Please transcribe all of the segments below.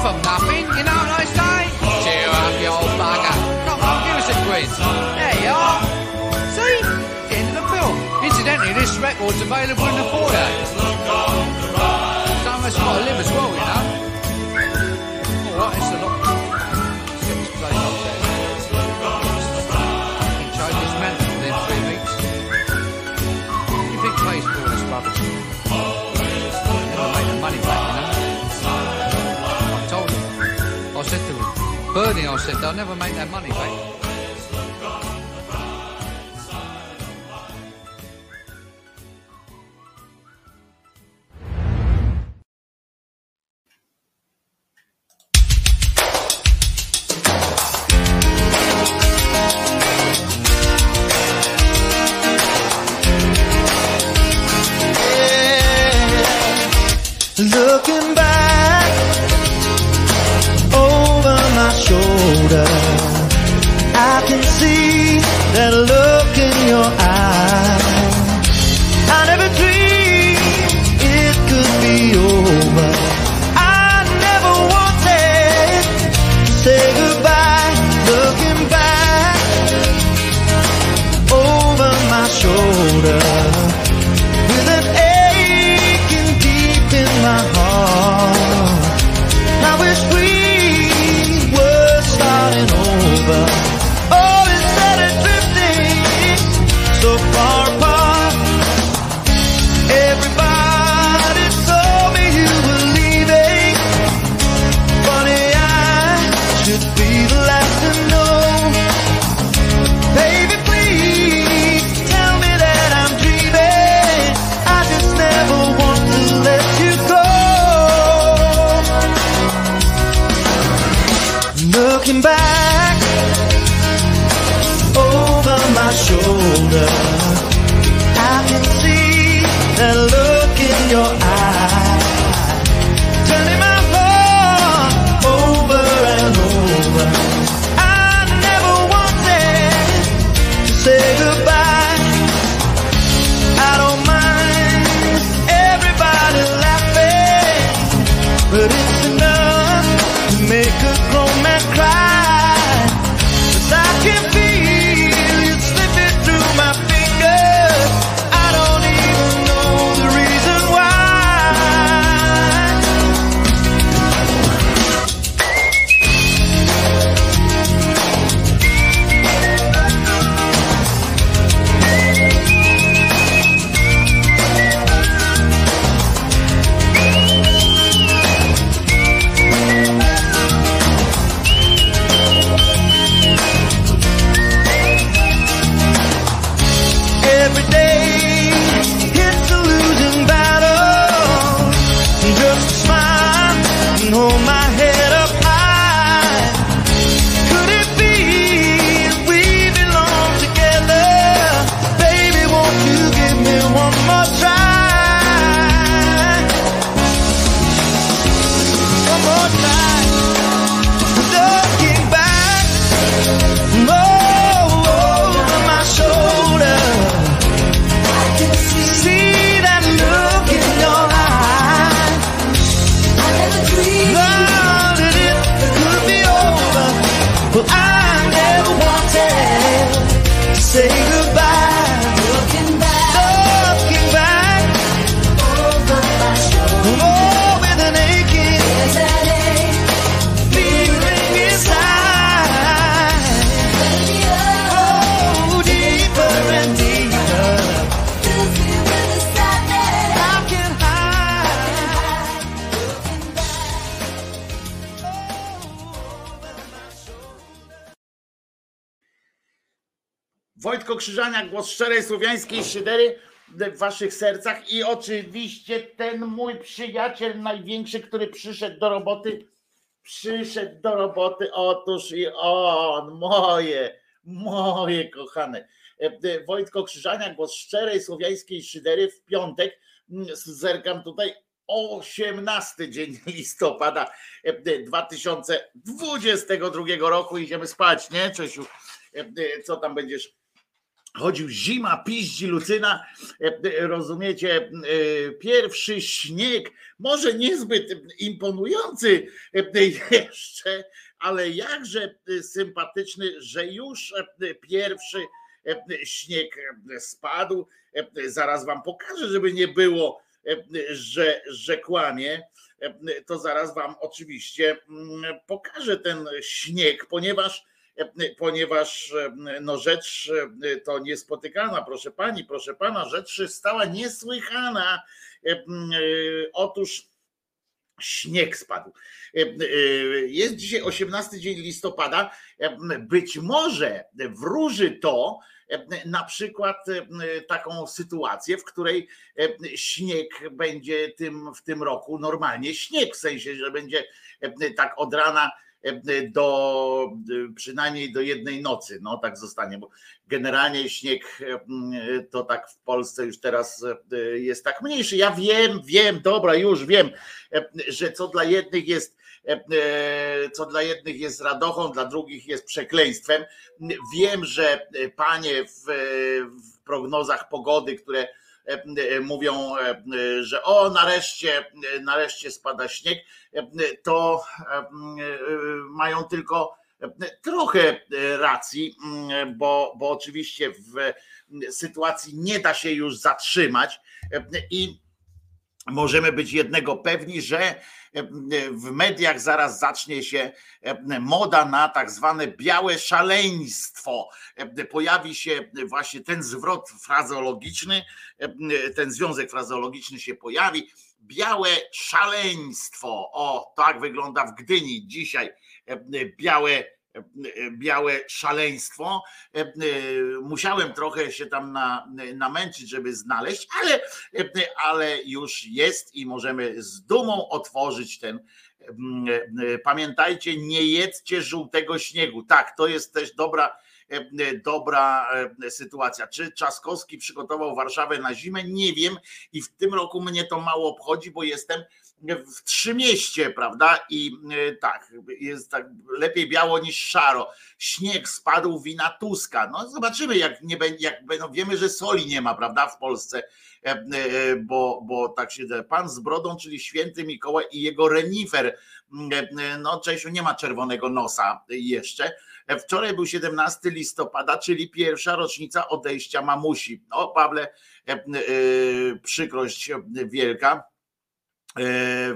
from nothing, you know what I say? Cheer up, you old bugger. Come on, give us a quiz. There you are. See? The end of the film. Incidentally, this record's available in the foyer. Some of us got to live as well, you know. Bernie, I said, they'll never make that money. Szczerej słowiańskiej szydery w waszych sercach i oczywiście ten mój przyjaciel największy, który przyszedł do roboty, przyszedł do roboty, otóż i on, moje, moje kochane. E, Wojtko Krzyżania, głos szczerej słowiańskiej szydery w piątek, zerkam tutaj, 18 dzień listopada 2022 e, roku. Idziemy spać, nie, Czesiu? E, co tam będziesz chodził zima, piździ Lucyna, rozumiecie, pierwszy śnieg, może niezbyt imponujący jeszcze, ale jakże sympatyczny, że już pierwszy śnieg spadł. Zaraz wam pokażę, żeby nie było, że, że kłamie. To zaraz wam oczywiście pokażę ten śnieg, ponieważ ponieważ no rzecz to niespotykana, proszę pani, proszę pana, rzecz stała niesłychana. Otóż śnieg spadł. Jest dzisiaj 18 dzień listopada. Być może wróży to na przykład taką sytuację, w której śnieg będzie tym w tym roku normalnie śnieg, w sensie, że będzie tak od rana do przynajmniej do jednej nocy, no tak zostanie, bo generalnie śnieg to tak w Polsce już teraz jest tak mniejszy. Ja wiem, wiem, dobra, już wiem, że co dla jednych jest co dla jednych jest radochą, dla drugich jest przekleństwem. Wiem, że panie w, w prognozach pogody, które E, e, mówią, e, że o nareszcie, nareszcie spada śnieg, to mają tylko trochę racji, bo, bo oczywiście w sytuacji nie da się już zatrzymać i możemy być jednego pewni, że w mediach zaraz zacznie się moda na tak zwane białe szaleństwo. Pojawi się właśnie ten zwrot frazeologiczny, ten związek frazeologiczny się pojawi. Białe szaleństwo. O, tak wygląda w Gdyni dzisiaj. Białe białe szaleństwo. Musiałem trochę się tam na, namęczyć, żeby znaleźć, ale, ale już jest i możemy z dumą otworzyć ten. Pamiętajcie, nie jedzcie żółtego śniegu. Tak, to jest też dobra, dobra sytuacja. Czy Czaskowski przygotował Warszawę na zimę? Nie wiem i w tym roku mnie to mało obchodzi, bo jestem w Trzymieście, prawda? I e, tak, jest tak lepiej biało niż szaro. Śnieg spadł wina Tuska. No zobaczymy, jak nie będzie, jak no wiemy, że soli nie ma, prawda, w Polsce, e, e, bo, bo tak się pan z brodą, czyli święty Mikołaj i jego renifer. No, Czesiu nie ma czerwonego nosa jeszcze. Wczoraj był 17 listopada, czyli pierwsza rocznica odejścia mamusi. No, Pawle, przykrość wielka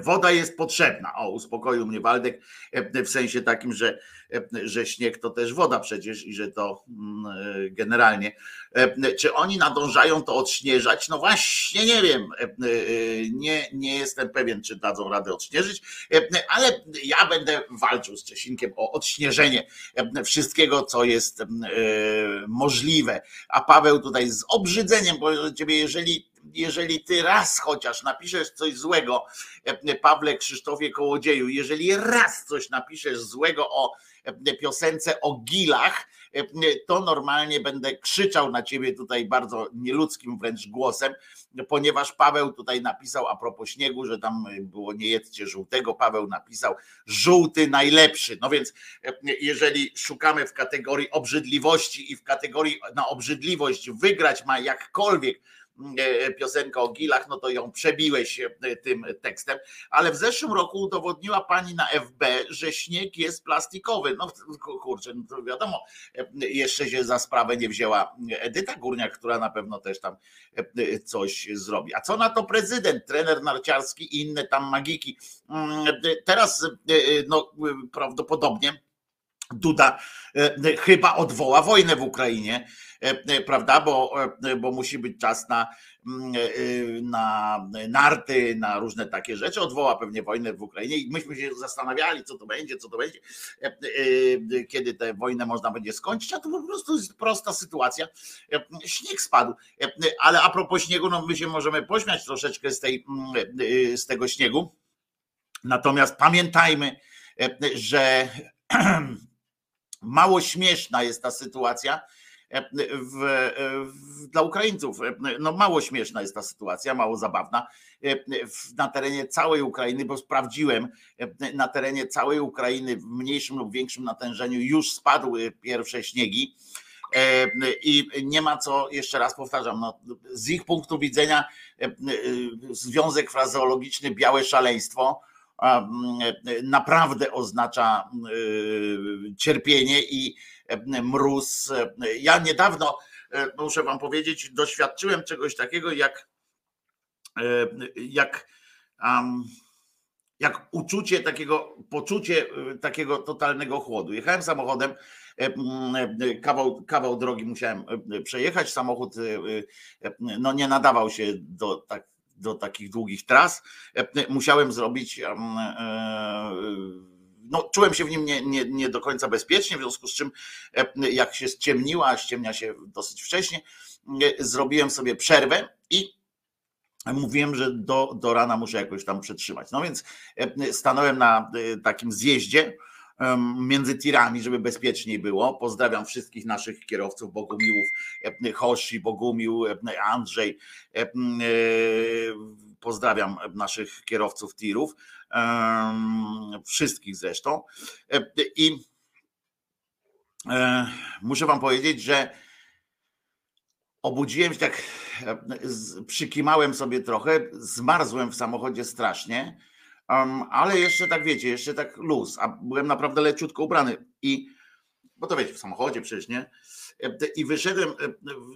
woda jest potrzebna. O, uspokoił mnie Waldek e, w sensie takim, że, e, że śnieg to też woda przecież i że to mm, generalnie. Czy oni nadążają to odśnieżać? No właśnie nie wiem. Nie, nie jestem pewien, czy dadzą radę odśnieżyć, ale ja będę walczył z Czesinkiem o odśnieżenie wszystkiego, co jest możliwe. A Paweł tutaj z obrzydzeniem, ciebie, jeżeli jeżeli ty raz chociaż napiszesz coś złego, e, Pawle Krzysztofie Kołodzieju, jeżeli raz coś napiszesz złego o e, piosence o gilach, e, to normalnie będę krzyczał na ciebie tutaj bardzo nieludzkim wręcz głosem, ponieważ Paweł tutaj napisał a propos śniegu, że tam było nie jedzcie żółtego, Paweł napisał żółty najlepszy. No więc jeżeli szukamy w kategorii obrzydliwości i w kategorii na obrzydliwość wygrać ma jakkolwiek piosenka o gilach, no to ją przebiłeś e, tym tekstem, ale w zeszłym roku udowodniła pani na FB, że śnieg jest plastikowy. No kurczę, no to wiadomo, e, jeszcze się za sprawę nie wzięła Edyta Górniak, która na pewno też tam coś zrobi. A co na to prezydent, trener narciarski i inne tam magiki? Mm, teraz no, prawdopodobnie Duda chyba odwoła wojnę w Ukrainie, prawda? Bo, bo musi być czas na Mm, e, e, na narty, na różne takie rzeczy, odwoła pewnie wojnę w Ukrainie i myśmy się zastanawiali, co to będzie, co to będzie, e, kiedy tę wojnę można będzie skończyć, a to po prostu jest prosta sytuacja. Śnieg spadł, ale a propos śniegu, no my się możemy pośmiać troszeczkę z, tej, mm, z tego śniegu, natomiast pamiętajmy, że mało śmieszna jest ta sytuacja, E, w, w, dla Ukraińców. E, no mało śmieszna jest ta sytuacja, mało zabawna. E, na terenie całej Ukrainy, bo sprawdziłem, na terenie całej Ukrainy w mniejszym lub większym natężeniu już spadły pierwsze śniegi. I nie ma co, jeszcze raz powtarzam, no, z ich punktu widzenia związek frazeologiczny białe szaleństwo naprawdę oznacza cierpienie i mróz. Ja niedawno, e, muszę wam powiedzieć, doświadczyłem czegoś takiego jak, jak, jak uczucie takiego, poczucie takiego totalnego chłodu. Jechałem samochodem, kawał, kawał drogi musiałem przejechać, samochód no nie nadawał się do tak do takich długich tras. Musiałem zrobić no, czułem się w nim nie, nie, nie do końca bezpiecznie, w związku z czym e, jak się ściemniła, a ściemnia się dosyć wcześnie, e, zrobiłem sobie przerwę i mówiłem, że do, do rana muszę jakoś tam przetrzymać. No więc e, stanąłem na takim zjeździe między tirami, żeby bezpieczniej było. Pozdrawiam wszystkich naszych kierowców, Bogumiłów, Hoshi, Bogumił, Andrzej. Pozdrawiam naszych kierowców tirów wszystkich zresztą. E, I e, muszę Wam powiedzieć, że obudziłem się tak, e, przykimałem sobie trochę, zmarzłem w samochodzie strasznie, ale jeszcze tak wiecie, jeszcze tak luz, a byłem naprawdę leciutko ubrany i, bo to wiecie, w samochodzie przecież, nie? I wyszedłem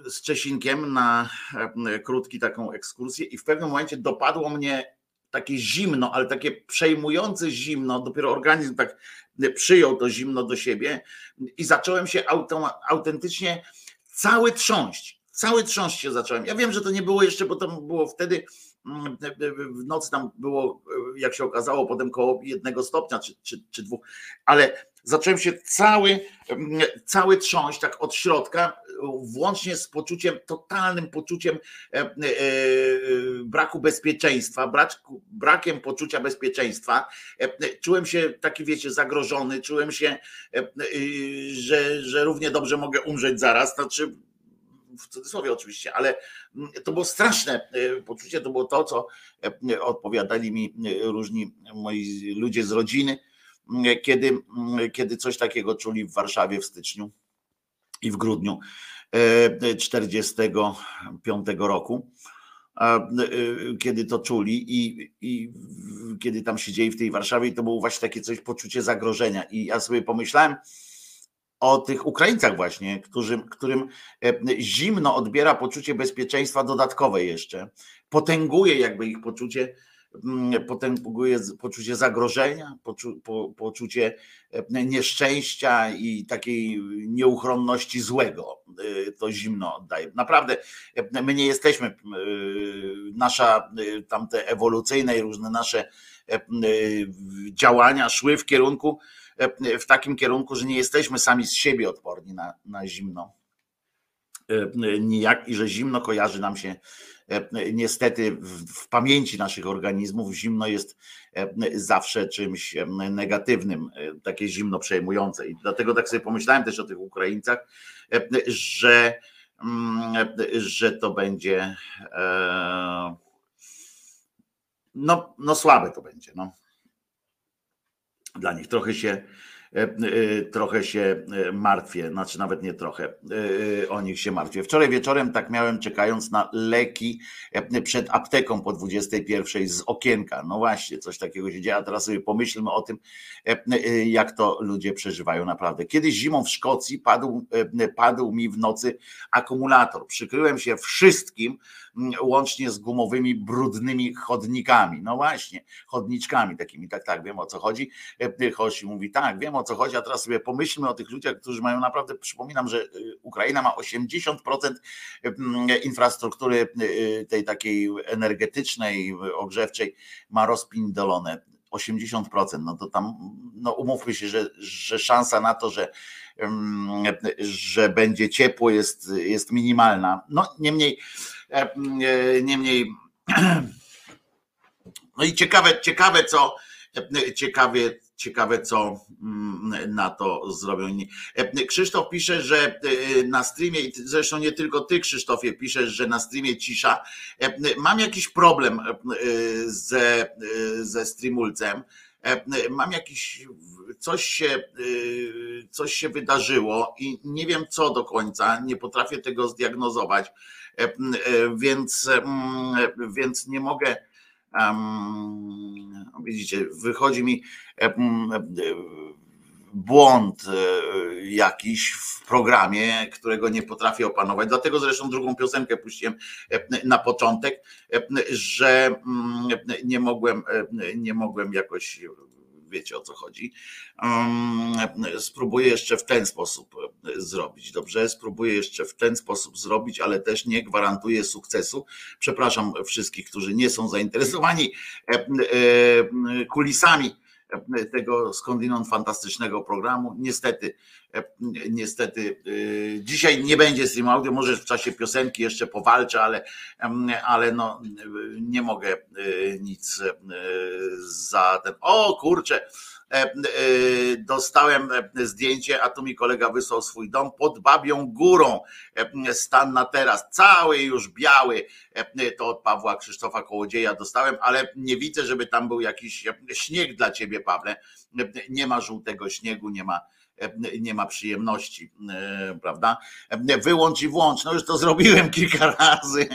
z Czesinkiem na krótki taką ekskursję i w pewnym momencie dopadło mnie takie zimno, ale takie przejmujące zimno, dopiero organizm tak przyjął to zimno do siebie i zacząłem się autentycznie cały trząść. Cały trząść się zacząłem. Ja wiem, że to nie było jeszcze, bo to było wtedy w nocy tam było, jak się okazało, potem koło jednego stopnia czy, czy, czy dwóch, ale zacząłem się cały, mm, cały trząść tak od środka, włącznie z poczuciem, totalnym poczuciem e, e, e, braku bezpieczeństwa, braku, brakiem poczucia bezpieczeństwa. Czułem się taki, wiecie, zagrożony, czułem się, że, że równie dobrze mogę umrzeć zaraz, znaczy w cudzysłowie oczywiście, ale mm, to było straszne poczucie, to było to, co odpowiadali mi różni moi ludzie z rodziny, kiedy, kiedy coś takiego czuli w Warszawie w styczniu i w grudniu 1945 e, roku, e, kiedy to czuli i, i kiedy tam siedzieli w tej Warszawie, to było właśnie takie coś, poczucie zagrożenia. I ja sobie pomyślałem o tych Ukraińcach właśnie, którym, którym e, zimno odbiera poczucie bezpieczeństwa dodatkowe jeszcze, potęguje jakby ich poczucie Mm, potęguje poczucie zagrożenia, poczu, po, poczucie e, nieszczęścia i takiej nieuchronności złego. E, to zimno oddaje. Naprawdę, my nie jesteśmy, nasza tamte ewolucyjne i różne nasze działania szły w kierunku, w takim kierunku, że nie jesteśmy sami z siebie odporni na, na zimno. Nijak i że zimno kojarzy nam się E, niestety w pamięci naszych organizmów zimno jest e, zawsze czymś e, negatywnym, takie zimno przejmujące. I dlatego tak sobie pomyślałem też o tych Ukraińcach, że, mm, że to będzie no, no słabe to będzie. No. Dla nich trochę się E, e, trochę się e, martwię, znaczy nawet nie trochę, o nich się martwię. Wczoraj wieczorem tak miałem czekając na leki przed apteką po 21 z okienka. No właśnie, coś takiego się dzieje, a teraz sobie pomyślmy o tym, jak to ludzie przeżywają naprawdę. Kiedyś zimą w Szkocji padł, padł mi w nocy akumulator. Przykryłem się wszystkim, łącznie z gumowymi, brudnymi chodnikami. No właśnie, chodniczkami takimi, tak, tak, wiem o co chodzi. Hosi mówi, tak, wiem o co chodzi, a teraz sobie pomyślmy o tych ludziach, którzy mają naprawdę, przypominam, że Ukraina ma 80% infrastruktury tej takiej energetycznej, ogrzewczej, ma rozpindolone 80%, no to tam, no umówmy się, że, że szansa na to, że, że będzie ciepło jest, jest minimalna. No niemniej, e, niemniej, no i ciekawe, ciekawe co, ciekawe, ciekawe, co na to zrobią. E, Krzysztof pisze, że e, na streamie, zresztą nie tylko ty, Krzysztofie, piszesz, że na streamie cisza. E, mam jakiś problem ze, ze streamulcem. Mam jakiś, coś się, coś się wydarzyło i nie wiem co do końca, nie potrafię tego zdiagnozować, więc, więc nie mogę widzicie, wychodzi mi błąd e, jakiś w programie, którego nie potrafię opanować. Dlatego zresztą drugą piosenkę puściłem na początek, że nie mogłem, nie mogłem jakoś wiecie o co chodzi. Spróbuję jeszcze w ten sposób e, zrobić. Dobrze, spróbuję jeszcze w ten sposób zrobić, ale też nie gwarantuję sukcesu. Przepraszam wszystkich, którzy nie są zainteresowani e, e, kulisami tego skądinąd fantastycznego programu. Niestety, niestety dzisiaj nie będzie stream audio, może w czasie piosenki jeszcze powalczę, ale, ale no, nie mogę nic za ten. O kurczę, E, e, dostałem e, zdjęcie, a tu mi kolega wysłał swój dom pod Babią Górą. Stan na teraz, cały już biały. To od Pawła Krzysztofa Kołodzieja dostałem, ale nie widzę, żeby tam był jakiś śnieg dla ciebie, Pawle. Nie ma żółtego śniegu, nie ma nie ma przyjemności, prawda? Wyłącz i włącz. No już to zrobiłem kilka razy.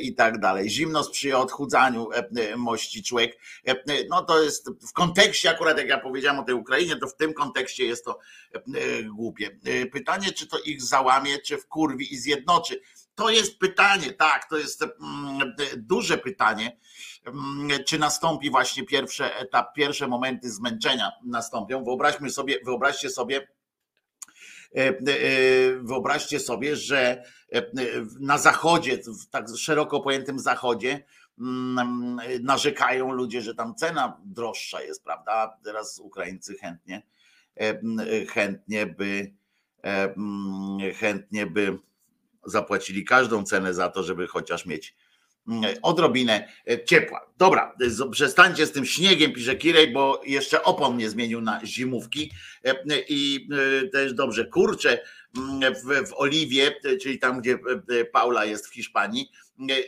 I tak dalej. Zimno sprzyja odchudzaniu, mości człowiek. No to jest w kontekście, akurat jak ja powiedziałem o tej Ukrainie, to w tym kontekście jest to głupie. Pytanie, czy to ich załamie, czy wkurwi i zjednoczy. To jest pytanie, tak, to jest duże pytanie czy nastąpi właśnie pierwszy etap, pierwsze momenty zmęczenia nastąpią. Wyobraźmy sobie, wyobraźcie sobie, e, e, wyobraźcie sobie, że e, na zachodzie, w tak szeroko pojętym zachodzie, mm, narzekają ludzie, że tam cena droższa jest, prawda? Teraz Ukraińcy chętnie, chętnie by, chętnie by zapłacili każdą cenę za to, żeby chociaż mieć odrobinę e, ciepła. Dobra, przestańcie z tym śniegiem, pisze Kirej, bo jeszcze opon mnie zmienił na zimówki. E, i e, też dobrze, kurczę w, w Oliwie, czyli tam, gdzie Paula jest w Hiszpanii,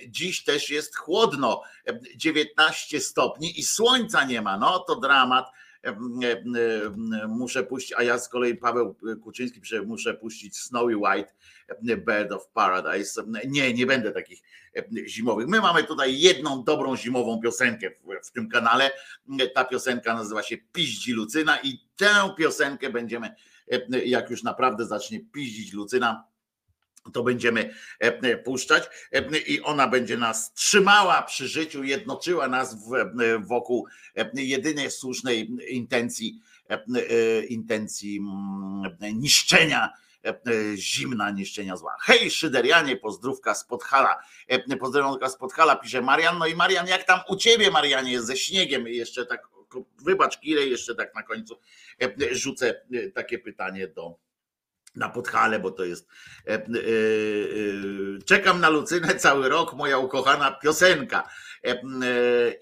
dziś też jest chłodno, 19 stopni i słońca nie ma, no to dramat muszę puścić, a ja z kolei Paweł Kuczyński muszę puścić Snowy White, Bird of Paradise. Nie, nie będę takich zimowych. My mamy tutaj jedną dobrą zimową piosenkę w tym kanale. Ta piosenka nazywa się Piździ Lucyna i tę piosenkę będziemy, jak już naprawdę zacznie piździć Lucyna, to będziemy e, puszczać e, i ona będzie nas trzymała przy życiu, jednoczyła nas wokół e, jedynej słusznej intencji, intencji mm, niszczenia zimna niszczenia zła. Hej, Szyderianie, pozdrówka z Podhala. Pozdrowionka z Podhala, pisze Marian. No i Marian, jak tam u ciebie, Marianie, jest ze śniegiem? Jeszcze tak, wybacz Kirej, jeszcze tak na końcu rzucę takie pytanie do, na Podhale, bo to jest. E, e, e, czekam na Lucynę cały rok, moja ukochana piosenka.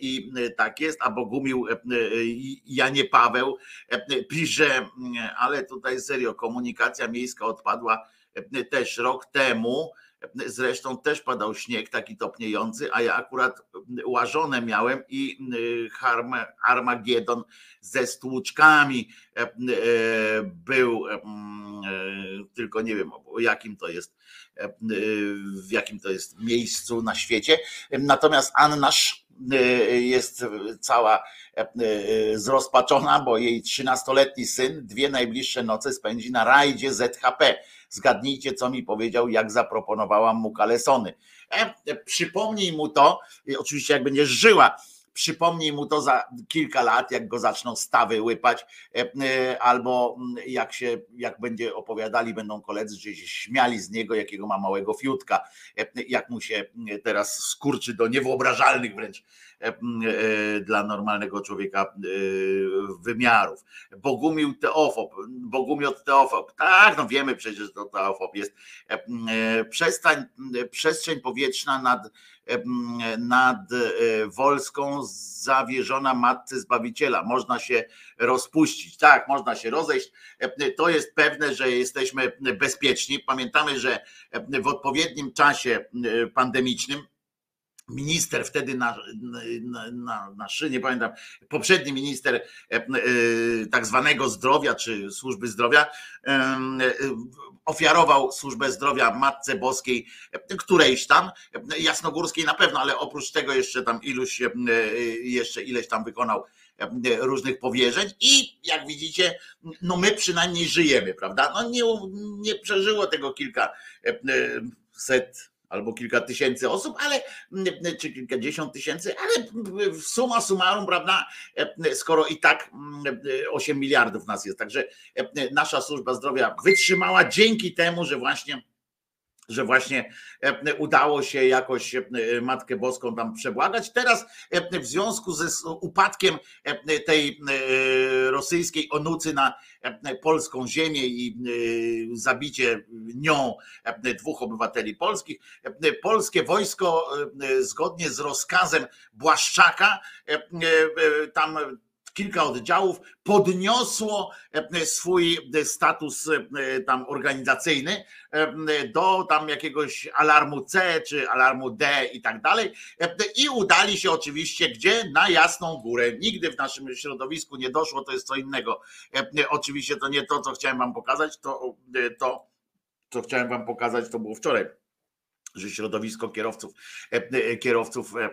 I tak jest, a Bogumił Janie Paweł pisze, ale tutaj serio, komunikacja miejska odpadła też rok temu Zresztą też padał śnieg taki topniejący, a ja akurat łażone miałem i y, Armagedon ze stłuczkami e, e, był, e, tylko nie wiem jakim to jest, w jakim to jest miejscu na świecie. Natomiast Annasz jest cała zrozpaczona, bo jej 13-letni syn dwie najbliższe noce spędzi na rajdzie ZHP. Zgadnijcie, co mi powiedział, jak zaproponowałam mu kalesony. Przypomnij mu to, oczywiście jak będziesz żyła, przypomnij mu to za kilka lat, jak go zaczną stawy łypać, e, e, albo mm, jak się, jak będzie opowiadali, będą koledzy, że się śmiali z niego, jakiego ma małego fiutka, e, jak mu się teraz skurczy do niewyobrażalnych wręcz dla normalnego człowieka wymiarów. Bogumił Teofop, Bogumiot Teofop, tak, no wiemy przecież, że to Teofop jest. Przestań, przestrzeń powietrzna nad nad e, Wolską zawierzona Matce Zbawiciela. Można się rozpuścić. Tak, można się rozejść. To jest pewne, że jesteśmy bezpieczni. Pamiętamy, że w odpowiednim czasie e, pandemicznym minister wtedy na, na, na, na szynie, pamiętam, poprzedni minister e, e, tak zwanego zdrowia, czy służby zdrowia, e, ofiarował służbę zdrowia Matce Boskiej, którejś tam, jasnogórskiej na pewno, ale oprócz tego jeszcze tam iluś, jeszcze ileś tam wykonał różnych powierzeń i jak widzicie, no my przynajmniej żyjemy, prawda? No nie, nie przeżyło tego kilka set albo kilka tysięcy osób, ale czy kilkadziesiąt tysięcy, ale suma summarum, prawda, skoro i tak 8 miliardów nas jest. Także nasza służba zdrowia wytrzymała dzięki temu, że właśnie że właśnie e, udało się jakoś e, Matkę Boską tam przebłagać. Teraz e, w związku ze upadkiem tej rosyjskiej onucy na polską ziemię i zabicie nią dwóch obywateli polskich, polskie wojsko zgodnie z rozkazem Błaszczaka tam kilka oddziałów podniosło e, swój status e, tam organizacyjny e, do tam jakiegoś alarmu C czy alarmu D i tak dalej i udali się oczywiście gdzie? Na Jasną Górę. Nigdy w naszym środowisku nie doszło, to jest co innego. Oczywiście to nie to, co chciałem wam pokazać, to to, co chciałem wam pokazać, to było wczoraj że środowisko kierowców, e, e, kierowców e,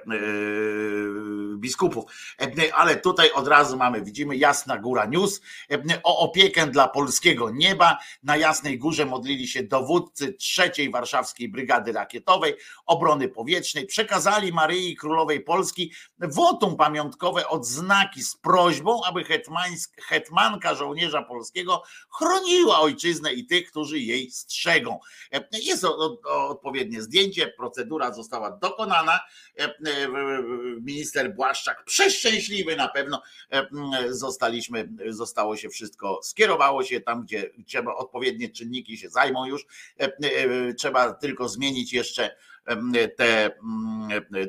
biskupów. Ale tutaj od razu mamy, widzimy Jasna Góra News o opiekę dla polskiego nieba. Na Jasnej Górze modlili się dowódcy trzeciej warszawskiej brygady rakietowej obrony powietrznej. Przekazali Maryi Królowej Polski wotum pamiątkowe odznaki z prośbą, aby hetmanka żołnierza polskiego chroniła ojczyznę i tych, którzy jej strzegą. Jest odpowiednie zdjęcie, procedura została dokonana. E, e, minister Błaszczak przeszczęśliwy na pewno e, zostaliśmy, zostało się wszystko, skierowało się tam, gdzie trzeba odpowiednie czynniki się zajmą już. Trzeba tylko zmienić jeszcze te,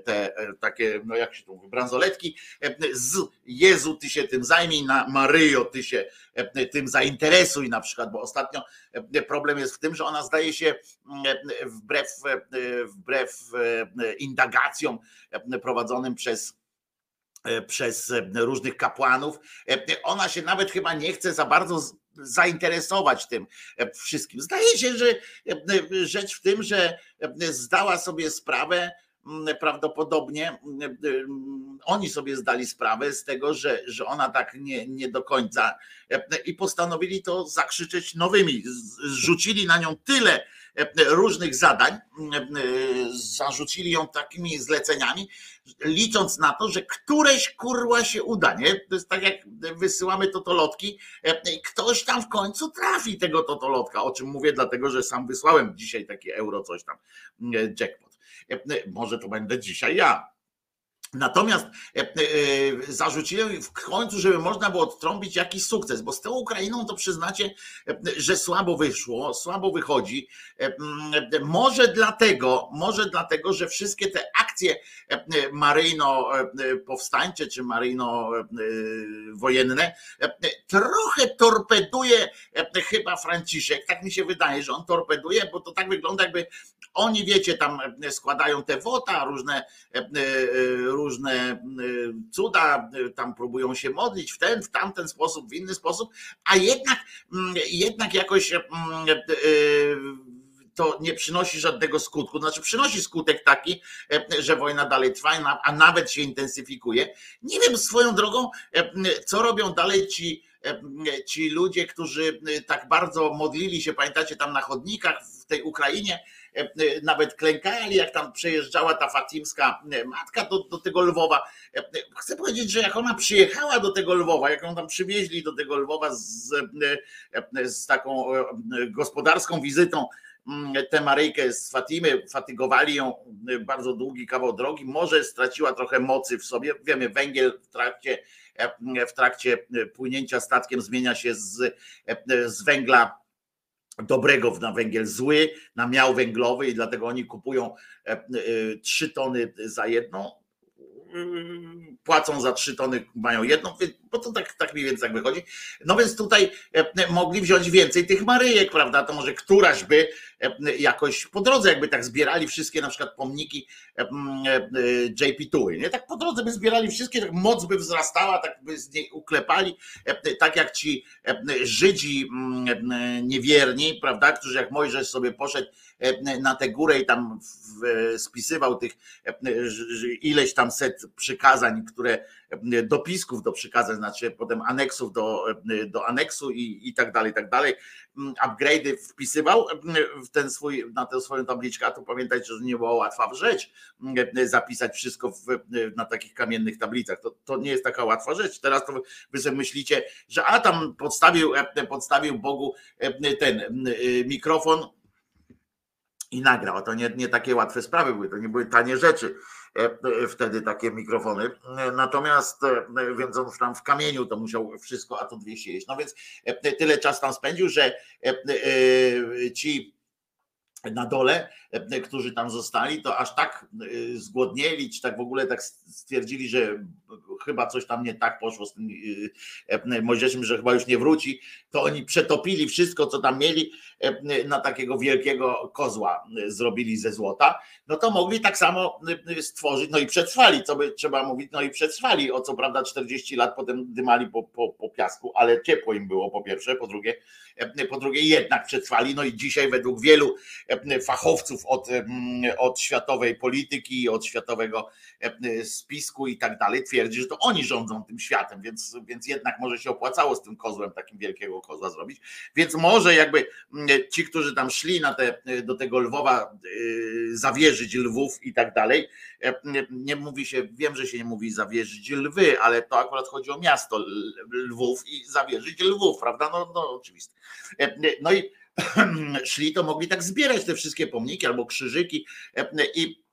te takie, no jak się to mówi, bransoletki z Jezu, ty się tym zajmij, na Maryjo, ty się tym zainteresuj na przykład, bo ostatnio problem jest w tym, że ona zdaje się wbrew, wbrew indagacjom prowadzonym przez przez różnych kapłanów. Ona się nawet chyba nie chce za bardzo zainteresować tym e, wszystkim. Zdaje się, że e, rzecz w tym, że e, zdała sobie sprawę, prawdopodobnie oni sobie zdali sprawę z tego, że, że ona tak nie, nie do końca i postanowili to zakrzyczeć nowymi. Zrzucili na nią tyle różnych zadań, zarzucili ją takimi zleceniami, licząc na to, że któreś kurła się uda, nie? To jest tak jak wysyłamy totolotki, ktoś tam w końcu trafi tego totolotka, o czym mówię dlatego, że sam wysłałem dzisiaj takie euro coś tam, jackpot. Może to będę dzisiaj ja. Natomiast e, e, zarzuciłem w końcu, żeby można było odtrąbić jakiś sukces, bo z tą Ukrainą to przyznacie, e, że słabo wyszło, słabo wychodzi. Może dlatego, może dlatego, że wszystkie te akcje maryjno-powstańcze czy maryjno-wojenne trochę torpeduje chyba Franciszek. Tak mi się wydaje, że on torpeduje, bo to tak wygląda, jakby oni, wiecie, tam składają te wota, różne różne y, cuda, y, tam próbują się modlić w ten, w tamten sposób, w inny sposób, a jednak, mm, jednak jakoś mm, y, to nie przynosi żadnego skutku. Znaczy, przynosi skutek taki, że wojna dalej trwa, a nawet się intensyfikuje. Nie wiem swoją drogą, co robią dalej ci, ci ludzie, którzy tak bardzo modlili się, pamiętacie, tam na chodnikach w tej Ukrainie nawet klękali, jak tam przejeżdżała ta fatimska e, matka do, do tego Lwowa. Chcę powiedzieć, że jak ona przyjechała do tego Lwowa, jak ją tam przywieźli do tego Lwowa z, z taką gospodarską wizytą, mm, tę Maryjkę z Fatimy, fatygowali ją bardzo długi kawał drogi, może straciła trochę mocy w sobie. Wiemy, węgiel w trakcie, w trakcie płynięcia statkiem zmienia się z, z węgla dobrego na węgiel zły, na miał węglowy i dlatego oni kupują e, e, trzy tony za jedną, płacą za trzy tony, mają jedną, bo to tak, tak mniej więcej tak wychodzi. No więc tutaj e, mogli wziąć więcej tych Maryjek, prawda? To może któraś by jakoś po drodze, jakby tak zbierali wszystkie na przykład pomniki JP Tuły, nie? Tak po drodze by zbierali wszystkie, tak moc by wzrastała, tak by z niej uklepali, tak jak ci Żydzi niewierni, prawda? Którzy jak Mojżesz sobie poszedł na tę górę i tam spisywał tych ileś tam set przykazań, które dopisków do przykazań, znaczy potem aneksów do, do aneksu i, i tak dalej, i tak dalej, upgrade'y wpisywał w ten swój, na tę swoją tabliczkę, a tu pamiętajcie, że nie była łatwa rzecz zapisać wszystko w, na takich kamiennych tablicach. To, to nie jest taka łatwa rzecz. Teraz to wy sobie myślicie, że a tam podstawił, podstawił Bogu ten mikrofon i nagrał. To nie, nie takie łatwe sprawy były, to nie były tanie rzeczy e, e, wtedy takie mikrofony. Natomiast, e, więc on tam w kamieniu to musiał wszystko, a to dwie sieść. No więc tyle czas tam spędził, że ci na dole, którzy tam zostali, to aż tak zgłodnieli, czy tak w ogóle tak stwierdzili, że chyba coś tam nie tak poszło z tym Mojżeszem, że chyba już nie wróci, to oni przetopili wszystko, co tam mieli na takiego wielkiego kozła zrobili ze złota, no to mogli tak samo stworzyć, no i przetrwali, co by trzeba mówić, no i przetrwali, o co prawda 40 lat potem dymali po, po, po piasku, ale ciepło im było po pierwsze, po drugie, po drugie jednak przetrwali, no i dzisiaj według wielu fachowców od, od światowej polityki, od światowego spisku i tak dalej, twierdzi, że to oni rządzą tym światem, więc, więc jednak może się opłacało z tym kozłem takim wielkiego kozła zrobić, więc może jakby ci, którzy tam szli na te, do tego Lwowa, y, zawierzyć lwów i tak dalej, e, nie mówi się, wiem, że się nie mówi zawierzyć lwy, ale to akurat chodzi o miasto lwów i zawierzyć lwów, prawda? No, no oczywiste. E, no i szli, to mogli tak zbierać te wszystkie pomniki albo krzyżyki e, i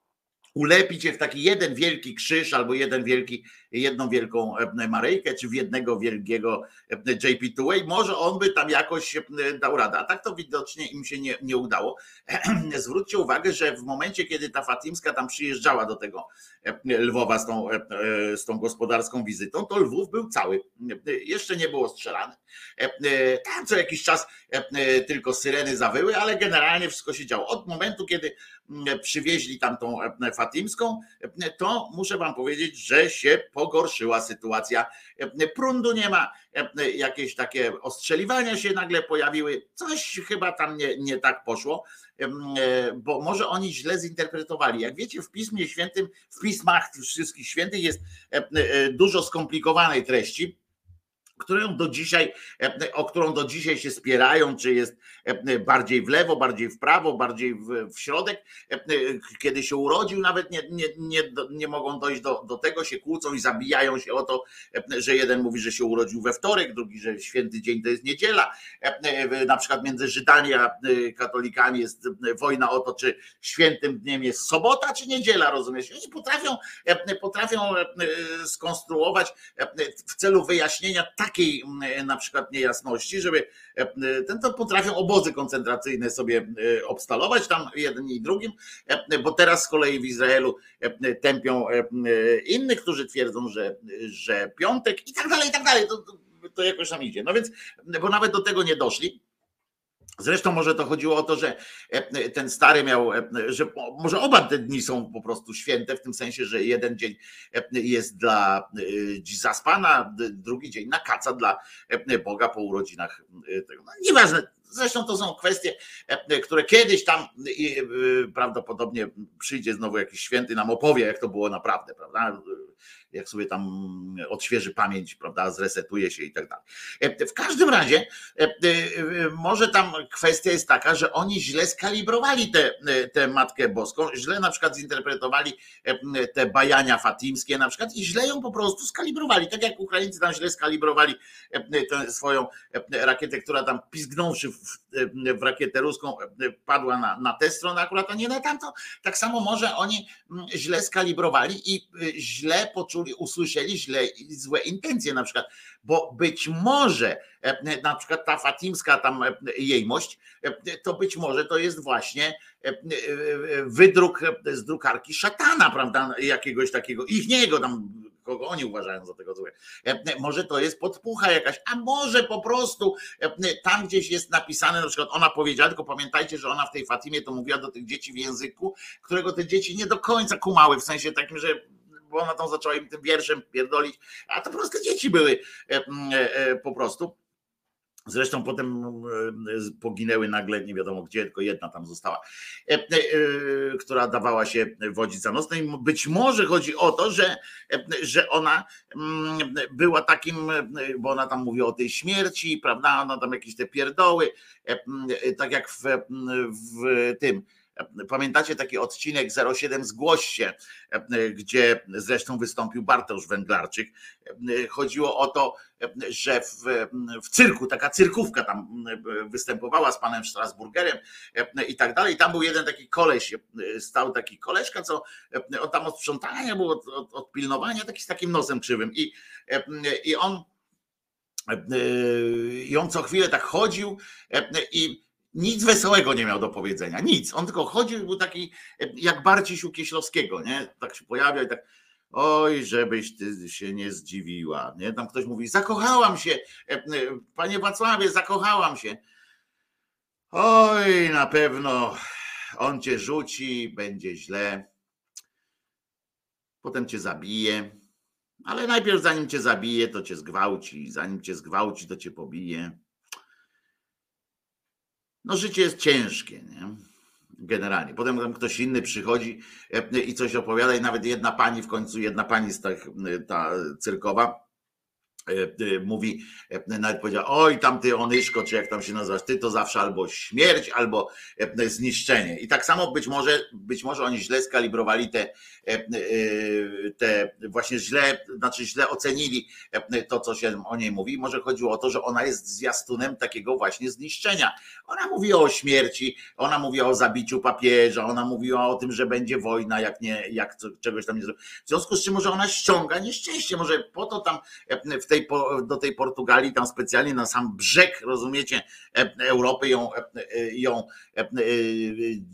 ulepić je w taki jeden wielki krzyż albo jeden wielki, jedną wielką e, Maryjkę, czy w jednego wielkiego e, JP Tuway, może on by tam jakoś e, dał radę. A tak to widocznie im się nie, nie udało. Zwróćcie uwagę, że w momencie, kiedy ta Fatimska tam przyjeżdżała do tego Lwowa z tą, z tą gospodarską wizytą, to Lwów był cały. Jeszcze nie było strzelane. Tam co jakiś czas tylko syreny zawyły, ale generalnie wszystko się działo. Od momentu, kiedy przywieźli tam tą fatimską, to muszę wam powiedzieć, że się pogorszyła sytuacja. Prundu nie ma, jakieś takie ostrzeliwania się nagle pojawiły, coś chyba tam nie, nie tak poszło, bo może oni źle zinterpretowali. Jak wiecie, w Pismie Świętym, w pismach wszystkich świętych jest dużo skomplikowanej treści którą do dzisiaj, e, o którą do dzisiaj się spierają, czy jest e, bardziej w lewo, bardziej w prawo, bardziej w, środek. E, kiedy się urodził, nawet nie, nie, nie, nie mogą dojść do, do tego, się kłócą i zabijają się o to, że jeden mówi, że się urodził we wtorek, drugi, że święty dzień to jest niedziela. Na przykład między Żydami a katolikami jest wojna o to, czy świętym dniem jest sobota, czy niedziela, rozumiesz? Oni potrafią, potrafią skonstruować w celu wyjaśnienia takiej mm, na przykład niejasności, żeby e, ten to potrafią obozy koncentracyjne sobie e, obstalować tam jeden i drugim, e, bo teraz z kolei w Izraelu tępią innych, którzy twierdzą, że, że piątek i tak dalej, i tak dalej. To, to jakoś tam idzie. No więc, bo nawet do tego nie doszli. Zresztą może to chodziło o to, że e, ten stary miał, e, że może oba te dni są po prostu święte, w tym sensie, że jeden dzień e, jest dla zaspana, drugi dzień na kaca dla Boga po urodzinach. No, nieważne, Zresztą to są kwestie, które kiedyś tam prawdopodobnie przyjdzie znowu jakiś święty nam opowie, jak to było naprawdę, prawda? jak sobie tam odświeży pamięć, prawda, zresetuje się i tak dalej. E, w każdym razie, e, e, może tam kwestia jest taka, że oni źle skalibrowali tę te, te Matkę Boską, źle na przykład zinterpretowali te bajania fatimskie na przykład i źle ją po prostu skalibrowali, tak jak Ukraińcy tam źle skalibrowali swoją rakietę, która tam pizgnąwszy w, rakietę ruską padła na, na tę stronę akurat, a nie na tamto. Tak samo może oni źle skalibrowali i źle poczuli usłyszeli źle złe intencje na przykład, bo być może e, na przykład ta fatimska tam e, jejmość, e, to być może to jest właśnie wydruk z drukarki szatana, prawda, jakiegoś takiego, ich niego tam kogo oni uważają za tego złe. Może to jest podpucha jakaś, a może po prostu tam gdzieś jest napisane, na przykład ona powiedziała, tylko pamiętajcie, że ona w tej Fatimie to mówiła do tych dzieci w języku, którego te dzieci nie do końca kumały, w sensie takim, że bo ona tam zaczęła im tym wierszem pierdolić, a to proste dzieci były e, e, e, po prostu. Zresztą potem poginęły nagle, nie wiadomo gdzie, tylko jedna tam została, która dawała się wodzić za nos. No i być może chodzi o to, że, że ona była takim, bo ona tam mówi o tej śmierci, prawda? Ona tam jakieś te pierdoły, tak jak w, w tym Pamiętacie taki odcinek 07 Zgłoś się, gdzie zresztą wystąpił Bartosz Węglarczyk. Chodziło o to, że w, w cyrku, taka cyrkówka tam występowała z panem Strasburgerem i tak dalej. Tam był jeden taki koleś, stał taki koleżka, co on tam od sprzątania był, od, od, od pilnowania, taki z takim nosem krzywym. I, i on i on co chwilę tak chodził i nic wesołego nie miał do powiedzenia, nic. On tylko chodził, był taki jak Barciś u Kieślowskiego, nie? Tak się pojawiał i tak, oj, żebyś ty się nie zdziwiła, nie? Tam ktoś mówi, zakochałam się, panie Wacławie, zakochałam się. Oj, na pewno on cię rzuci, będzie źle, potem cię zabije, ale najpierw zanim cię zabije, to cię zgwałci, zanim cię zgwałci, to cię pobije no życie jest ciężkie, nie? Generalnie. Potem ktoś inny przychodzi e, i coś opowiada, i nawet jedna pani w końcu, jedna pani z tak, ta cyrkowa, mówi, e, nawet powiedział, oj tam ty Onyszko, czy jak tam się nazywasz, ty to zawsze albo śmierć, albo zniszczenie. I tak samo być może, być może oni źle skalibrowali te, te właśnie źle, znaczy źle ocenili to, co się o niej mówi. Może chodziło o to, że ona jest zwiastunem takiego właśnie zniszczenia. Ona mówiła o śmierci, ona mówiła o zabiciu papieża, ona mówiła o tym, że będzie wojna, jak nie, jak czegoś tam nie zrobi. W związku z czym może ona ściąga nieszczęście, może po to tam w tej tej, do tej Portugalii, tam specjalnie na sam brzeg, rozumiecie, e, Europy ją, e, e, ją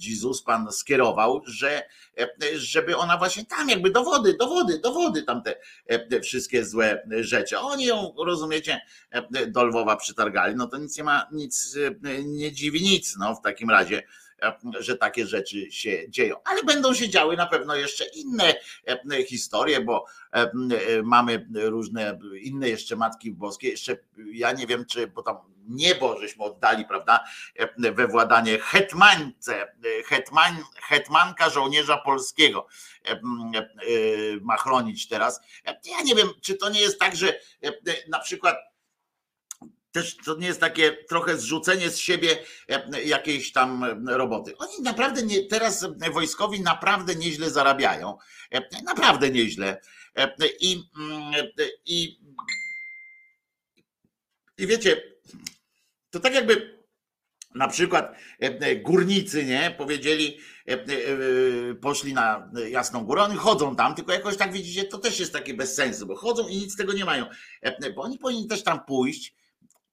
Jezus Pan skierował, że żeby ona właśnie tam jakby do wody, do wody, do wody tam te, te wszystkie złe rzeczy. Oni ją, rozumiecie, do Lwowa przytargali, no to nic nie ma, nic nie dziwi nic, no w takim razie że takie rzeczy się dzieją. Ale będą się działy na pewno jeszcze inne e, historie, bo e, mamy różne inne jeszcze Matki Boskie. Jeszcze ja nie wiem, czy, bo tam niebo żeśmy oddali, prawda, e, we władanie hetmańce, hetman, hetmanka żołnierza polskiego ma chronić teraz. Ja nie wiem, czy to nie jest tak, że na przykład też to nie jest takie trochę zrzucenie z siebie e, jakiejś tam e, roboty. Oni naprawdę nie, teraz wojskowi naprawdę nieźle zarabiają. E, naprawdę nieźle. I, mm, i, i wiecie, to tak jakby na przykład górnicy, nie, powiedzieli, poszli na Jasną Górę, oni chodzą tam, tylko jakoś tak widzicie, to też jest takie bez sensu, bo chodzą i nic z tego nie mają, bo oni powinni też tam pójść,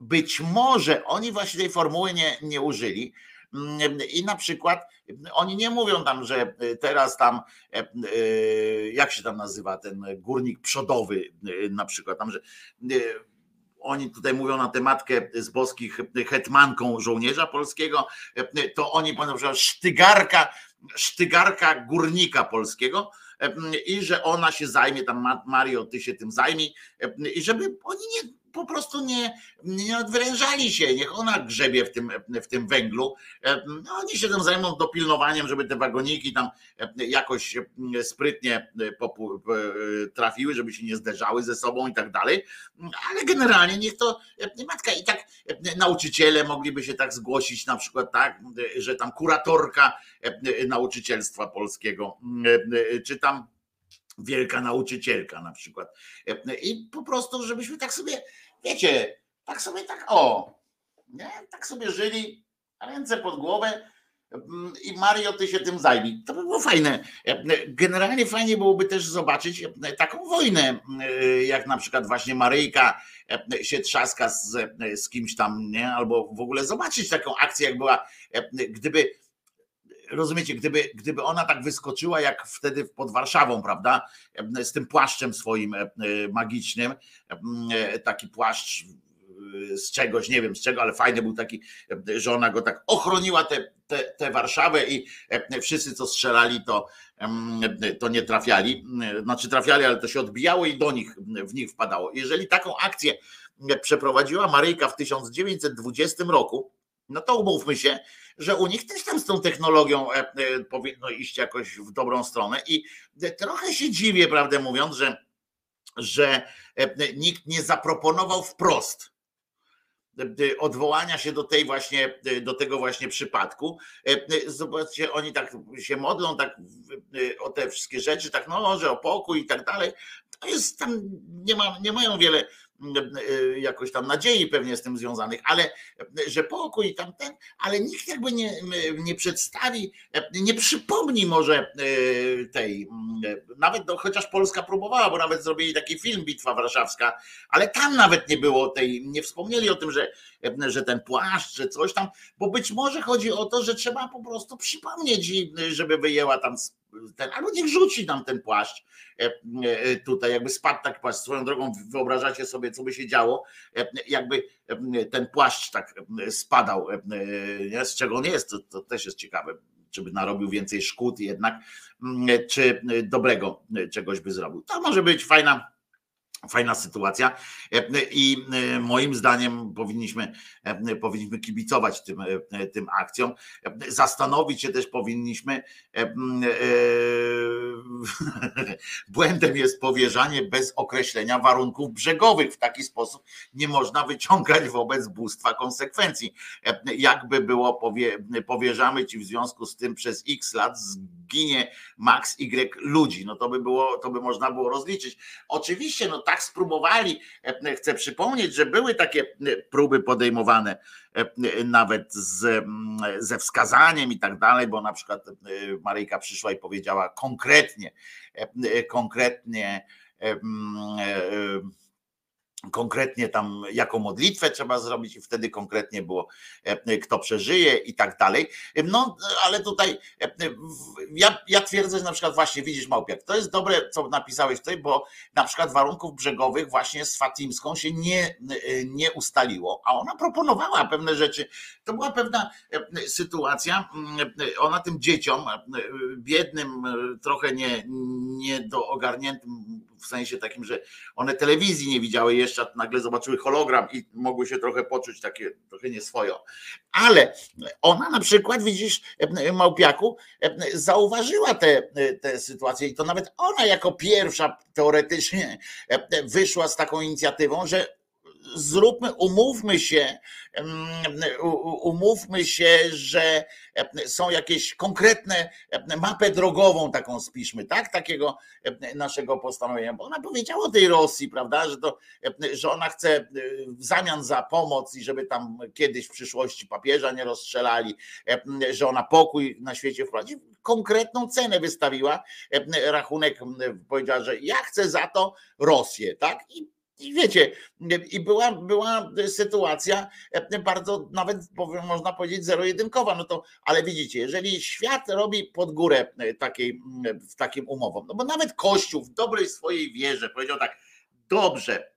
być może oni właśnie tej formuły nie, nie użyli. Mm, I na przykład oni nie mówią tam, że teraz tam, e, e, jak się tam nazywa ten górnik przodowy, e, na przykład tam, że oni tutaj mówią na tematkę z boskich hetmanką żołnierza polskiego, to oni mówią, że sztygarka, sztygarka górnika polskiego i że ona się zajmie, tam Mario, ty się tym zajmij i żeby oni nie po prostu nie, nie odwrężali się, niech ona grzebie w tym, w tym węglu. No, oni się tym zajmą dopilnowaniem, żeby te wagoniki tam jakoś sprytnie trafiły, żeby się nie zderzały ze sobą i tak dalej. Ale generalnie niech to matka i tak nauczyciele mogliby się tak zgłosić, na przykład tak, że tam kuratorka nauczycielstwa polskiego, czy tam wielka nauczycielka na przykład. I po prostu, żebyśmy tak sobie, wiecie, tak sobie tak o, nie? tak sobie żyli, ręce pod głowę i Mario, ty się tym zajmij. To by było fajne. Generalnie fajnie byłoby też zobaczyć taką wojnę, jak na przykład właśnie Maryjka się trzaska z, z kimś tam, nie? albo w ogóle zobaczyć taką akcję, jak była, gdyby rozumiecie, gdyby, gdyby ona tak wyskoczyła jak wtedy pod Warszawą, prawda, z tym płaszczem swoim e, magicznym, e, taki płaszcz e, z czegoś, nie wiem z czego, ale fajny był taki, że ona go tak ochroniła tę te, te, te Warszawę i wszyscy co strzelali to, to nie trafiali, znaczy trafiali, ale to się odbijało i do nich, w nich wpadało. Jeżeli taką akcję przeprowadziła Maryjka w 1920 roku, no to umówmy się, że u nich też tam z tą technologią e, e, powinno iść jakoś w dobrą stronę i trochę się dziwię, prawdę mówiąc, że, że e, nikt nie zaproponował wprost odwołania się do tej właśnie, do tego właśnie przypadku. Zobaczcie, oni tak się modlą tak o te wszystkie rzeczy, tak no, że o pokój i tak dalej. To jest tam, nie, ma, nie mają wiele jakoś tam nadziei pewnie z tym związanych, ale że pokój i tamten, ale nikt jakby nie, nie przedstawi, nie przypomni może e, tej, nawet do, chociaż Polska próbowała, bo nawet zrobili taki film Bitwa Warszawska, ale tam nawet nie było tej, nie wspomnieli o tym, że, że ten płaszcz, że coś tam, bo być może chodzi o to, że trzeba po prostu przypomnieć, żeby wyjęła tam ten, albo niech rzuci nam ten płaszcz e, e, tutaj, jakby spadł taki płaszcz. Swoją drogą wyobrażacie sobie, co by się działo, e, jakby ten płaszcz tak spadał, z czego on jest, to, to też jest ciekawe czy by narobił więcej szkód jednak, czy dobrego czegoś by zrobił. To może być fajna Fajna sytuacja i moim zdaniem powinniśmy, powinniśmy kibicować tym, tym akcjom. Zastanowić się też powinniśmy. Błędem jest powierzanie bez określenia warunków brzegowych. W taki sposób nie można wyciągać wobec bóstwa konsekwencji. Jakby było, powie, powierzamy ci w związku z tym przez x lat zginie max y ludzi. No to by było, to by można było rozliczyć. Oczywiście, no tak spróbowali. E, chcę przypomnieć, że były takie e, próby podejmowane e, nawet z, ze wskazaniem i tak dalej, bo na przykład Maryjka przyszła i powiedziała konkretnie, konkretnie konkretnie tam jaką modlitwę trzeba zrobić i wtedy konkretnie było e, kto przeżyje i tak dalej. No ale tutaj e, ja, ja twierdzę, że na przykład właśnie widzisz Małpiak, to jest dobre co napisałeś tutaj, bo na przykład warunków brzegowych właśnie z Fatimską się nie, e, nie ustaliło, a ona proponowała pewne rzeczy. To była pewna sytuacja, ona tym dzieciom biednym, trochę nie, nie do ogarniętym w sensie takim, że one telewizji nie widziały jeszcze, nagle zobaczyły hologram i mogły się trochę poczuć takie trochę nieswojo. Ale ona na przykład, widzisz, Małpiaku, zauważyła tę te, te sytuację i to nawet ona jako pierwsza teoretycznie wyszła z taką inicjatywą, że zróbmy, umówmy się, umówmy się, że są jakieś konkretne, mapę drogową taką spiszmy, tak? Takiego naszego postanowienia, bo ona powiedziała o tej Rosji, prawda, że, to, że ona chce w zamian za pomoc i żeby tam kiedyś w przyszłości papieża nie rozstrzelali, że ona pokój na świecie wprowadzi. Konkretną cenę wystawiła, rachunek powiedziała, że ja chcę za to Rosję, tak? I i wiecie, i była, była sytuacja e, bardzo, nawet można powiedzieć, zero-jedynkowa. No to, ale widzicie, jeżeli świat robi pod górę e, takiej, w takim umowom, no bo nawet Kościół w dobrej swojej wierze powiedział tak, dobrze,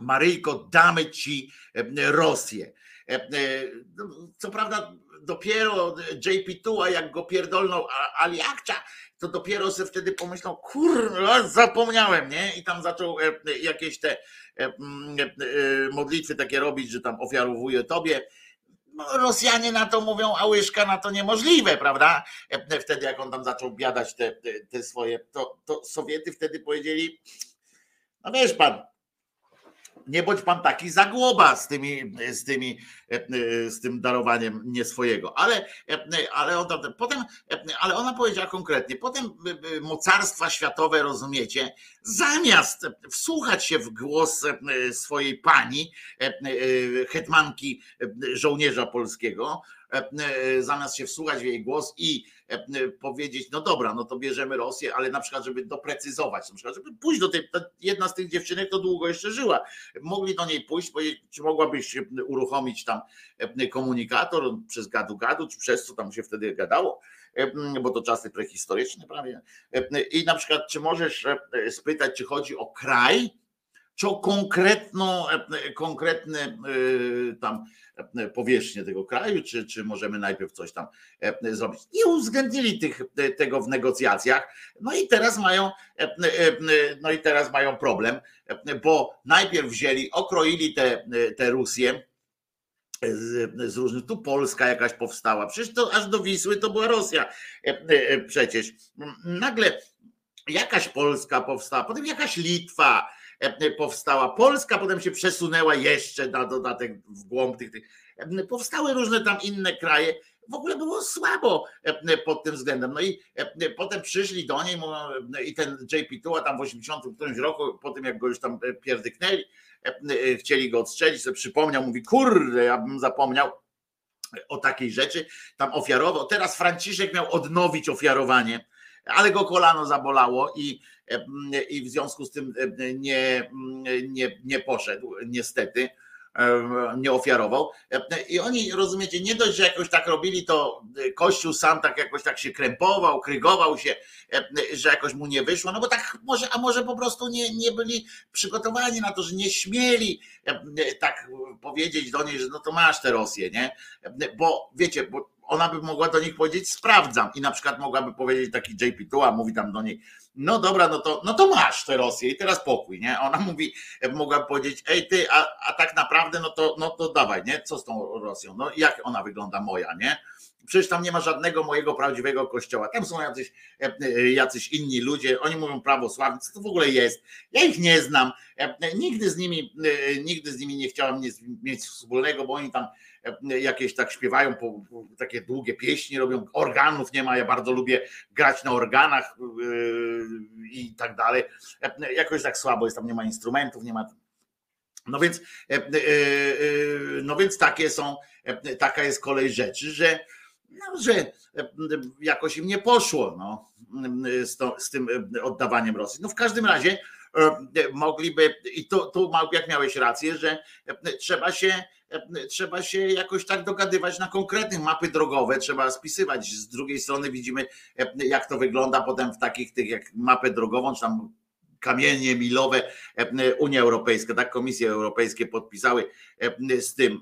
Maryjko, damy ci e, Rosję. No, co prawda dopiero JP2, a jak go pierdolnął Ali Akcia, to dopiero sobie wtedy pomyślał, kurwa, zapomniałem, nie? I tam zaczął jakieś te modlitwy takie robić, że tam ofiarowuje tobie no, Rosjanie na to mówią, a łyżka na to niemożliwe, prawda? Wtedy jak on tam zaczął biadać te, te swoje, to, to Sowiety wtedy powiedzieli, no wiesz pan, nie bądź pan taki zagłoba z tymi, z tymi, z tym darowaniem nie swojego. Ale, ale, on, potem, ale ona powiedziała konkretnie, potem mocarstwa światowe, rozumiecie, zamiast wsłuchać się w głos swojej pani, hetmanki żołnierza polskiego, zamiast się wsłuchać w jej głos i E, powiedzieć, no dobra, no to bierzemy Rosję, ale na przykład, żeby doprecyzować, na przykład, żeby pójść do tej, jedna z tych dziewczynek to długo jeszcze żyła. Mogli do niej pójść, powiedzieć, czy mogłabyś uruchomić tam e, komunikator przez gadu-gadu, czy przez co tam się wtedy gadało, e, bo to czasy prehistoryczne prawie. I na przykład, czy możesz spytać, czy chodzi o kraj, czy konkretną, konkretny tam powierzchnię tego kraju, czy, czy możemy najpierw coś tam e, zrobić. Nie uwzględnili tych, e, tego w negocjacjach, no i teraz mają, e, no i teraz mają problem, bo najpierw wzięli, okroili te, te Rusję, z, z, różnych, tu Polska jakaś powstała, przecież to aż do Wisły to była Rosja przecież. Nagle jakaś Polska powstała, potem jakaś Litwa, E, powstała Polska, potem się przesunęła jeszcze na dodatek w głąb tych, tych. E, powstały różne tam inne kraje. W ogóle było słabo e, pod tym względem. No i potem przyszli do niej i ten JP Tua tam w 80 którymś roku, po tym jak go już tam pierdyknęli, chcieli go odstrzelić, sobie przypomniał, mówi, kurde, ja bym zapomniał o takiej rzeczy, tam ofiarował. Teraz Franciszek miał odnowić ofiarowanie, ale go kolano zabolało i i w związku z tym nie, nie, nie poszedł, niestety nie ofiarował. I oni, rozumiecie, nie dość, że jakoś tak robili, to Kościół sam tak jakoś tak się krępował, krygował się, że jakoś mu nie wyszło, no bo tak może, a może po prostu nie, nie byli przygotowani na to, że nie śmieli tak powiedzieć do niej, że no to masz tę Rosję, nie? Bo wiecie, bo ona by mogła do nich powiedzieć sprawdzam i na przykład mogłaby powiedzieć taki JP Tua, mówi tam do niej, no dobra, no to, no to masz tę Rosję i teraz pokój, nie? Ona mówi, mogła powiedzieć, ej ty, a, a tak naprawdę, no to, no to dawaj, nie? Co z tą Rosją? No jak ona wygląda moja, nie? Przecież tam nie ma żadnego mojego prawdziwego kościoła. Tam są jacyś, e, e, jacyś inni ludzie, oni mówią prawosławni, co to w ogóle jest? Ja ich nie znam. E, nigdy z nimi, nigdy z nimi nie chciałam mieć wspólnego, bo oni tam jakieś tak śpiewają, takie długie pieśni robią, organów nie ma, ja bardzo lubię grać na organach i tak dalej. Jakoś tak słabo jest, tam nie ma instrumentów, nie ma no więc, no więc takie są, taka jest kolej rzeczy, że no, że e, jakoś im nie poszło no, z, to, z tym e, oddawaniem Rosji. No w każdym razie e, mogliby, i tu, tu jak miałeś rację, że trzeba się, trzeba się jakoś tak dogadywać na konkretnych mapy drogowe, trzeba spisywać. Z drugiej strony widzimy, jak to wygląda potem w takich tych jak mapę drogową, czy tam kamienie milowe Unia Europejska, tak, Komisje Europejskie podpisały z tym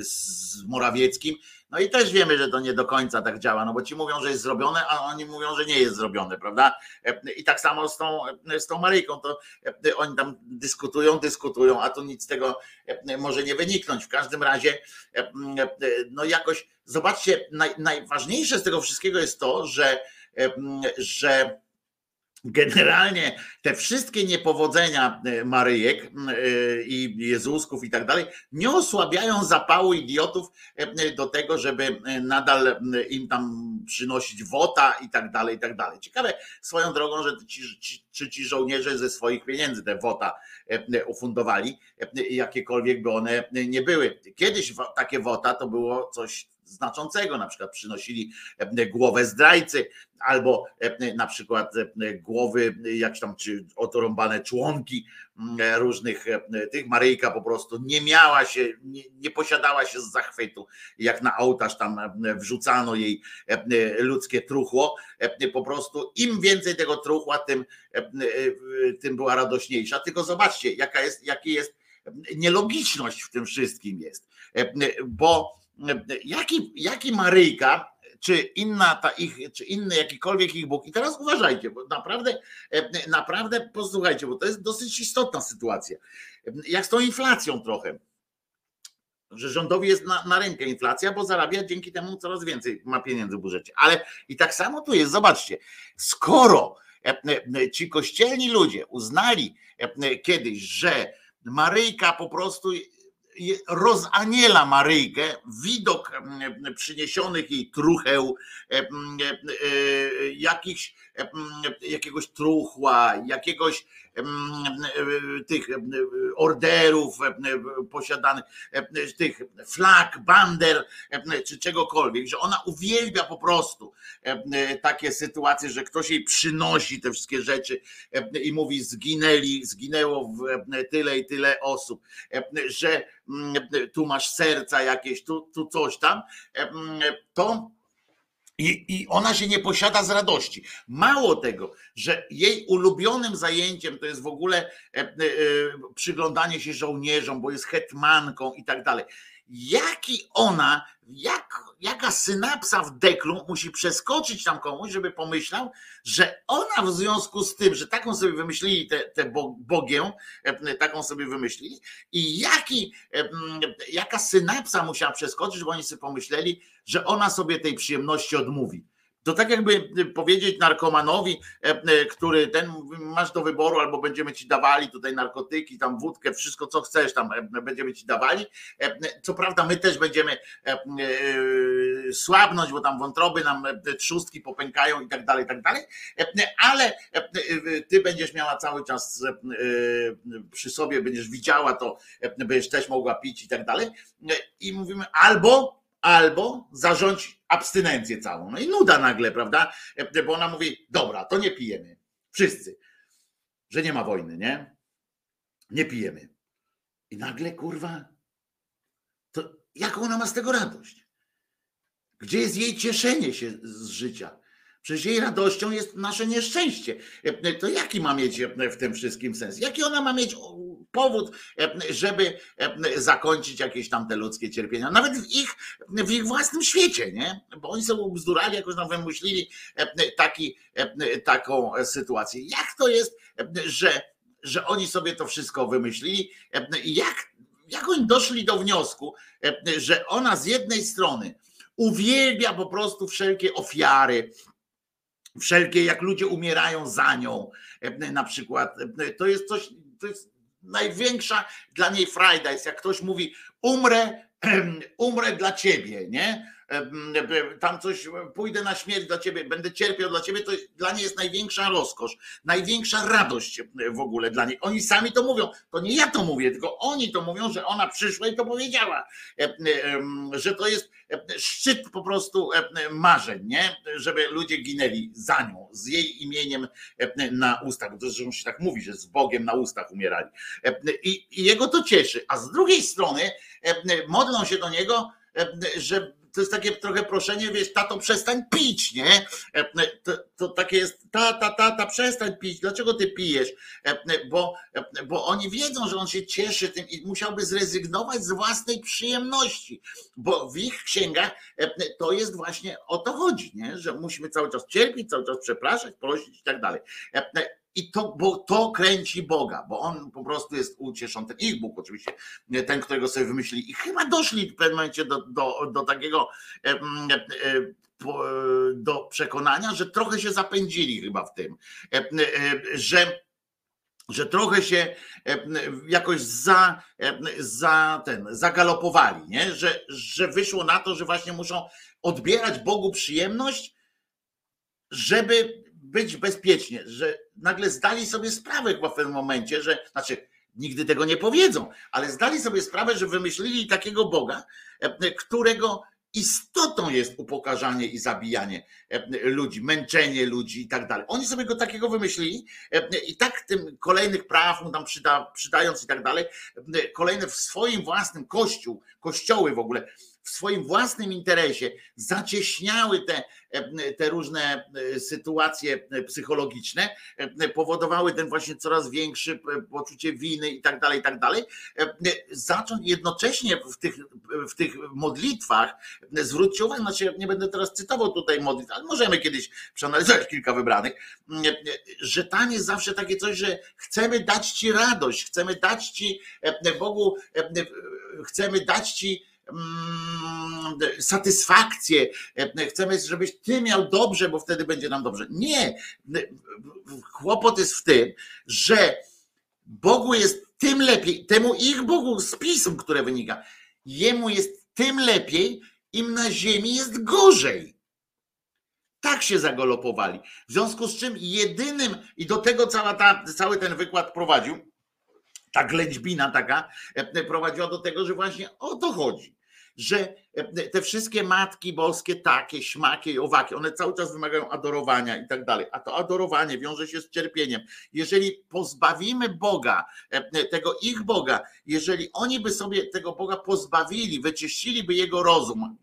z Morawieckim, no i też wiemy, że to nie do końca tak działa, no bo ci mówią, że jest zrobione, a oni mówią, że nie jest zrobione, prawda? I tak samo z tą, z tą Maryjką, to oni tam dyskutują, dyskutują, a to nic z tego może nie wyniknąć. W każdym razie, no jakoś, zobaczcie, naj, najważniejsze z tego wszystkiego jest to, że, że generalnie te wszystkie niepowodzenia e, Maryjek e, i Jezusków i tak dalej nie osłabiają zapału idiotów e, do tego, żeby nadal im tam przynosić wota i tak dalej, i tak dalej. Ciekawe swoją drogą, że ci, ci, czy ci żołnierze ze swoich pieniędzy te wota ufundowali, jakiekolwiek by one nie były. Kiedyś takie wota to było coś znaczącego, na przykład przynosili głowę zdrajcy, albo na przykład głowy, jakieś tam czy otorąbane członki różnych tych. Maryjka po prostu nie miała się, nie, nie posiadała się z zachwytu, jak na ołtarz tam wrzucano jej ludzkie truchło. Po prostu im więcej tego truchła, tym, tym była radośniejsza. Tylko zobaczcie, jaka jest, jaki jest nielogiczność w tym wszystkim jest. Bo jaki, jaki Maryjka, czy inna ta ich, czy inny jakikolwiek ich Bóg. I teraz uważajcie, bo naprawdę, naprawdę posłuchajcie, bo to jest dosyć istotna sytuacja. Jak z tą inflacją trochę że rządowi jest na, na rękę inflacja, bo zarabia dzięki temu coraz więcej ma pieniędzy w budżecie. Ale i tak samo tu jest, zobaczcie, skoro e, e, ci kościelni ludzie uznali e, kiedyś, że Maryjka po prostu rozaniela Maryjkę, widok przyniesionych jej trucheł, jakichś, jakiegoś truchła, jakiegoś tych orderów posiadanych, tych flag, bander czy czegokolwiek, że ona uwielbia po prostu takie sytuacje, że ktoś jej przynosi te wszystkie rzeczy i mówi zginęli, zginęło tyle i tyle osób, że tu masz serca jakieś, tu, tu coś tam, to i, I ona się nie posiada z radości. Mało tego, że jej ulubionym zajęciem to jest w ogóle e, e, przyglądanie się żołnierzom, bo jest hetmanką i tak dalej. Jaki ona, jak, jaka synapsa w deklu musi przeskoczyć tam komuś, żeby pomyślał, że ona w związku z tym, że taką sobie wymyślili tę te, te bogię, e, taką sobie wymyślili, i jaki, jaka synapsa musiała przeskoczyć, żeby oni sobie pomyśleli, że ona sobie tej przyjemności odmówi. To tak jakby powiedzieć narkomanowi, e, e, który ten masz do wyboru, albo będziemy ci dawali tutaj narkotyki, tam wódkę, wszystko co chcesz, tam e, będziemy ci dawali. Co prawda my też będziemy słabnąć, bo tam wątroby nam trzustki popękają i tak dalej, i tak dalej, ale ty będziesz miała cały czas przy sobie, będziesz widziała to, będziesz też mogła pić i tak dalej. I mówimy albo albo zarządź abstynencję całą. No i nuda nagle, prawda? Bo ona mówi, dobra, to nie pijemy. Wszyscy. Że nie ma wojny, nie? Nie pijemy. I nagle, kurwa, to jaką ona ma z tego radość? Gdzie jest jej cieszenie się z życia? Przecież jej radością jest nasze nieszczęście. To jaki ma mieć w tym wszystkim sens? Jaki ona ma mieć powód, żeby zakończyć jakieś tam te ludzkie cierpienia? Nawet w ich, w ich własnym świecie, nie? Bo oni sobie bzdurali, jakoś nam wymyślili taki, taką sytuację. Jak to jest, że, że oni sobie to wszystko wymyślili? Jak, jak oni doszli do wniosku, że ona z jednej strony uwielbia po prostu wszelkie ofiary, wszelkie, jak ludzie umierają za nią, e, na przykład. E, to jest coś, to jest największa dla niej frajda, jest jak ktoś mówi, umrę, umrę dla ciebie, nie? Tam coś, pójdę na śmierć dla ciebie, będę cierpiał dla ciebie, to dla niej jest największa rozkosz, największa radość w ogóle dla niej. Oni sami to mówią, to nie ja to mówię, tylko oni to mówią, że ona przyszła i to powiedziała, że to jest szczyt po prostu marzeń, nie? Żeby ludzie ginęli za nią, z jej imieniem na ustach, bo to zresztą się tak mówi, że z Bogiem na ustach umierali. I, i jego to cieszy, a z drugiej strony modlą się do niego, że to jest takie trochę proszenie, wiesz, tato przestań pić, nie? E, to, to takie jest, tata, tata, przestań pić, dlaczego ty pijesz? E, bo, bo oni wiedzą, że on się cieszy tym i musiałby zrezygnować z własnej przyjemności, bo w ich księgach e, to jest właśnie o to chodzi, nie? Że musimy cały czas cierpieć, cały czas przepraszać, prosić i tak dalej. I to, bo to kręci Boga, bo on po prostu jest ucieszony, ten ich Bóg oczywiście, ten, którego sobie wymyślili. I chyba doszli w pewnym momencie do, do, do takiego do przekonania, że trochę się zapędzili chyba w tym, że że trochę się jakoś za, za ten, zagalopowali, nie? Że, że wyszło na to, że właśnie muszą odbierać Bogu przyjemność, żeby być bezpiecznie, że nagle zdali sobie sprawę w pewnym momencie, że znaczy nigdy tego nie powiedzą, ale zdali sobie sprawę, że wymyślili takiego Boga, e, którego istotą jest upokarzanie i zabijanie e, ludzi, męczenie ludzi i tak dalej. Oni sobie go takiego wymyślili e, i tak tym kolejnych praw mu tam przyda, przydając i tak dalej, kolejne w swoim własnym kościół, kościoły w ogóle w swoim własnym interesie zacieśniały te, te różne sytuacje psychologiczne, powodowały ten właśnie coraz większy poczucie winy i tak dalej, i tak dalej, zacząć jednocześnie w tych, w tych modlitwach, zwróćcie uwagę, znaczy nie będę teraz cytował tutaj modlitw, ale możemy kiedyś przeanalizować kilka wybranych, że tam jest zawsze takie coś, że chcemy dać Ci radość, chcemy dać Ci Bogu, chcemy dać Ci satysfakcję, chcemy, żebyś ty miał dobrze, bo wtedy będzie nam dobrze. Nie. Kłopot jest w tym, że Bogu jest tym lepiej, temu ich Bogu z pism, które wynika, jemu jest tym lepiej, im na ziemi jest gorzej. Tak się zagolopowali. W związku z czym jedynym, i do tego cała ta, cały ten wykład prowadził, ta ględźbina taka e, prowadziła do tego, że właśnie o to chodzi, że e, te wszystkie matki boskie, takie, śmakie i owaki, one cały czas wymagają adorowania i tak dalej, a to adorowanie wiąże się z cierpieniem. Jeżeli pozbawimy Boga, e, tego ich Boga, jeżeli oni by sobie tego Boga pozbawili, wyczyściliby jego rozum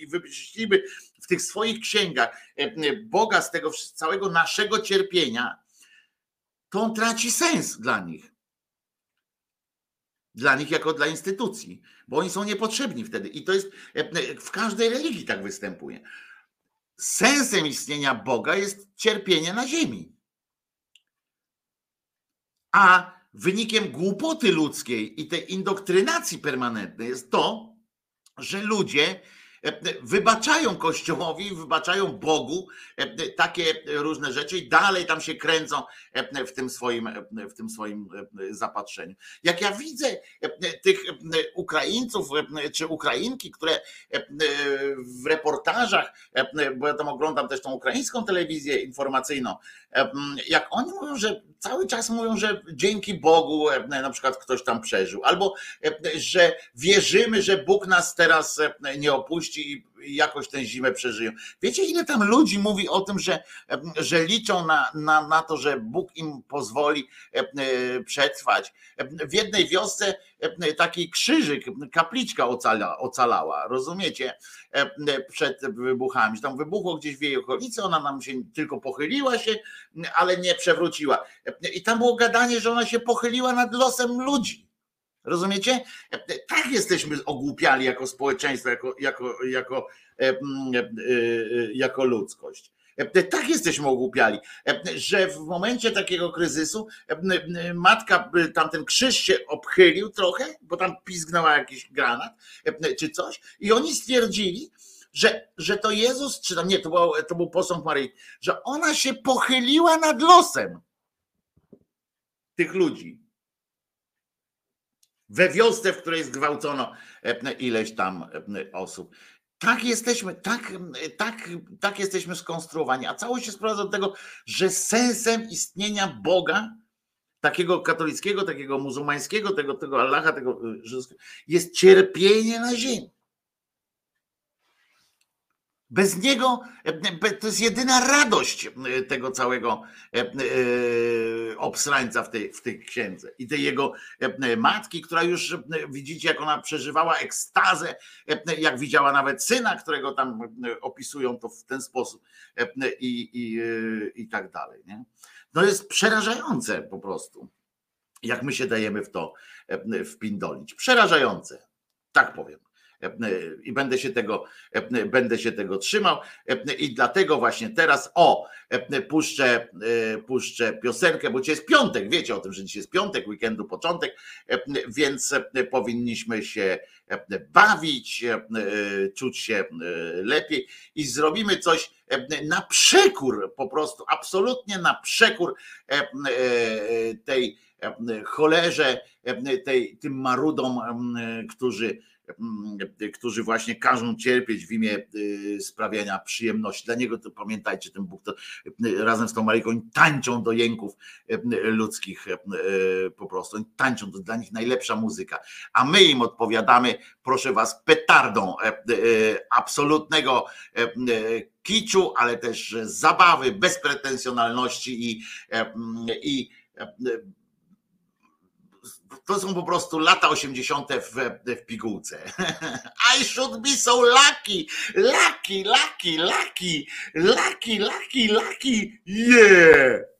i wyczyściliby w tych swoich księgach Boga z tego całego naszego cierpienia, to on traci sens dla nich. Dla nich jako dla instytucji, bo oni są niepotrzebni wtedy. I to jest w każdej religii tak występuje. Sensem istnienia Boga jest cierpienie na ziemi. A wynikiem głupoty ludzkiej i tej indoktrynacji permanentnej jest to, że ludzie wybaczają Kościołowi, wybaczają Bogu takie różne rzeczy i dalej tam się kręcą w tym swoim, w tym swoim zapatrzeniu. Jak ja widzę tych Ukraińców czy Ukrainki, które w reportażach, bo ja tam oglądam też tą ukraińską telewizję informacyjną, jak oni mówią, że cały czas mówią, że dzięki Bogu na przykład ktoś tam przeżył, albo że wierzymy, że Bóg nas teraz nie opuści i jakoś tę zimę przeżyją. Wiecie, ile tam ludzi mówi o tym, że, że liczą na, na, na to, że Bóg im pozwoli przetrwać. W jednej wiosce taki krzyżyk, kapliczka ocala, ocalała, rozumiecie, przed wybuchami. Tam wybuchło gdzieś w jej okolicy, ona nam się tylko pochyliła się, ale nie przewróciła. I tam było gadanie, że ona się pochyliła nad losem ludzi. Rozumiecie? Tak jesteśmy ogłupiali jako społeczeństwo, jako, jako, jako, jako ludzkość. Tak jesteśmy ogłupiali, że w momencie takiego kryzysu matka, tamten krzyż się obchylił trochę, bo tam pizgnęła jakiś granat czy coś i oni stwierdzili, że, że to Jezus, czy tam nie, to był, to był posąg Maryi, że ona się pochyliła nad losem tych ludzi we wiosce, w której zgwałcono ileś tam osób. Tak jesteśmy, tak, tak, tak jesteśmy skonstruowani. A całość się sprowadza do tego, że sensem istnienia Boga, takiego katolickiego, takiego muzułmańskiego, tego, tego Allaha, tego jest cierpienie na ziemi. Bez niego to jest jedyna radość tego całego obsrańca w tej, w tej księdze i tej jego matki, która już widzicie, jak ona przeżywała ekstazę, jak widziała nawet syna, którego tam opisują to w ten sposób i, i, i tak dalej. Nie? No jest przerażające po prostu, jak my się dajemy w to wpindolić. Przerażające, tak powiem i będę się tego, będę się tego trzymał. I dlatego właśnie teraz o, puszczę, puszczę piosenkę, bo dzisiaj jest piątek, wiecie o tym, że dzisiaj jest piątek, weekendu początek, więc powinniśmy się bawić, czuć się lepiej i zrobimy coś na przekór, po prostu absolutnie na przekór tej cholerze, tej, tym marudom, którzy którzy właśnie każą cierpieć w imię y, sprawiania przyjemności. Dla niego to pamiętajcie, ten Bóg to y, razem z tą Maryjką tańczą do jęków y, ludzkich po prostu. Tańczą, to dla nich najlepsza muzyka. A my im odpowiadamy, proszę was, petardą absolutnego kiczu, ale też zabawy, bezpretensjonalności i, i to są po prostu lata 80. w, w pigułce. I should be so lucky, lucky, lucky, lucky, lucky, lucky, lucky, yeah!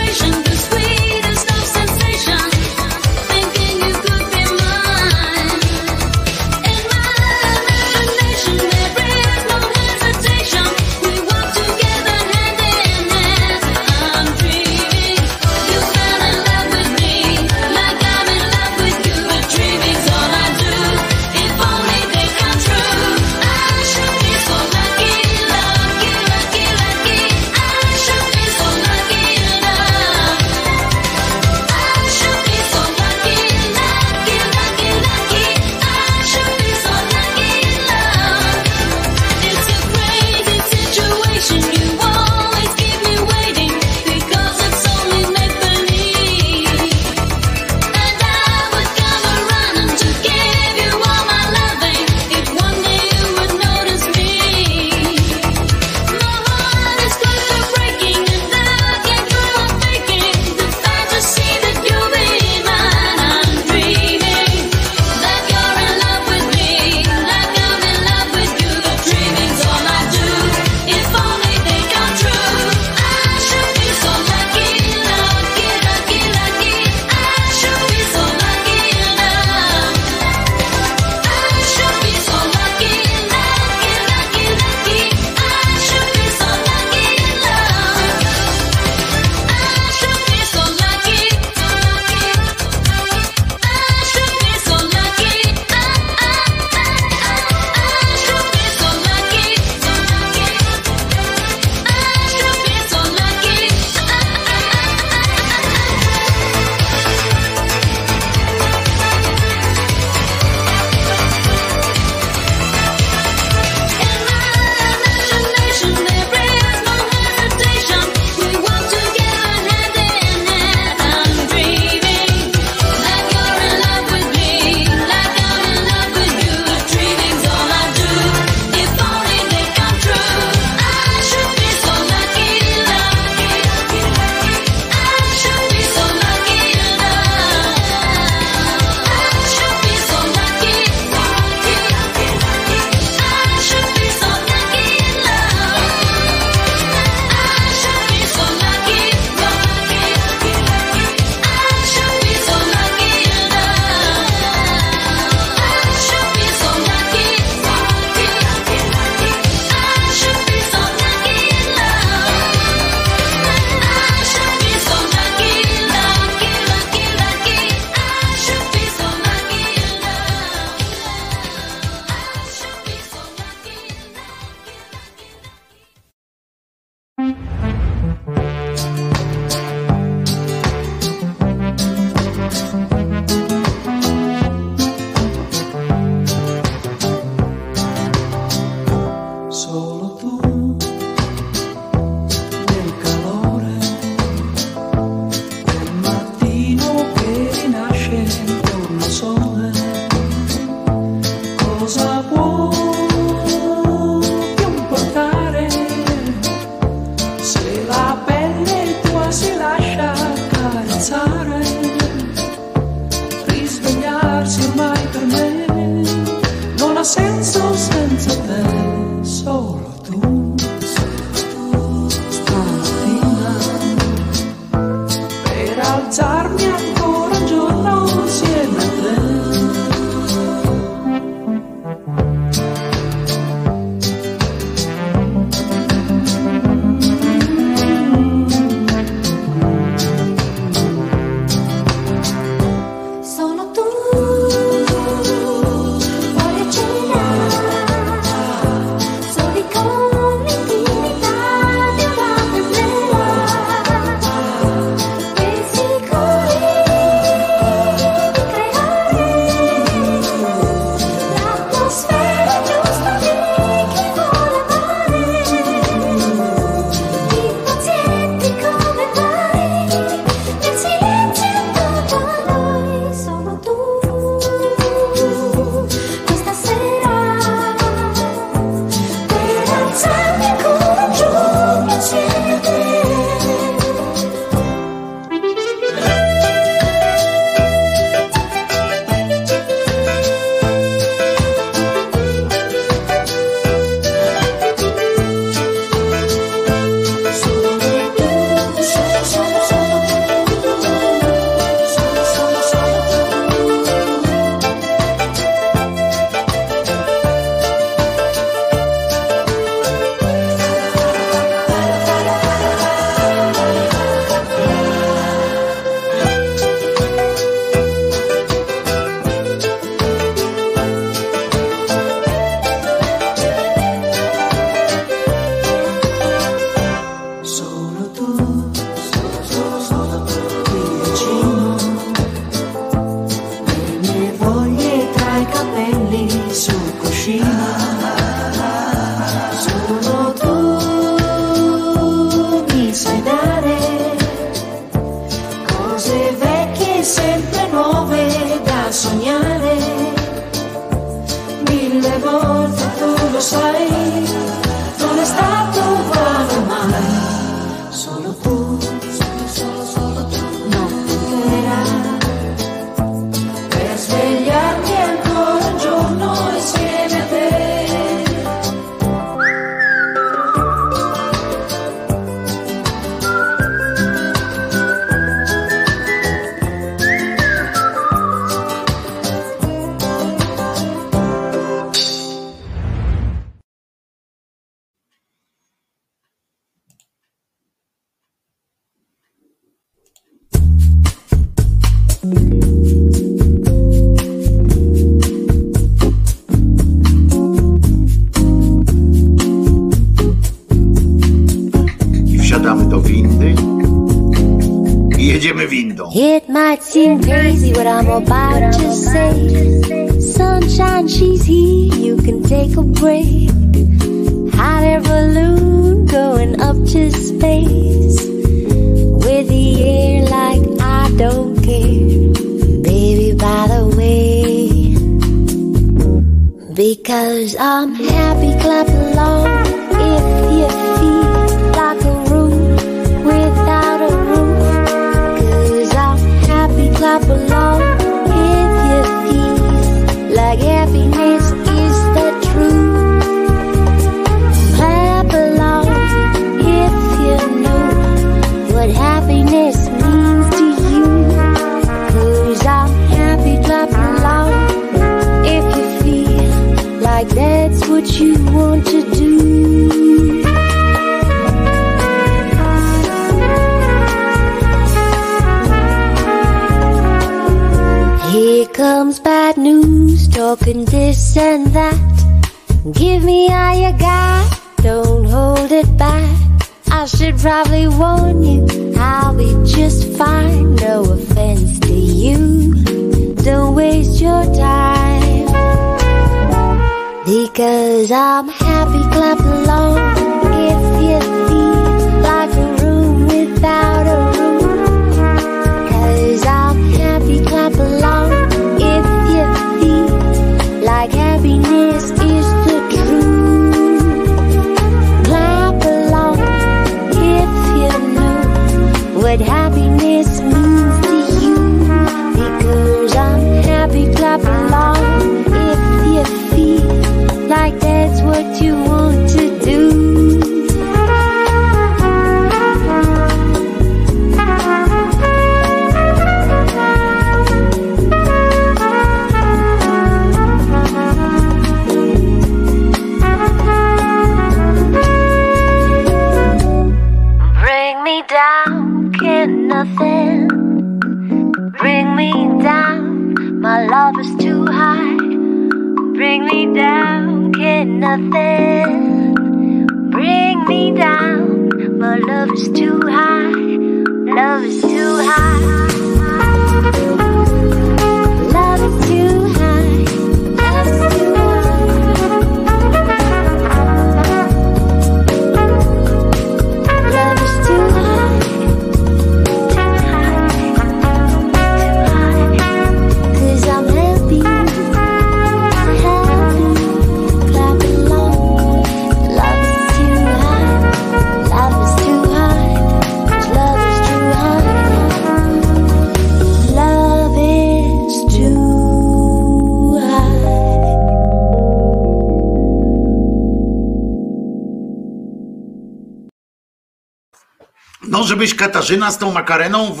Żebyś Katarzyna z tą makareną w,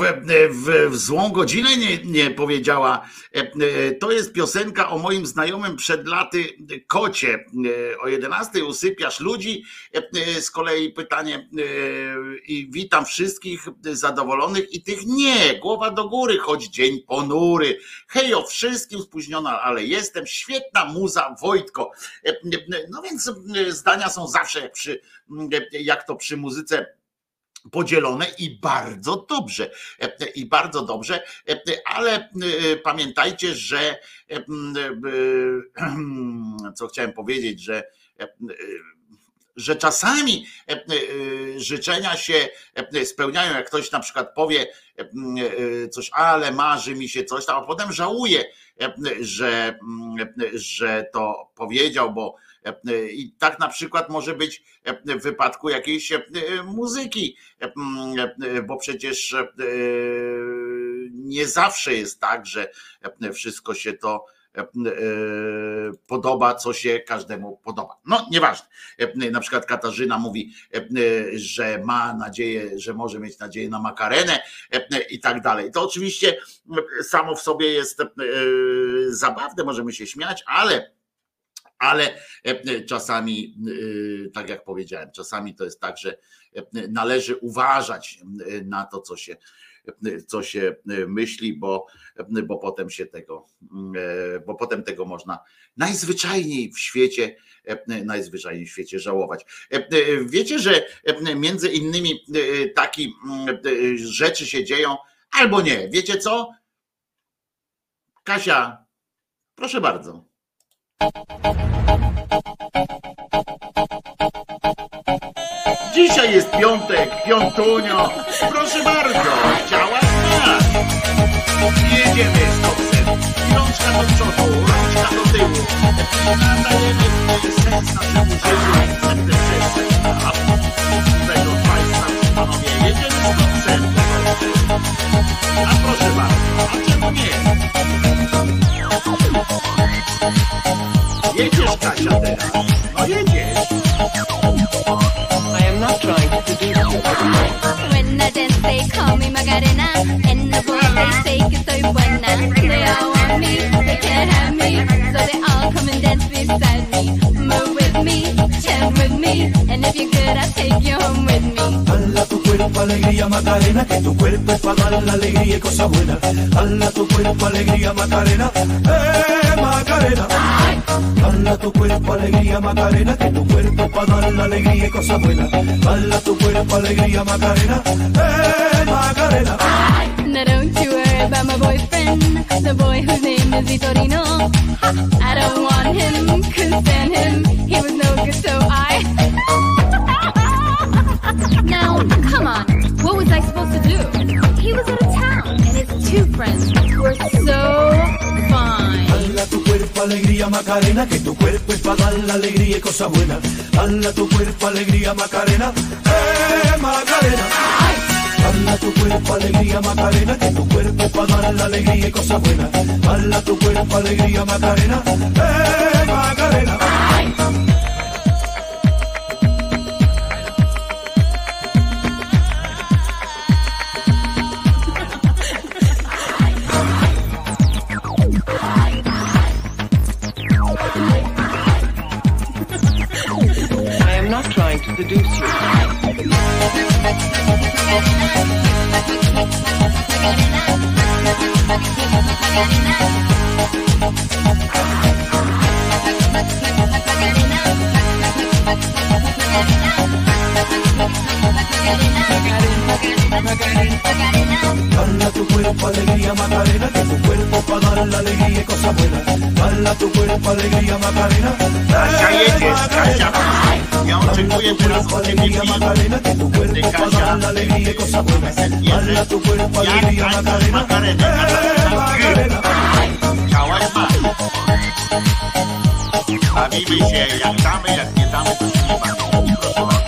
w, w złą godzinę nie, nie powiedziała. E, e, To jest piosenka o moim znajomym przed laty kocie. E, O 11 usypiasz ludzi. Z kolei pytanie i witam wszystkich zadowolonych i tych nie. Głowa do góry, choć dzień ponury. Hej, o wszystkim spóźniona, ale jestem. Świetna muza, Wojtko. No więc zdania są zawsze przy, jak to przy muzyce podzielone i bardzo dobrze. I bardzo dobrze, ale e, pamiętajcie, że e, e, co chciałem powiedzieć, że że czasami życzenia się spełniają, jak ktoś na przykład powie coś, ale marzy mi się coś a potem żałuje, że, że to powiedział, bo i tak na przykład może być w wypadku jakiejś e, muzyki, e, bo przecież e, nie zawsze jest tak, że wszystko się to e, podoba, co się każdemu podoba. No, nieważne. E, Na przykład Katarzyna mówi, e, że ma nadzieję, że może mieć nadzieję na makarenę e, i tak dalej. To oczywiście samo w sobie jest e, zabawne, możemy się śmiać, ale ale e, czasami, e, tak jak powiedziałem, czasami to jest tak, że e, należy uważać na to, co się, co się myśli, bo, bo potem się tego, bo potem tego można najzwyczajniej w świecie, najzwyczajniej w świecie żałować. Wiecie, że między innymi takie rzeczy się dzieją, albo nie. Wiecie co? Kasia, proszę bardzo. Dzisiaj jest piątek, piątunio. Proszę bardzo, chciałaś tak. Jedziemy z koksem. Rączka do przodu, rączka do tyłu. Nadajemy sens naszemu życiu. Serdecznie. Będą Państwa, panowie, jedziemy When I dance, they call me Macarena. And the boys, they say que soy buena. They all want me, they can't have me. So they all come and dance beside me. Move with me, chant with me. And if you're good, I'll take you home with me. Cuerpo alegría Macarena, que tu cuerpo es para dar la alegría y cosas buenas. Hala tu cuerpo alegría Macarena, eh Macarena. Hala tu cuerpo alegría Macarena, que tu cuerpo para dar la alegría y cosas buenas. Hala tu cuerpo alegría Macarena, eh Macarena. Now don't you worry about my boyfriend, the boy whose name is Vitorino. I don't want him, couldn't stand him, he was no good, so I. now, come on, what was I supposed to do? He was out of town, and his two friends were so fine. Hala tu cuerpo alegría Macarena, que tu cuerpo es para dar la alegría y cosas buenas. Hala tu cuerpo alegría Macarena, eh Macarena. Hala tu cuerpo alegría Macarena, que tu cuerpo es para dar la alegría y cosas buenas. Hala tu cuerpo alegría Macarena, eh Macarena. Seduce you. Hala tu cuerpo alegría Macarena, que tu cuerpo para dar la alegría y cosas buenas. Tu cuerpo alegría Macarena, oczekuję teraz cuerpo alegría. Macarena, que tu cuerpo para dar la alegría y cosas buenas. Tu cuerpo alegría Macarena. Chciałaś mać. Bawimy się, jak damy, jak nie damy, to się nie bawimy. Proszę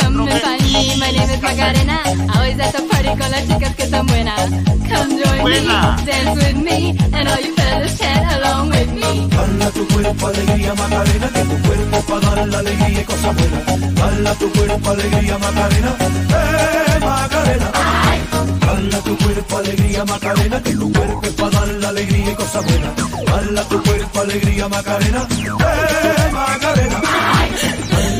Come and find me, my name is Macarena. Always at the party con las chicas que son buenas. Come join Buena. me, dance with me, and all you fellas chant along with me. Hala tu cuerpo alegría Macarena, que tu cuerpo para dar la alegría y cosas buenas. Hala tu cuerpo alegría Macarena, eh Macarena. Hala tu cuerpo alegría Macarena, que tu cuerpo es para dar la alegría y cosas buenas. Hala tu cuerpo alegría Macarena, eh Macarena.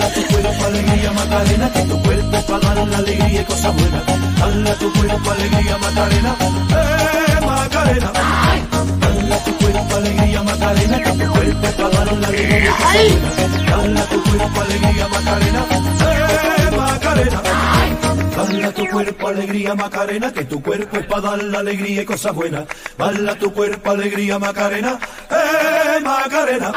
Hala tu cuerpo alegría Macarena, que tu cuerpo es para dar la alegría y cosas buenas. Hala tu cuerpo alegría Macarena, eh Macarena. Hala tu cuerpo alegría Macarena, que tu cuerpo para dar la alegría y cosas buenas. Hala tu cuerpo alegría Macarena, eh Macarena. Hala tu cuerpo alegría Macarena, que tu cuerpo es para dar la alegría y cosas buenas. Hala tu cuerpo alegría Macarena, eh Macarena.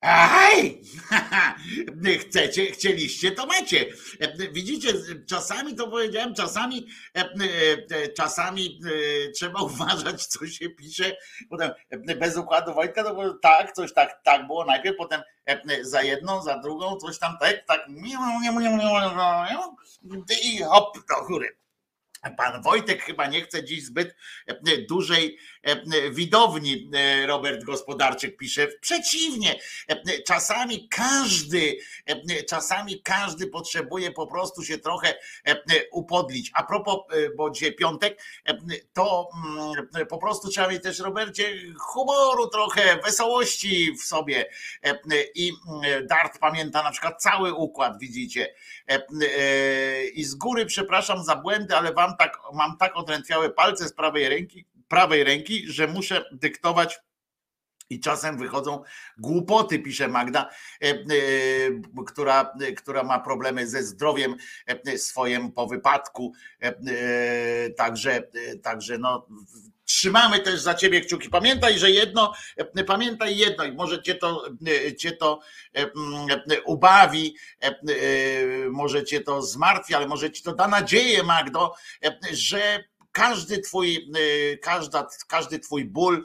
Aj! Chcecie, chcieliście, to macie. Widzicie, czasami to powiedziałem, czasami, e, e, czasami e, trzeba uważać, co się pisze. Potem bez układu Wojtka, to było tak, coś tak, tak było najpierw, potem za jedną, za drugą, coś tam tak, tak. I hop do góry. Pan Wojtek chyba nie chce dziś zbyt e, dużej e, widowni, e, Robert Gospodarczyk pisze. Przeciwnie, e, czasami każdy, e, czasami każdy potrzebuje po prostu się trochę e, upodlić. A propos, e, bo dzisiaj piątek, e, to mm, po prostu trzeba mieć też, Robercie, humoru trochę, wesołości w sobie. E, I mm, Dart pamięta na przykład cały układ, widzicie. E, e, I z góry przepraszam za błędy, ale wam tak, mam tak odrętwiałe palce z prawej ręki, prawej ręki, że muszę dyktować I czasem wychodzą głupoty, pisze Magda, e, która, która ma problemy ze zdrowiem swoim po wypadku. Także, także no, trzymamy też za ciebie kciuki. Pamiętaj, że jedno, e, pamiętaj jedno i może cię to, e, cię to e, ubawi, może cię to zmartwi, ale może ci to da nadzieję, Magdo, że każdy twój, każda, każdy twój ból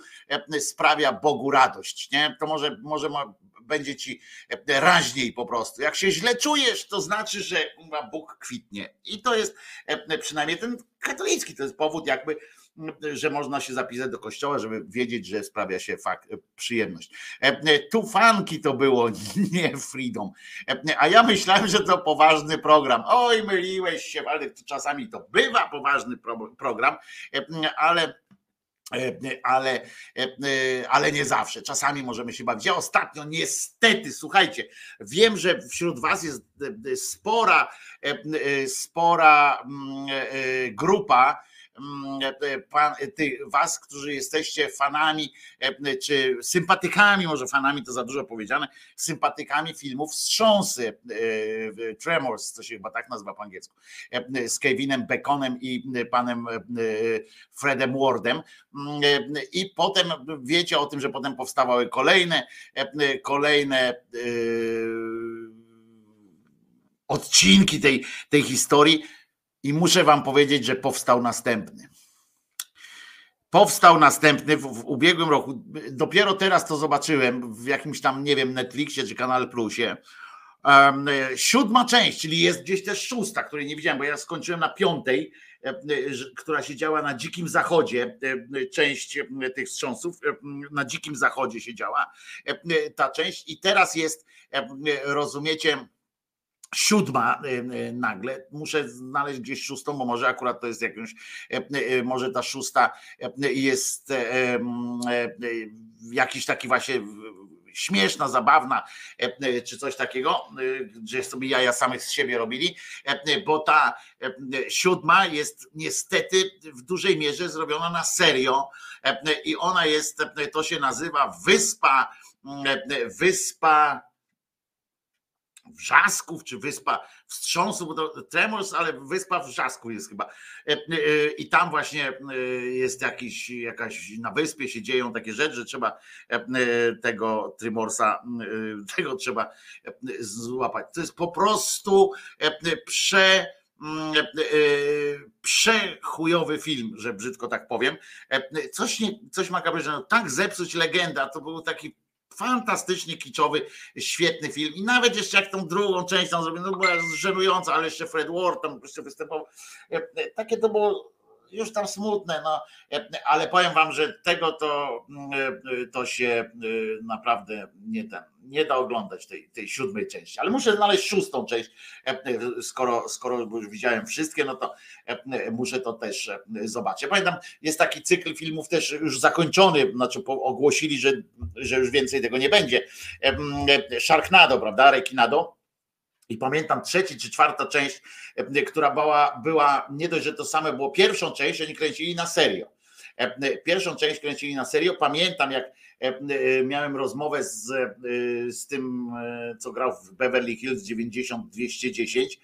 sprawia Bogu radość, nie? To może, może ma, będzie ci raźniej po prostu. Jak się źle czujesz, to znaczy, że Bóg kwitnie. I to jest przynajmniej ten katolicki, to jest powód jakby, że można się zapisać do kościoła, żeby wiedzieć, że sprawia się fakt, przyjemność. Tu fanki to było, nie freedom. A ja myślałem, że to poważny program. Oj, myliłeś się, ale czasami to bywa poważny pro- program, ale ale, ale nie zawsze. Czasami możemy się bawić. Ja ostatnio niestety, słuchajcie, wiem, że wśród Was jest spora, spora grupa, pan, ty, was, którzy jesteście fanami, e, czy sympatykami, może fanami to za dużo powiedziane, sympatykami filmów Wstrząsy, e, Tremors, co się chyba tak nazywa po angielsku, e, z Kevinem Baconem i panem Fredem Wardem. I potem wiecie o tym, że potem powstawały kolejne, kolejne odcinki tej, tej historii i muszę wam powiedzieć, że powstał następny. Powstał następny w, w ubiegłym roku. Dopiero teraz to zobaczyłem w jakimś tam, nie wiem, Netflixie czy Kanal Plusie. Um, siódma część, czyli jest gdzieś też szósta, której nie widziałem, bo ja skończyłem na piątej, e, która się działa na Dzikim Zachodzie. e, Część e, tych wstrząsów e, na Dzikim Zachodzie się działa e, ta część i teraz jest, e, rozumiecie, siódma y, y, nagle, muszę znaleźć gdzieś szóstą, bo może akurat to jest jakąś, e, e, może ta szósta e, jest e, e, e, jakiś taki właśnie śmieszna, zabawna, e, czy coś takiego, e, że sobie jaja samych z siebie robili, e, bo ta e, siódma jest niestety w dużej mierze zrobiona na serio e, i ona jest, e, to się nazywa Wyspa, e, Wyspa Wrzasków, czy wyspa wstrząsu, bo to Tremors, ale wyspa Wrzasków jest chyba. E, e, I tam właśnie e, jest jakiś, jakaś, na wyspie się dzieją takie rzeczy, że trzeba tego Tremorsa, tego trzeba złapać. To jest po prostu prze przechujowy film, że brzydko tak powiem. Coś, nie, coś makabrycznego, tak zepsuć legendę, to był taki fantastycznie kiczowy, świetny film. I nawet jeszcze jak tą drugą część tam zrobiono, no była żenująca, ale jeszcze Fred Ward tam jeszcze występował. E, e, Takie to było już tam smutne, no, ale powiem wam, że tego to, to się naprawdę nie, nie da oglądać tej, tej siódmej części, ale muszę znaleźć szóstą część, skoro, skoro już widziałem wszystkie, no to muszę to też zobaczyć. Pamiętam, jest taki cykl filmów też już zakończony, znaczy ogłosili, że, że już więcej tego nie będzie. Sharknado, prawda, Rekinado. I pamiętam trzeci czy czwarta część, e, która była, była nie dość, że to same było pierwszą część, oni kręcili na serio. E, Pierwszą część kręcili na serio. Pamiętam, jak e, e, miałem rozmowę z, e, z tym, e, co grał w Beverly Hills 90210.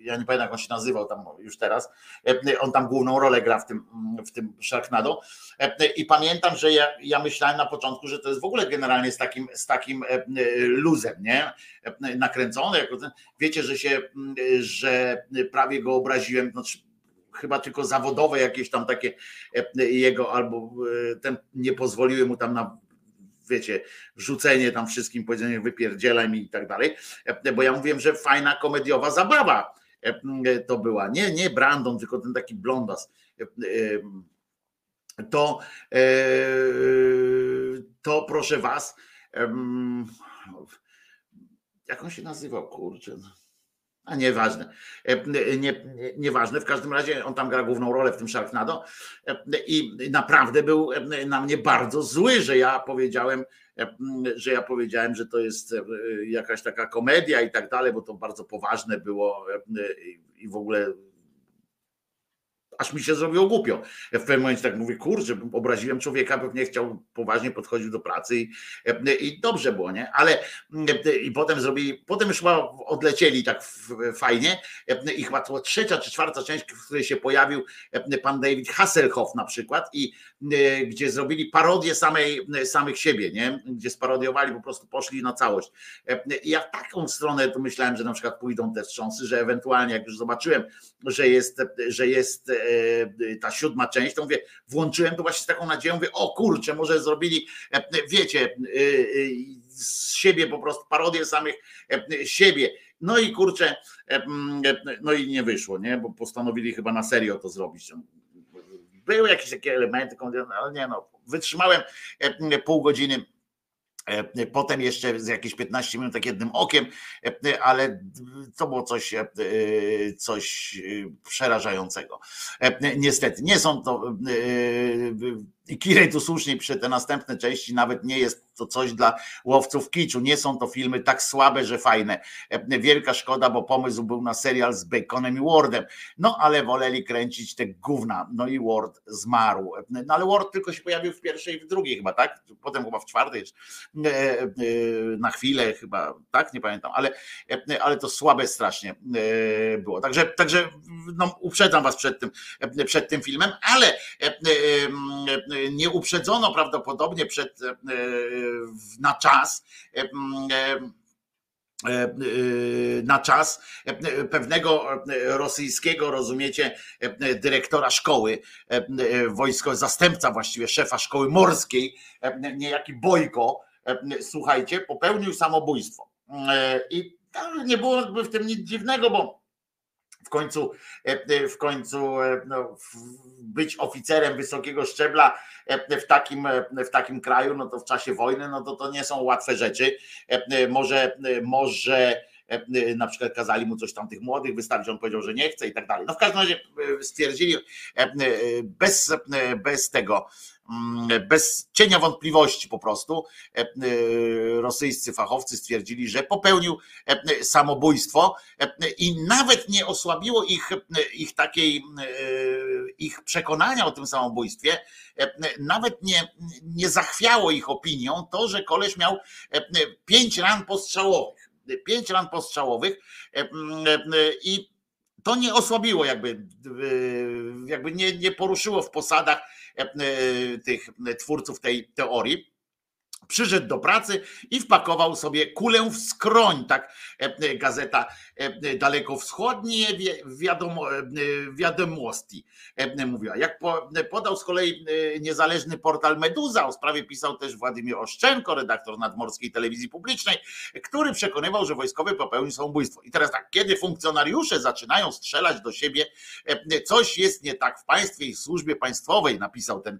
Ja nie pamiętam, jak on się nazywał tam już teraz. E, On tam główną rolę gra w tym, w tym Sharknado. E, I pamiętam, że ja, ja myślałem na początku, że to jest w ogóle generalnie z takim, z takim e, luzem, nie? Nakręcone. Wiecie, że się, że prawie go obraziłem. Znaczy, chyba tylko zawodowe jakieś tam takie jego, albo ten nie pozwoliły mu tam na wiecie, rzucenie tam wszystkim, powiedzenie wypierdzielaj mi i tak dalej, bo ja mówiłem, że fajna komediowa zabawa to była, nie, nie Brandon, tylko ten taki blondas, E, e, to, e, to proszę was, jak on się nazywał, kurczę, a nieważne, E, nie, nie, nieważne, w każdym razie on tam gra główną rolę w tym Sharknado. E, i naprawdę był e, na mnie bardzo zły, że ja powiedziałem, e, że ja powiedziałem, że to jest e, jakaś taka komedia i tak dalej, bo to bardzo poważne było e, i w ogóle aż mi się zrobiło głupio. W pewnym momencie tak mówię, kurczę, obraziłem człowieka, pewnie chciał poważnie podchodzić do pracy i, i dobrze było, nie? Ale i potem zrobili, potem już chyba odlecieli tak fajnie i chyba to trzecia czy czwarta część, w której się pojawił pan David Hasselhoff na przykład i gdzie zrobili parodię samej, samych siebie, nie? Gdzie sparodiowali, po prostu poszli na całość. I ja w taką stronę myślałem, że na przykład pójdą te wstrząsy, że ewentualnie jak już zobaczyłem, że jest, że jest e, ta siódma część, to mówię, włączyłem to właśnie z taką nadzieją, mówię, o kurczę, może zrobili, e, wiecie, e, z siebie po prostu parodię samych siebie. No i kurczę, no i nie wyszło, nie? Bo postanowili chyba na serio to zrobić. Były jakieś takie elementy, ale nie no, wytrzymałem pół godziny E, potem jeszcze z jakieś 15 minut tak jednym okiem, e, ale to było coś, e, coś przerażającego. Niestety, nie są to i Kirej tu słusznie pisze, te następne części nawet nie jest to coś dla łowców kiczu. Nie są to filmy tak słabe, że fajne. Wielka szkoda, bo pomysł był na serial z Baconem i Wardem. No ale woleli kręcić te gówna. No i Ward zmarł. No ale Ward tylko się pojawił w pierwszej i w drugiej chyba, tak? Potem chyba w czwartej e, e, na chwilę chyba, tak? Nie pamiętam, ale, e, ale to słabe strasznie było. Także, także no, uprzedzam was przed tym, przed tym filmem, ale nie uprzedzono prawdopodobnie przed, na czas na czas pewnego rosyjskiego, rozumiecie, dyrektora szkoły wojsko, zastępca właściwie szefa szkoły morskiej, niejaki Bojko, słuchajcie, popełnił samobójstwo. I nie byłoby w tym nic dziwnego, bo w końcu, e, e, w końcu e, no, być oficerem wysokiego szczebla w takim, w takim kraju, no to w czasie wojny, no to to nie są łatwe rzeczy. Może, może na przykład kazali mu coś tam tych młodych wystawić, on powiedział, że nie chce i tak dalej. No w każdym razie stwierdzili bez, bez tego, bez cienia wątpliwości po prostu e, e, rosyjscy fachowcy stwierdzili, że popełnił e, samobójstwo i nawet nie osłabiło ich, ich takiej ich przekonania o tym samobójstwie, nawet nie, nie zachwiało ich opinią to, że koleś miał pięć ran postrzałowych. Pięć ran postrzałowych i to nie osłabiło jakby, jakby nie, nie poruszyło w posadach tych twórców tej teorii. Przyszedł do pracy i wpakował sobie kulę w skroń, tak e, gazeta daleko wschodnie wiadomo, wiadomości mówiła. Jak podał z kolei niezależny portal Meduza, o sprawie pisał też Władimir Oszczenko, redaktor nadmorskiej telewizji publicznej, który przekonywał, że wojskowy popełnił samobójstwo. I teraz tak, kiedy funkcjonariusze zaczynają strzelać do siebie, coś jest nie tak w państwie i służbie państwowej, napisał ten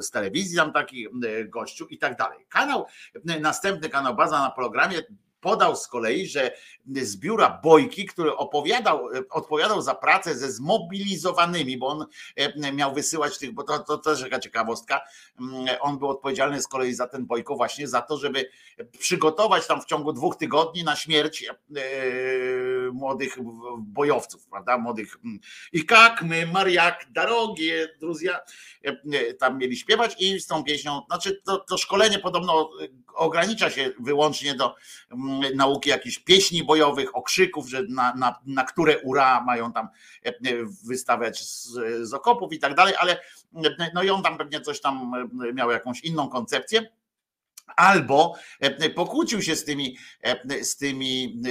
z telewizji tam taki gościu i tak dalej. Kanał, następny kanał Baza na programie podał z kolei, że z biura Bojki, który opowiadał, odpowiadał za pracę ze zmobilizowanymi, bo on e, miał wysyłać tych, bo to, to też taka ciekawostka, mm, on był odpowiedzialny z kolei za ten Bojko właśnie za to, żeby przygotować tam w ciągu dwóch tygodni na śmierć e, młodych bojowców, prawda, młodych mm, i jak my, Mariak, drogie, Druzja, e, tam mieli śpiewać i z tą pieśnią, znaczy to, to szkolenie podobno ogranicza się wyłącznie do mm, nauki jakichś pieśni bojowych, okrzyków, że na, na, na które ura mają tam e, wystawiać z, z okopów i tak dalej, ale no i on tam pewnie coś tam miał jakąś inną koncepcję albo e, pokłócił się z tymi, e, z tymi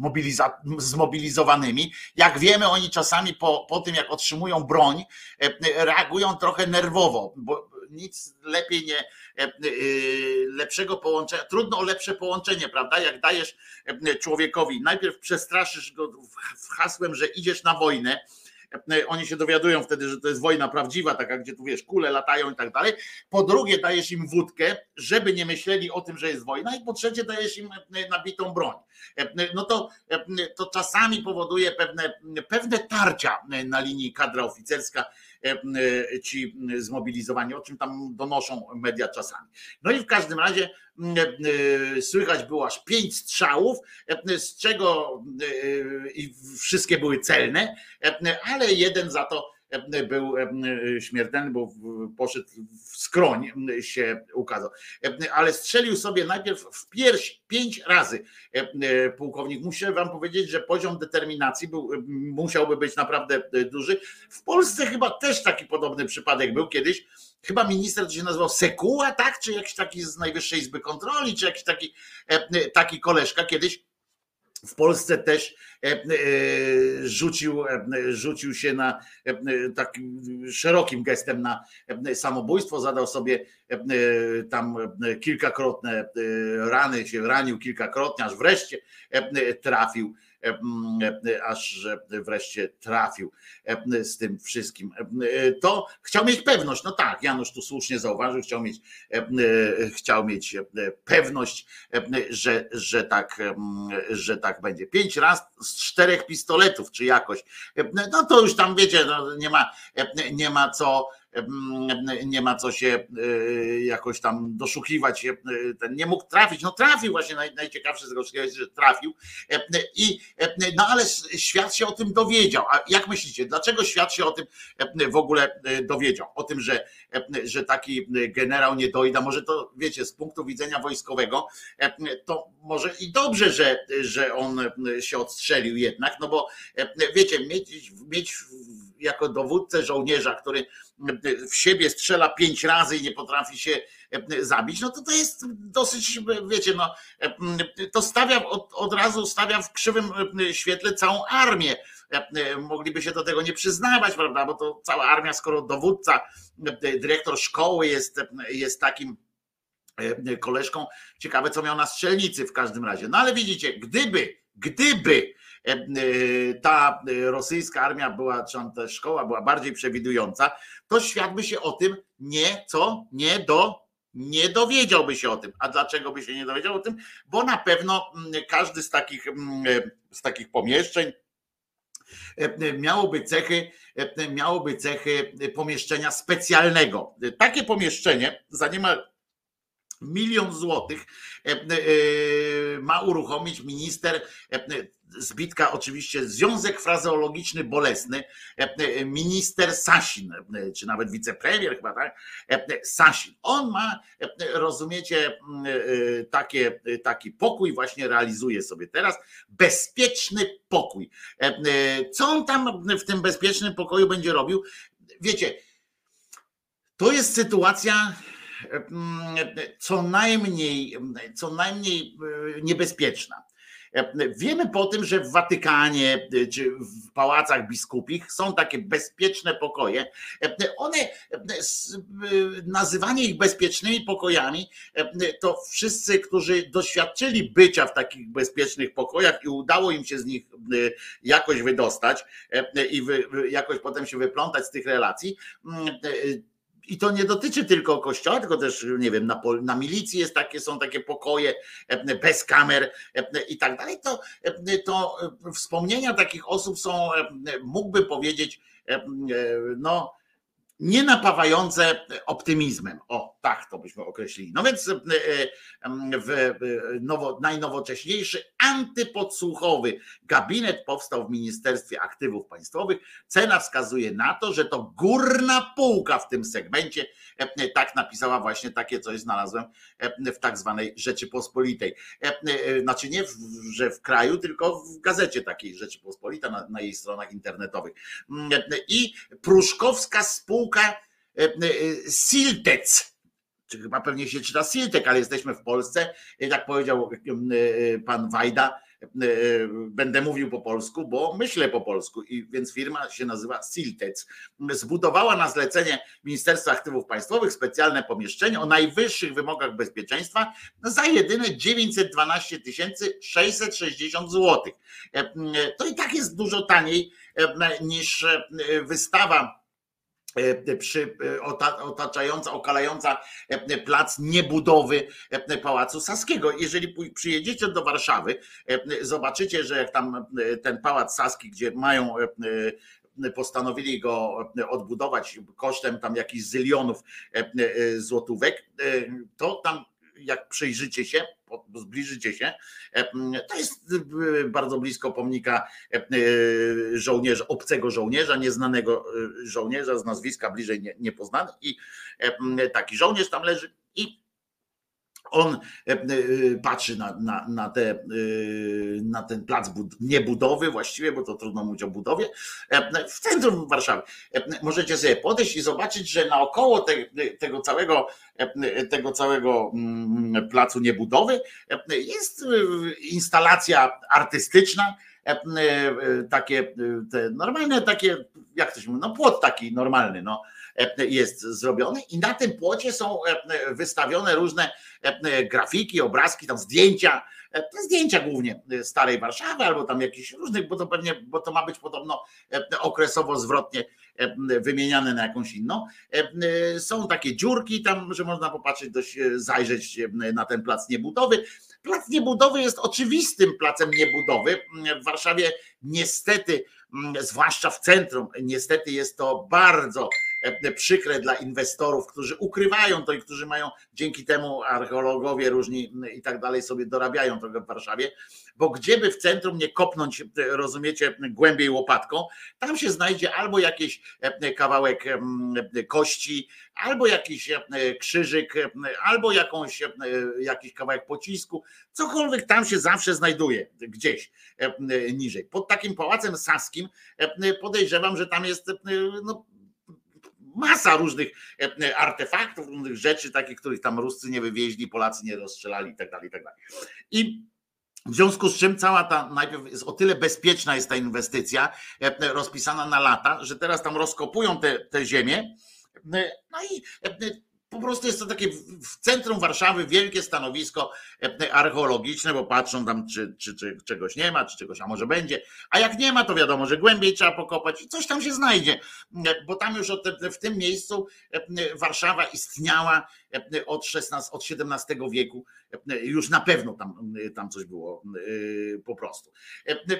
mobiliza- zmobilizowanymi. Jak wiemy, oni czasami po, po tym, jak otrzymują broń, reagują trochę nerwowo, bo nic lepiej nie, e, e, lepszego połączenia, trudno o lepsze połączenie, prawda? Jak dajesz e, człowiekowi, najpierw przestraszysz go hasłem, że idziesz na wojnę, oni się dowiadują wtedy, że to jest wojna prawdziwa, taka, gdzie tu wiesz, kule latają i tak dalej. Po drugie, dajesz im wódkę, żeby nie myśleli o tym, że jest wojna, i po trzecie, dajesz im nabitą broń. No to, to czasami powoduje pewne, pewne tarcia na linii kadra oficerska ci zmobilizowani, o czym tam donoszą media czasami. No i w każdym razie słychać było aż pięć strzałów, z czego wszystkie były celne, ale jeden za to był śmiertelny, bo poszedł w skroń się ukazał. Ale strzelił sobie najpierw w pierś pięć razy pułkownik. Muszę wam powiedzieć, że poziom determinacji był, musiałby być naprawdę duży. W Polsce chyba też taki podobny przypadek był kiedyś. Chyba minister to się nazywał Sekuła, tak? Czy jakiś taki z Najwyższej Izby Kontroli, czy jakiś taki, taki koleżka kiedyś w Polsce też e, e, rzucił, e, rzucił się na takim szerokim gestem na samobójstwo, zadał sobie tam kilkakrotne rany, się ranił kilkakrotnie, aż wreszcie trafił aż wreszcie trafił z tym wszystkim. To chciał mieć pewność, no tak, Janusz tu słusznie zauważył, chciał mieć, chciał mieć pewność, że, że, tak, że tak będzie. Pięć raz z czterech pistoletów, czy jakoś. No to już tam wiecie, no nie, ma, nie ma co nie ma co się e, jakoś tam doszukiwać, e, ten nie mógł trafić, no trafił właśnie, najciekawsze z tego wszystkiego jest, że trafił. I no ale świat się o tym dowiedział, a jak myślicie, dlaczego świat się o tym w ogóle e, dowiedział, o tym, że, że taki generał nie dojda, może to wiecie, z punktu widzenia wojskowego, to może i dobrze, że, że on się odstrzelił jednak, no bo wiecie, mieć, mieć jako dowódcę żołnierza, który w siebie strzela pięć razy i nie potrafi się zabić, no to to jest dosyć, wiecie, no to stawia od, od razu stawia w krzywym świetle całą armię. Mogliby się do tego nie przyznawać, prawda? Bo to cała armia, skoro dowódca, dyrektor szkoły jest, jest takim koleżką, ciekawe co miał na strzelnicy w każdym razie. No ale widzicie, gdyby, gdyby E, e, ta rosyjska armia była, czy ta szkoła była bardziej przewidująca, to świat by się o tym nie, co? Nie do nie dowiedziałby się o tym. A dlaczego by się nie dowiedział o tym? Bo na pewno mm, każdy z takich, mm, z takich pomieszczeń e, miałoby cechy, miałoby cechy pomieszczenia specjalnego. Takie pomieszczenie za niemal milion złotych ma uruchomić minister zbitka oczywiście Związek Frazeologiczny Bolesny, e, e, minister Sasin, e, czy nawet wicepremier chyba, tak? Sasin. On ma, rozumiecie, takie, taki pokój właśnie realizuje sobie teraz, bezpieczny pokój. Co on tam w tym bezpiecznym pokoju będzie robił? Wiecie, to jest sytuacja co najmniej, co najmniej niebezpieczna. Wiemy po tym, że w Watykanie czy w pałacach biskupich są takie bezpieczne pokoje. One, nazywanie ich bezpiecznymi pokojami, to wszyscy, którzy doświadczyli bycia w takich bezpiecznych pokojach i udało im się z nich jakoś wydostać i jakoś potem się wyplątać z tych relacji, i to nie dotyczy tylko kościoła, tylko też, nie wiem, na, na milicji jest takie, są takie pokoje e, bez kamer e, i tak dalej. To, e, to wspomnienia takich osób są, mógłby powiedzieć, no, nie napawające optymizmem. O, tak to byśmy określili. No więc w nowo, najnowocześniejszy antypodsłuchowy gabinet powstał w Ministerstwie Aktywów Państwowych. Cena wskazuje na to, że to górna półka w tym segmencie. Tak napisała właśnie takie coś znalazłem w tak zwanej Rzeczypospolitej. Znaczy nie, w, że w kraju, tylko w gazecie takiej Rzeczypospolita na, na jej stronach internetowych. I Pruszkowska spółka Siltec czy chyba pewnie się czyta Siltek, ale jesteśmy w Polsce. Jak powiedział e, pan Wajda, e, będę mówił po polsku, bo myślę po polsku, i więc firma się nazywa Siltec. Zbudowała na zlecenie Ministerstwa Aktywów Państwowych specjalne pomieszczenie o najwyższych wymogach bezpieczeństwa za jedyne 912 660 zł. To i tak jest dużo taniej niż wystawa E, przy, e, otaczająca, okalająca e, plac niebudowy Pałacu Saskiego. Jeżeli przyjedziecie do Warszawy, zobaczycie, że jak tam ten Pałac Saski, gdzie mają postanowili go odbudować kosztem tam jakichś zylionów złotówek, to tam jak przyjrzycie się, zbliżycie się, to jest bardzo blisko pomnika żołnierza, obcego żołnierza, nieznanego żołnierza z nazwiska bliżej niepoznany i taki żołnierz tam leży i on e, e, patrzy na, na, na, te, e, na ten plac bud- niebudowy właściwie, bo to trudno mówić o budowie, w centrum Warszawy. Możecie sobie podejść i zobaczyć, że naokoło te, tego całego tego całego mm, placu niebudowy jest instalacja artystyczna, takie te normalne, takie, jak to się mówi, no płot taki normalny, no, jest zrobiony i na tym płocie są wystawione różne grafiki, obrazki, tam zdjęcia, zdjęcia głównie starej Warszawy albo tam jakichś różnych, bo to pewnie, bo to ma być podobno okresowo zwrotnie wymieniane na jakąś inną. Są takie dziurki tam, że można popatrzeć, dość zajrzeć na ten plac niebudowy. Plac niebudowy jest oczywistym placem niebudowy. W Warszawie niestety, zwłaszcza w centrum, niestety jest to bardzo E, przykre dla inwestorów, którzy ukrywają to i którzy mają dzięki temu archeologowie różni i tak dalej sobie dorabiają trochę w Warszawie, bo gdzieby w centrum nie kopnąć, rozumiecie, głębiej łopatką, tam się znajdzie albo jakiś e, kawałek kości, albo jakiś e, krzyżyk, albo jakąś, jakiś kawałek pocisku, cokolwiek tam się zawsze znajduje gdzieś niżej. Pod takim pałacem saskim podejrzewam, że tam jest no, masa różnych e, e, artefaktów, różnych rzeczy, takich, których tam Ruscy nie wywieźli, Polacy nie rozstrzelali i tak dalej, i tak. I w związku z czym cała ta najpierw jest o tyle bezpieczna jest ta inwestycja, e, rozpisana na lata, że teraz tam rozkopują te, te ziemię. No i po prostu jest to takie w centrum Warszawy wielkie stanowisko e, archeologiczne, bo patrzą tam, czy, czy, czy, czegoś nie ma, czy czegoś, a może będzie. A jak nie ma, to wiadomo, że głębiej trzeba pokopać i coś tam się znajdzie, e, bo tam już w tym miejscu e, Warszawa istniała od, 16, od XVII wieku. Już na pewno tam, tam coś było po prostu.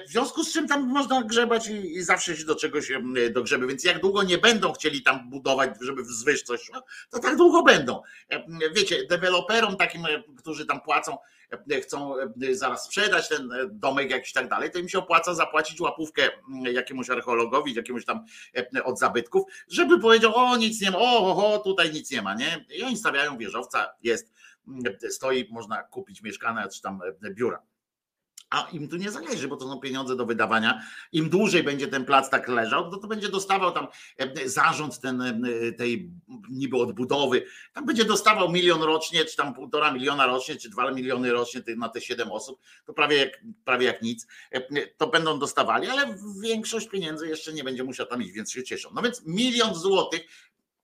W związku z czym tam można grzebać i zawsze się do czegoś dogrzeby. Więc jak długo nie będą chcieli tam budować, żeby wzwyż coś, to tak długo będą. Wiecie, deweloperom takim, którzy tam płacą, chcą zaraz sprzedać ten domek jakiś tak dalej, to im się opłaca zapłacić łapówkę jakiemuś archeologowi, jakiemuś tam od zabytków, żeby powiedział, o nic nie ma, o, o, tutaj nic nie ma, nie? I oni stawiają wieżowca, jest, stoi, można kupić mieszkania czy tam biura a im tu nie zależy, bo to są pieniądze do wydawania. Im dłużej będzie ten plac tak leżał, to, to będzie dostawał tam e, zarząd ten, e, tej niby odbudowy, tam będzie dostawał milion rocznie, czy tam półtora miliona rocznie, czy dwa miliony rocznie na te siedem osób, to prawie jak, prawie jak nic, e, to będą dostawali, ale większość pieniędzy jeszcze nie będzie musiał tam iść, więc się cieszą. No więc milion złotych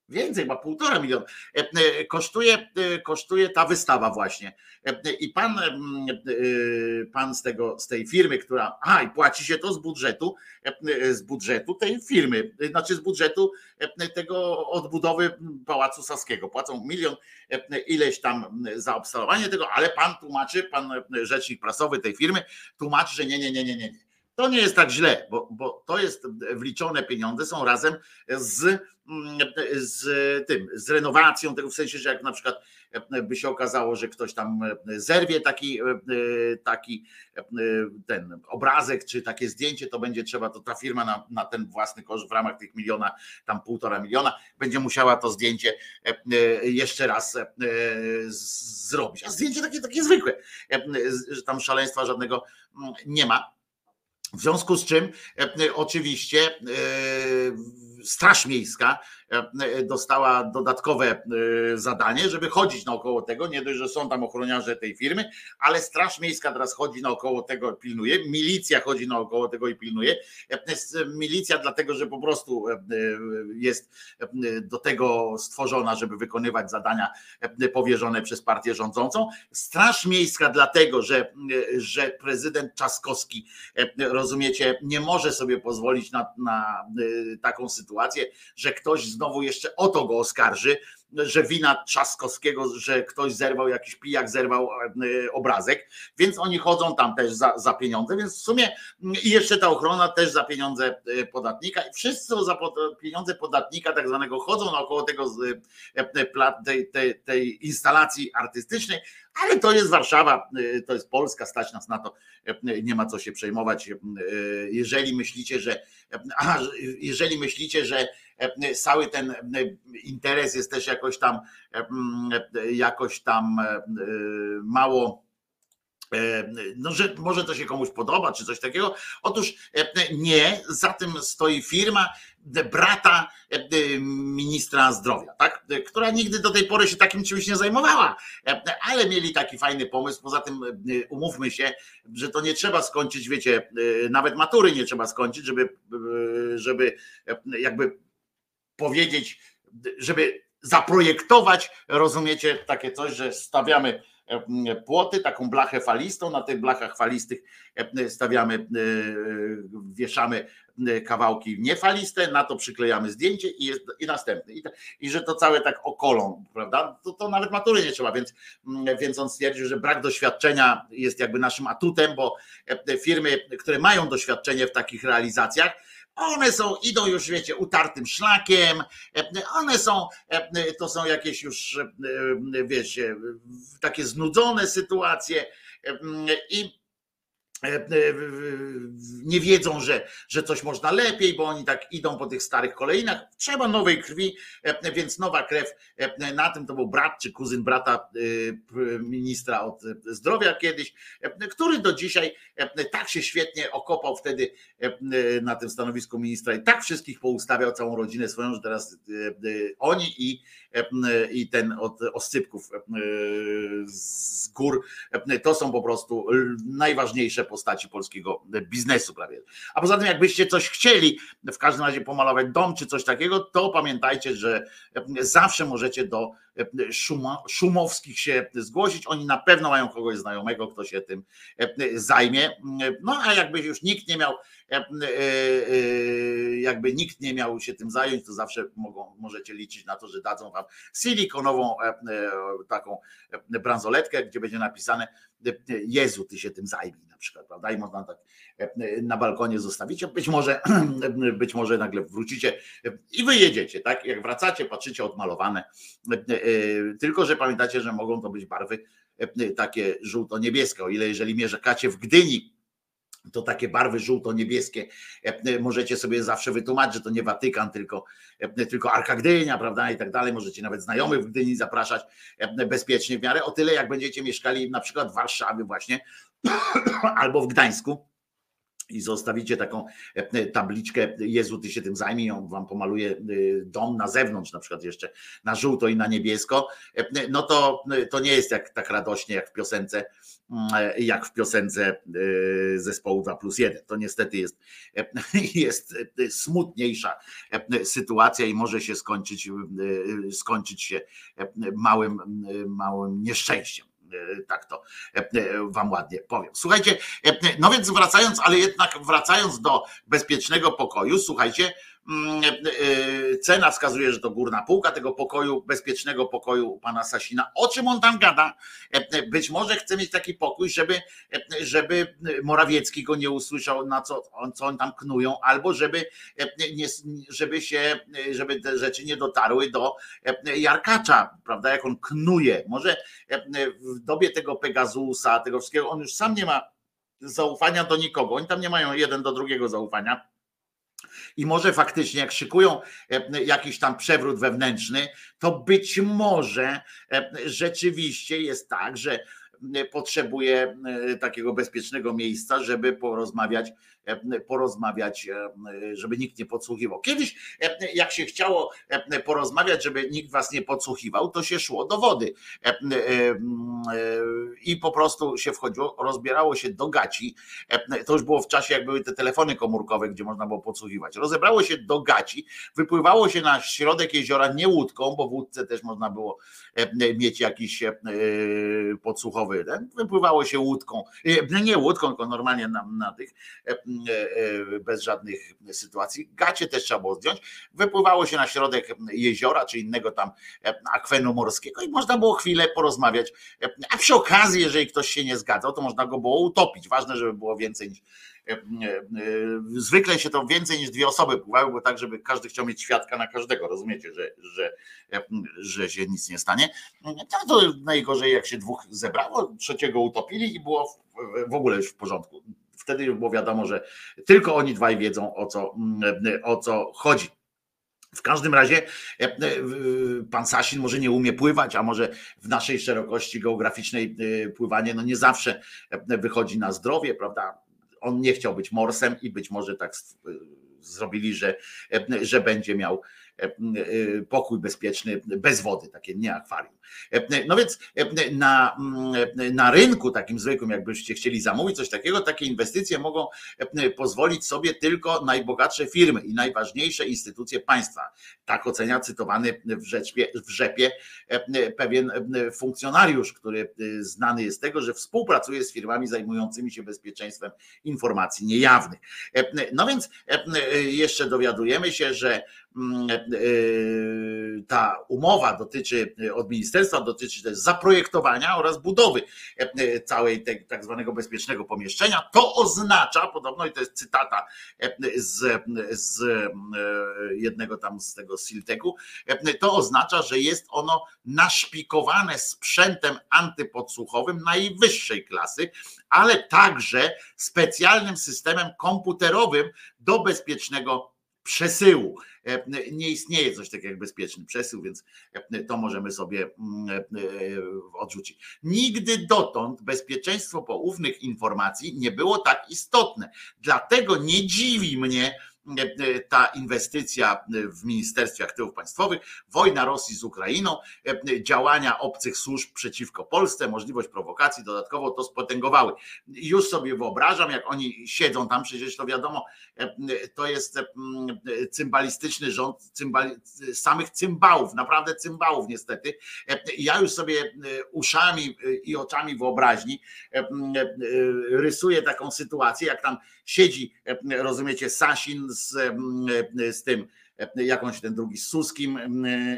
Więcej, ma półtora miliona. E, e, kosztuje, e, kosztuje ta wystawa właśnie. I pan, pan z, tego, z tej firmy, która. A, i płaci się to z budżetu, z budżetu tej firmy, znaczy z budżetu tego odbudowy Pałacu Saskiego. Płacą milion ileś tam za obstalowanie tego, ale pan tłumaczy, pan rzecznik prasowy tej firmy tłumaczy, że nie, nie, nie, nie, nie. To nie jest tak źle, bo, bo to jest wliczone pieniądze, są razem z z tym, z renowacją tego w sensie, że jak na przykład by się okazało, że ktoś tam zerwie taki, taki ten obrazek czy takie zdjęcie, to będzie trzeba, to ta firma na, na ten własny koszt w ramach tych miliona, tam półtora miliona, będzie musiała to zdjęcie jeszcze raz zrobić. A zdjęcie takie, takie zwykłe, że tam szaleństwa żadnego nie ma. W związku z czym oczywiście Straż Miejska e, dostała dodatkowe e, zadanie, żeby chodzić naokoło tego. Nie dość, że są tam ochroniarze tej firmy, ale Straż Miejska teraz chodzi naokoło tego i pilnuje. Milicja chodzi naokoło tego i pilnuje. E, milicja dlatego, że po prostu jest do tego stworzona, żeby wykonywać zadania powierzone przez partię rządzącą. Straż Miejska dlatego, że, że prezydent Czaskowski, rozumiecie, nie może sobie pozwolić na, na taką sytuację, sytuację, że ktoś znowu jeszcze o to go oskarży, że wina Trzaskowskiego, że ktoś zerwał, jakiś pijak zerwał obrazek, więc oni chodzą tam też za, za pieniądze, więc w sumie i jeszcze ta ochrona też za pieniądze podatnika i wszyscy za pieniądze podatnika tak zwanego chodzą naokoło tego tej, tej, tej instalacji artystycznej, ale to jest Warszawa, to jest Polska, stać nas na to, nie ma co się przejmować. Jeżeli myślicie, że jeżeli myślicie, że cały ten interes jest też jakoś tam jakoś tam mało no, że może to się komuś podoba, czy coś takiego. Otóż nie, za tym stoi firma brata ministra zdrowia, tak? która nigdy do tej pory się takim czymś nie zajmowała, ale mieli taki fajny pomysł. Poza tym umówmy się, że to nie trzeba skończyć, wiecie, nawet matury nie trzeba skończyć, żeby, żeby jakby powiedzieć, żeby zaprojektować, rozumiecie, takie coś, że stawiamy płoty, taką blachę falistą, na tych blachach falistych stawiamy, wieszamy kawałki niefaliste, na to przyklejamy zdjęcie i, jest, i następny. I, I, że to całe tak okolą, prawda? To, to nawet matury nie trzeba, więc, więc on stwierdził, że brak doświadczenia jest jakby naszym atutem, bo firmy, które mają doświadczenie w takich realizacjach, one są, idą już, wiecie, utartym szlakiem, one są, to są jakieś już, wiecie, takie znudzone sytuacje. I E, e, nie wiedzą, że, że coś można lepiej, bo oni tak idą po tych starych kolejnach. Trzeba nowej krwi, e, więc nowa krew. Na tym to był brat czy kuzyn brata ministra od zdrowia kiedyś, który do dzisiaj tak się świetnie okopał wtedy na tym stanowisku ministra i tak wszystkich poustawiał, całą rodzinę swoją, że teraz oni i, i ten od oscypków z gór to są po prostu najważniejsze postaci polskiego biznesu prawie. A poza tym, jakbyście coś chcieli, w każdym razie pomalować dom czy coś takiego, to pamiętajcie, że zawsze możecie do Szumowskich się zgłosić. Oni na pewno mają kogoś znajomego, kto się tym zajmie. No a jakby już nikt nie miał, jakby nikt nie miał się tym zająć, to zawsze mogą, możecie liczyć na to, że dadzą wam silikonową taką bransoletkę, gdzie będzie napisane Jezu, ty się tym zajmij na przykład, prawda? I można tak na balkonie zostawić, być może, być może nagle wrócicie i wyjedziecie, tak? Jak wracacie, patrzycie odmalowane, tylko że pamiętacie, że mogą to być barwy takie żółto-niebieskie, o ile jeżeli mieszkacie w Gdyni, to takie barwy żółto-niebieskie możecie sobie zawsze wytłumaczyć, że to nie Watykan, tylko, tylko Arka Gdynia, prawda, i tak dalej. Możecie nawet znajomych w Gdyni zapraszać bezpiecznie w miarę, o tyle jak będziecie mieszkali na przykład w Warszawie właśnie albo w Gdańsku, i zostawicie taką e, tabliczkę, Jezu, ty się tym zajmij, on wam pomaluje e, dom na zewnątrz, na przykład jeszcze na żółto i na niebiesko, e, no to, to nie jest jak tak radośnie jak w piosence, jak w piosence zespołu 2 plus 1. To niestety jest, jest smutniejsza sytuacja i może się skończyć, skończyć się małym, małym nieszczęściem. E, tak to e, e, wam ładnie powiem. Słuchajcie, no więc wracając, ale jednak wracając do bezpiecznego pokoju, słuchajcie, e, e, cena wskazuje, że to górna półka tego pokoju, bezpiecznego pokoju pana Sasina. O czym on tam gada? E, być może chce mieć taki pokój, żeby, żeby Morawiecki go nie usłyszał, na co, co on tam knują, albo żeby, żeby się, żeby te rzeczy nie dotarły do Jarkacza, prawda, jak on knuje. Może w dobie tego Pegasusa, tego wszystkiego, on już sam nie ma zaufania do nikogo. Oni tam nie mają jeden do drugiego zaufania i może faktycznie, jak szykują e, jakiś tam przewrót wewnętrzny, to być może e, rzeczywiście jest tak, że potrzebuje e, takiego bezpiecznego miejsca, żeby porozmawiać, porozmawiać, e, żeby nikt nie podsłuchiwał. Kiedyś, jak się chciało porozmawiać, żeby nikt was nie podsłuchiwał, to się szło do wody i po prostu się wchodziło, rozbierało się do gaci. To już było w czasie, jak były te telefony komórkowe, gdzie można było podsłuchiwać. Rozebrało się do gaci, wypływało się na środek jeziora nie łódką, bo w łódce też można było mieć jakiś podsłuchowy wypływało się łódką, e, nie łódką, tylko normalnie na, na tych, e, e, bez żadnych sytuacji. Gacie też trzeba było zdjąć. Wypływało się na środek jeziora, czy innego tam akwenu morskiego i można było chwilę porozmawiać. A przy okazji, jeżeli ktoś się nie zgadzał, to można go było utopić. Ważne, żeby było więcej niż zwykle się to więcej niż dwie osoby pływały, bo tak, żeby każdy chciał mieć świadka na każdego, rozumiecie, że, że, że się nic nie stanie. No to najgorzej jak się dwóch zebrało, trzeciego utopili i było w ogóle już w porządku. Wtedy już było wiadomo, że tylko oni dwaj wiedzą o co, o co chodzi. W każdym razie pan Sasin może nie umie pływać, a może w naszej szerokości geograficznej pływanie no nie zawsze wychodzi na zdrowie, prawda? on nie chciał być morsem i być może tak zrobili, że, że będzie miał E, e, pokój bezpieczny bez wody, takie nie akwarium. E, no więc na, na rynku takim zwykłym, jakbyście chcieli zamówić coś takiego, takie inwestycje mogą pozwolić sobie tylko najbogatsze firmy i najważniejsze instytucje państwa. Tak ocenia cytowany w, rzeczpie, w rzepie pewien funkcjonariusz, który znany jest z tego, że współpracuje z firmami zajmującymi się bezpieczeństwem informacji niejawnych. No więc jeszcze dowiadujemy się, że Mm, e, ta umowa dotyczy od ministerstwa, dotyczy też zaprojektowania oraz budowy e, całej tego tak zwanego bezpiecznego pomieszczenia. To oznacza, podobno, i to jest cytata e, z, z jednego tam z tego Silteku, to oznacza, że jest ono naszpikowane sprzętem antypodsłuchowym najwyższej klasy, ale także specjalnym systemem komputerowym do bezpiecznego przesyłu. E, nie istnieje coś takiego jak bezpieczny przesył, więc e, to możemy sobie mm, e, odrzucić. Nigdy dotąd bezpieczeństwo poufnych informacji nie było tak istotne. Dlatego nie dziwi mnie, ta inwestycja w Ministerstwie Aktywów Państwowych, wojna Rosji z Ukrainą, działania obcych służb przeciwko Polsce, możliwość prowokacji dodatkowo to spotęgowały. Już sobie wyobrażam, jak oni siedzą tam, przecież to wiadomo, to jest cymbalistyczny rząd cymbali, samych cymbałów, naprawdę cymbałów niestety. Ja już sobie uszami i oczami wyobraźni rysuję taką sytuację, jak tam siedzi, rozumiecie, Sasin z, z tym, jakąś ten drugi z Suskim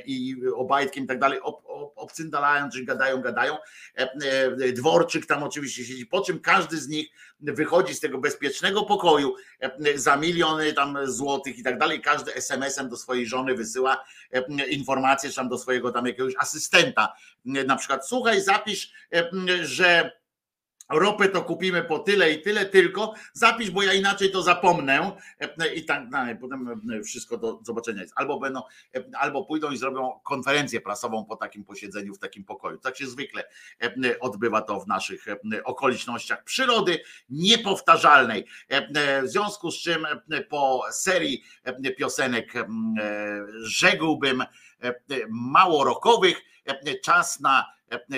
i Obajtkiem i tak dalej, ob, ob, obcyndalają, czy gadają, gadają. Dworczyk tam oczywiście siedzi, po czym każdy z nich wychodzi z tego bezpiecznego pokoju za miliony tam złotych i tak dalej, każdy SMS-em do swojej żony wysyła informację, czy tam do swojego tam jakiegoś asystenta, na przykład słuchaj, zapisz, że Ropę to kupimy po tyle i tyle, tylko zapisz, bo ja inaczej to zapomnę i tak dalej. Potem wszystko do zobaczenia jest. Albo będą, albo pójdą i zrobią konferencję prasową po takim posiedzeniu w takim pokoju. Tak się zwykle odbywa to w naszych okolicznościach przyrody niepowtarzalnej. W związku z czym po serii piosenek rzekłbym mało rokowych, czas na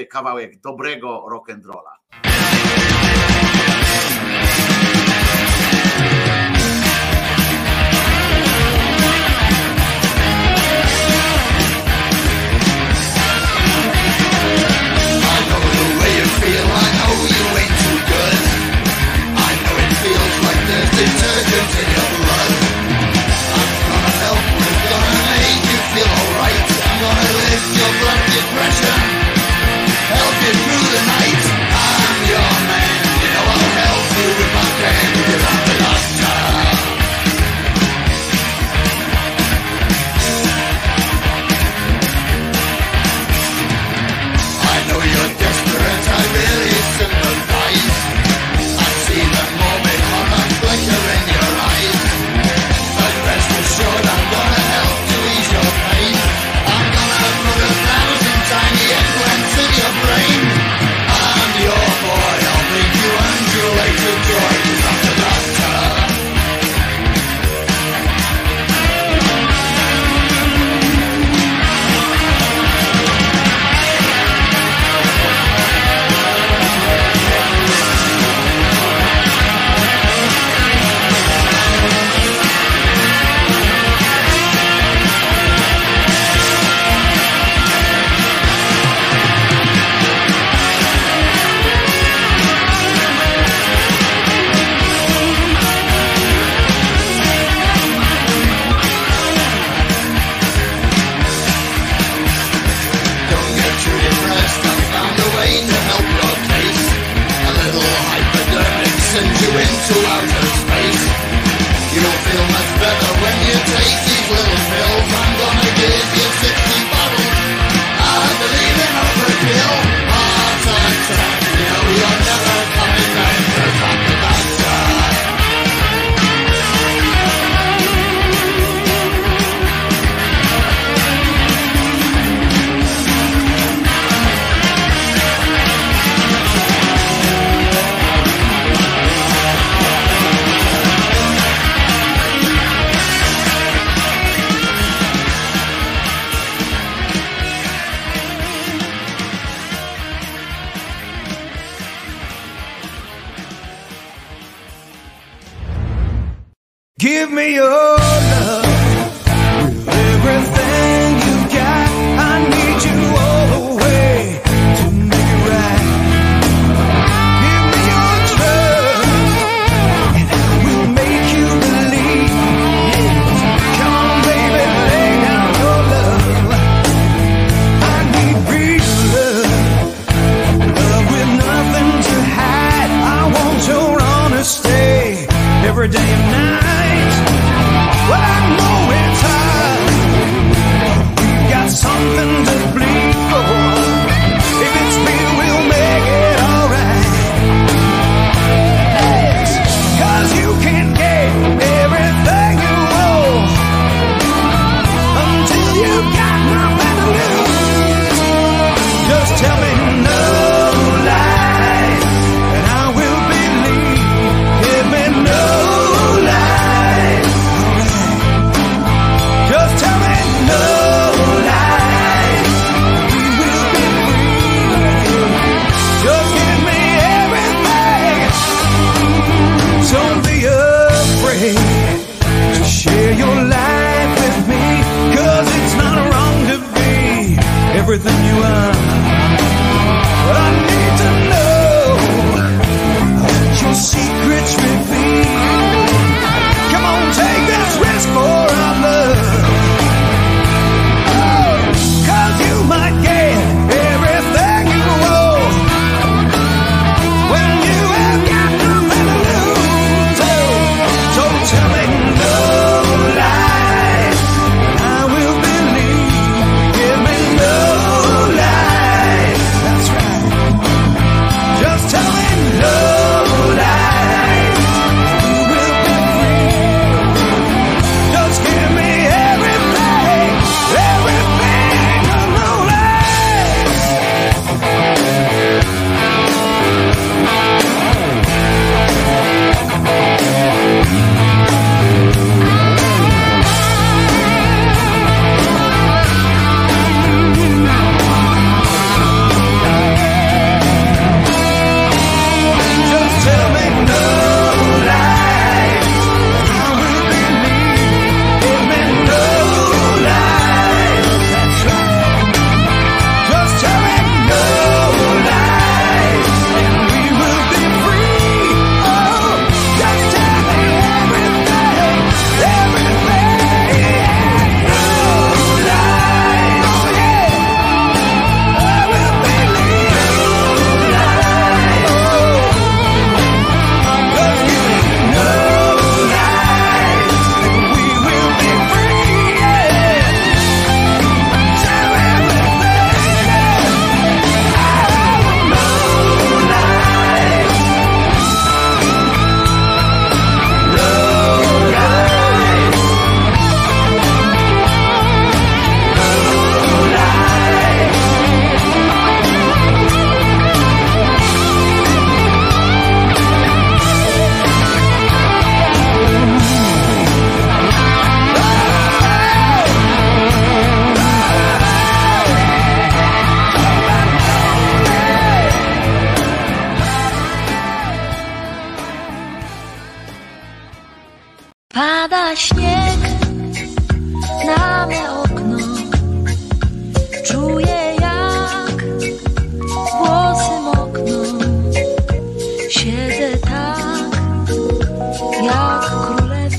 kawałek dobrego rock'n'rolla. Feel alright. I'm gonna lift your blood pressure, help you through the night.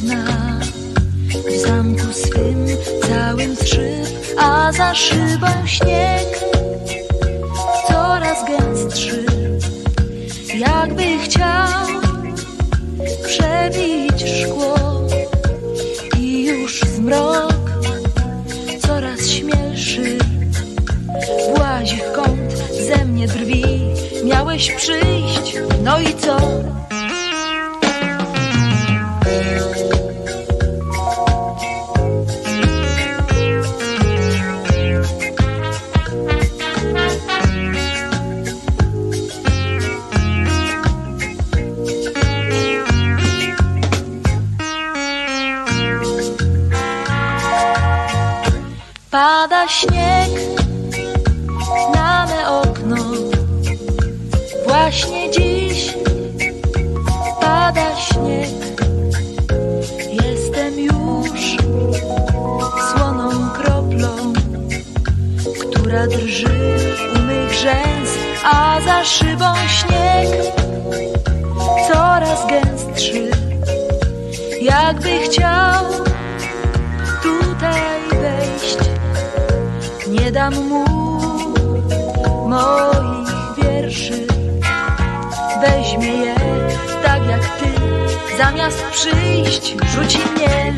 W zamku swym całym skrzyp A za szybą śnieg. Coraz gęstszy Jakby chciał Przebić szkło. I już zmrok Coraz śmielszy. Włazi w kąt ze mnie drwi. Miałeś przyjść, no i co? śnieg, znane okno. Właśnie dziś pada śnieg. Jestem już słoną kroplą, która drży u mych rzęs, a za szybą śnieg coraz gęstszy, jakby chciał Dam mu moich wierszy, weźmie je tak jak ty, zamiast przyjść, rzuci mnie.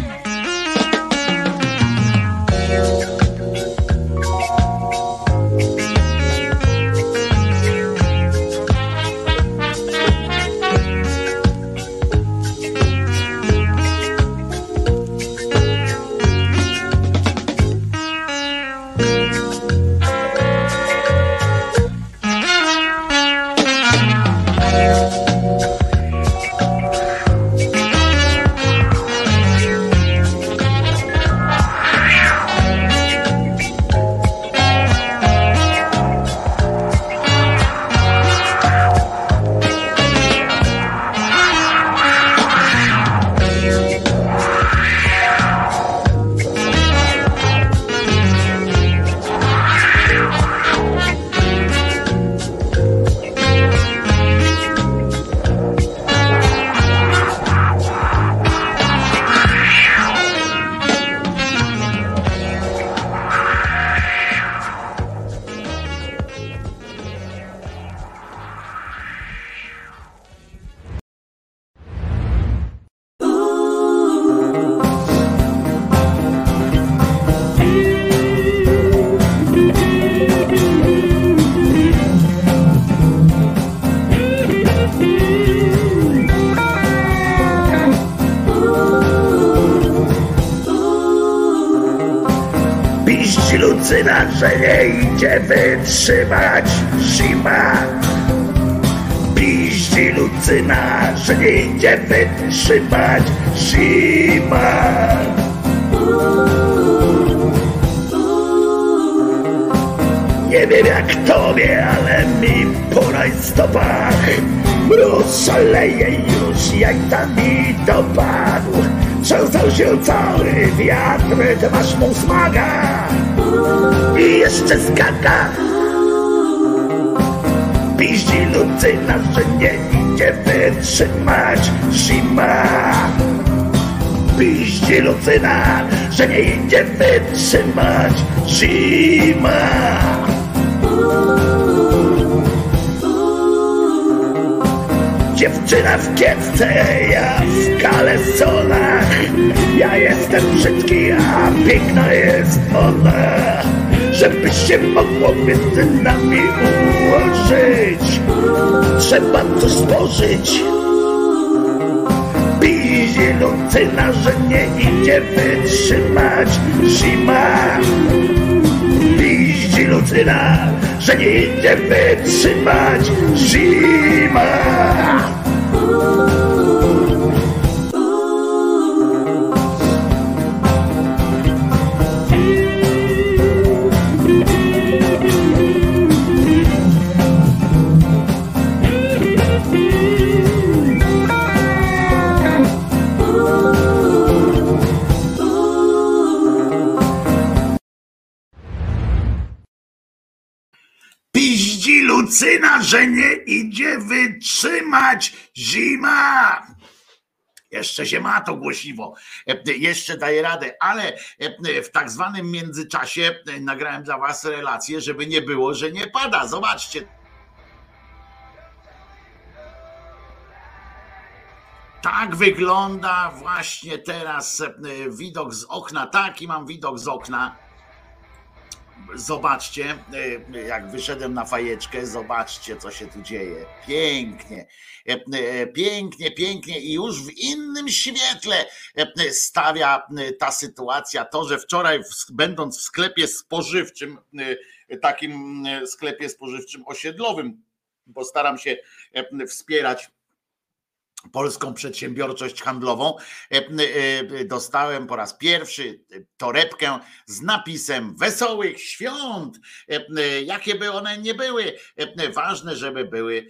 Idzie wytrzymać zima. Piść Lucyna, że nie idzie wytrzymać zima. Nie wiem jak tobie, ale mi po rajstopach Mróz szaleje już, jajta mi dopadł Trzęsał się cały wiatr, ty masz mu smaga I jeszcze skaka Piździ Lucyna, że nie idzie wytrzymać zima. Piździ Lucyna, że nie idzie wytrzymać zima. Dziewczyna w kiecce, ja w kalesonach. Ja jestem brzydki, a piękna jest ona Żeby się mogło między nami ułożyć. Trzeba to stworzyć. Pizie Lucyna, że nie idzie wytrzymać. Zima. Piździ Lucyna, że nie idzie wytrzymać. Zima. Że nie idzie wytrzymać zima. Jeszcze się ma to głosiwo, E, jeszcze daje radę, ale e, w tak zwanym międzyczasie e, nagrałem dla Was relację, żeby nie było, że nie pada. Zobaczcie. Tak wygląda właśnie teraz widok z okna. Taki mam widok z okna. Zobaczcie, e, jak wyszedłem na fajeczkę, zobaczcie, co się tu dzieje. Pięknie, E, e, pięknie, pięknie i już w innym świetle stawia ta sytuacja. To, że wczoraj, będąc w sklepie spożywczym, takim sklepie spożywczym osiedlowym, bo staram się wspierać polską przedsiębiorczość handlową, e, e, dostałem po raz pierwszy torebkę z napisem Wesołych Świąt. E, Jakie by one nie były, ważne, żeby były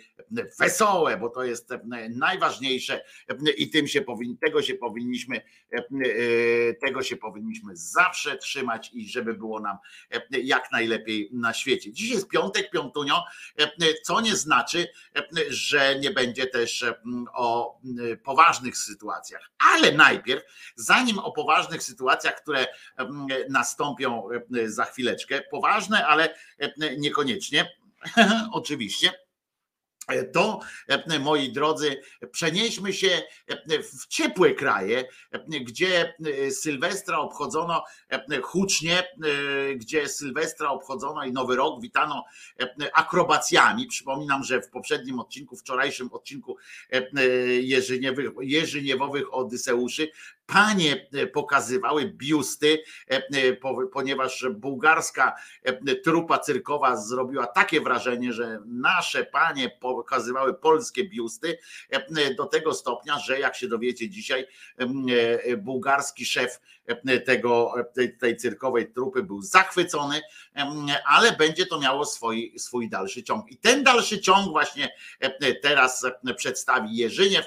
wesołe, bo to jest najważniejsze i tym się tego się powinniśmy, tego się powinniśmy zawsze trzymać i żeby było nam jak najlepiej na świecie. Dziś jest piątek, piątunio, co nie znaczy, że nie będzie też o poważnych sytuacjach. Ale najpierw, zanim o poważnych sytuacjach, które nastąpią za chwileczkę, poważne, ale niekoniecznie, oczywiście to, moi drodzy, przenieśmy się w ciepłe kraje, gdzie Sylwestra obchodzono hucznie, gdzie Sylwestra obchodzono i Nowy Rok witano akrobacjami. Przypominam, że w poprzednim odcinku, wczorajszym odcinku Jerzyniewowych Odyseuszy panie pokazywały biusty, ponieważ bułgarska trupa cyrkowa zrobiła takie wrażenie, że nasze panie pokazywały polskie biusty do tego stopnia, że jak się dowiecie dzisiaj, bułgarski szef tego, tej, tej cyrkowej trupy był zachwycony, ale będzie to miało swój, swój dalszy ciąg. I ten dalszy ciąg właśnie teraz przedstawi Jerzyniew.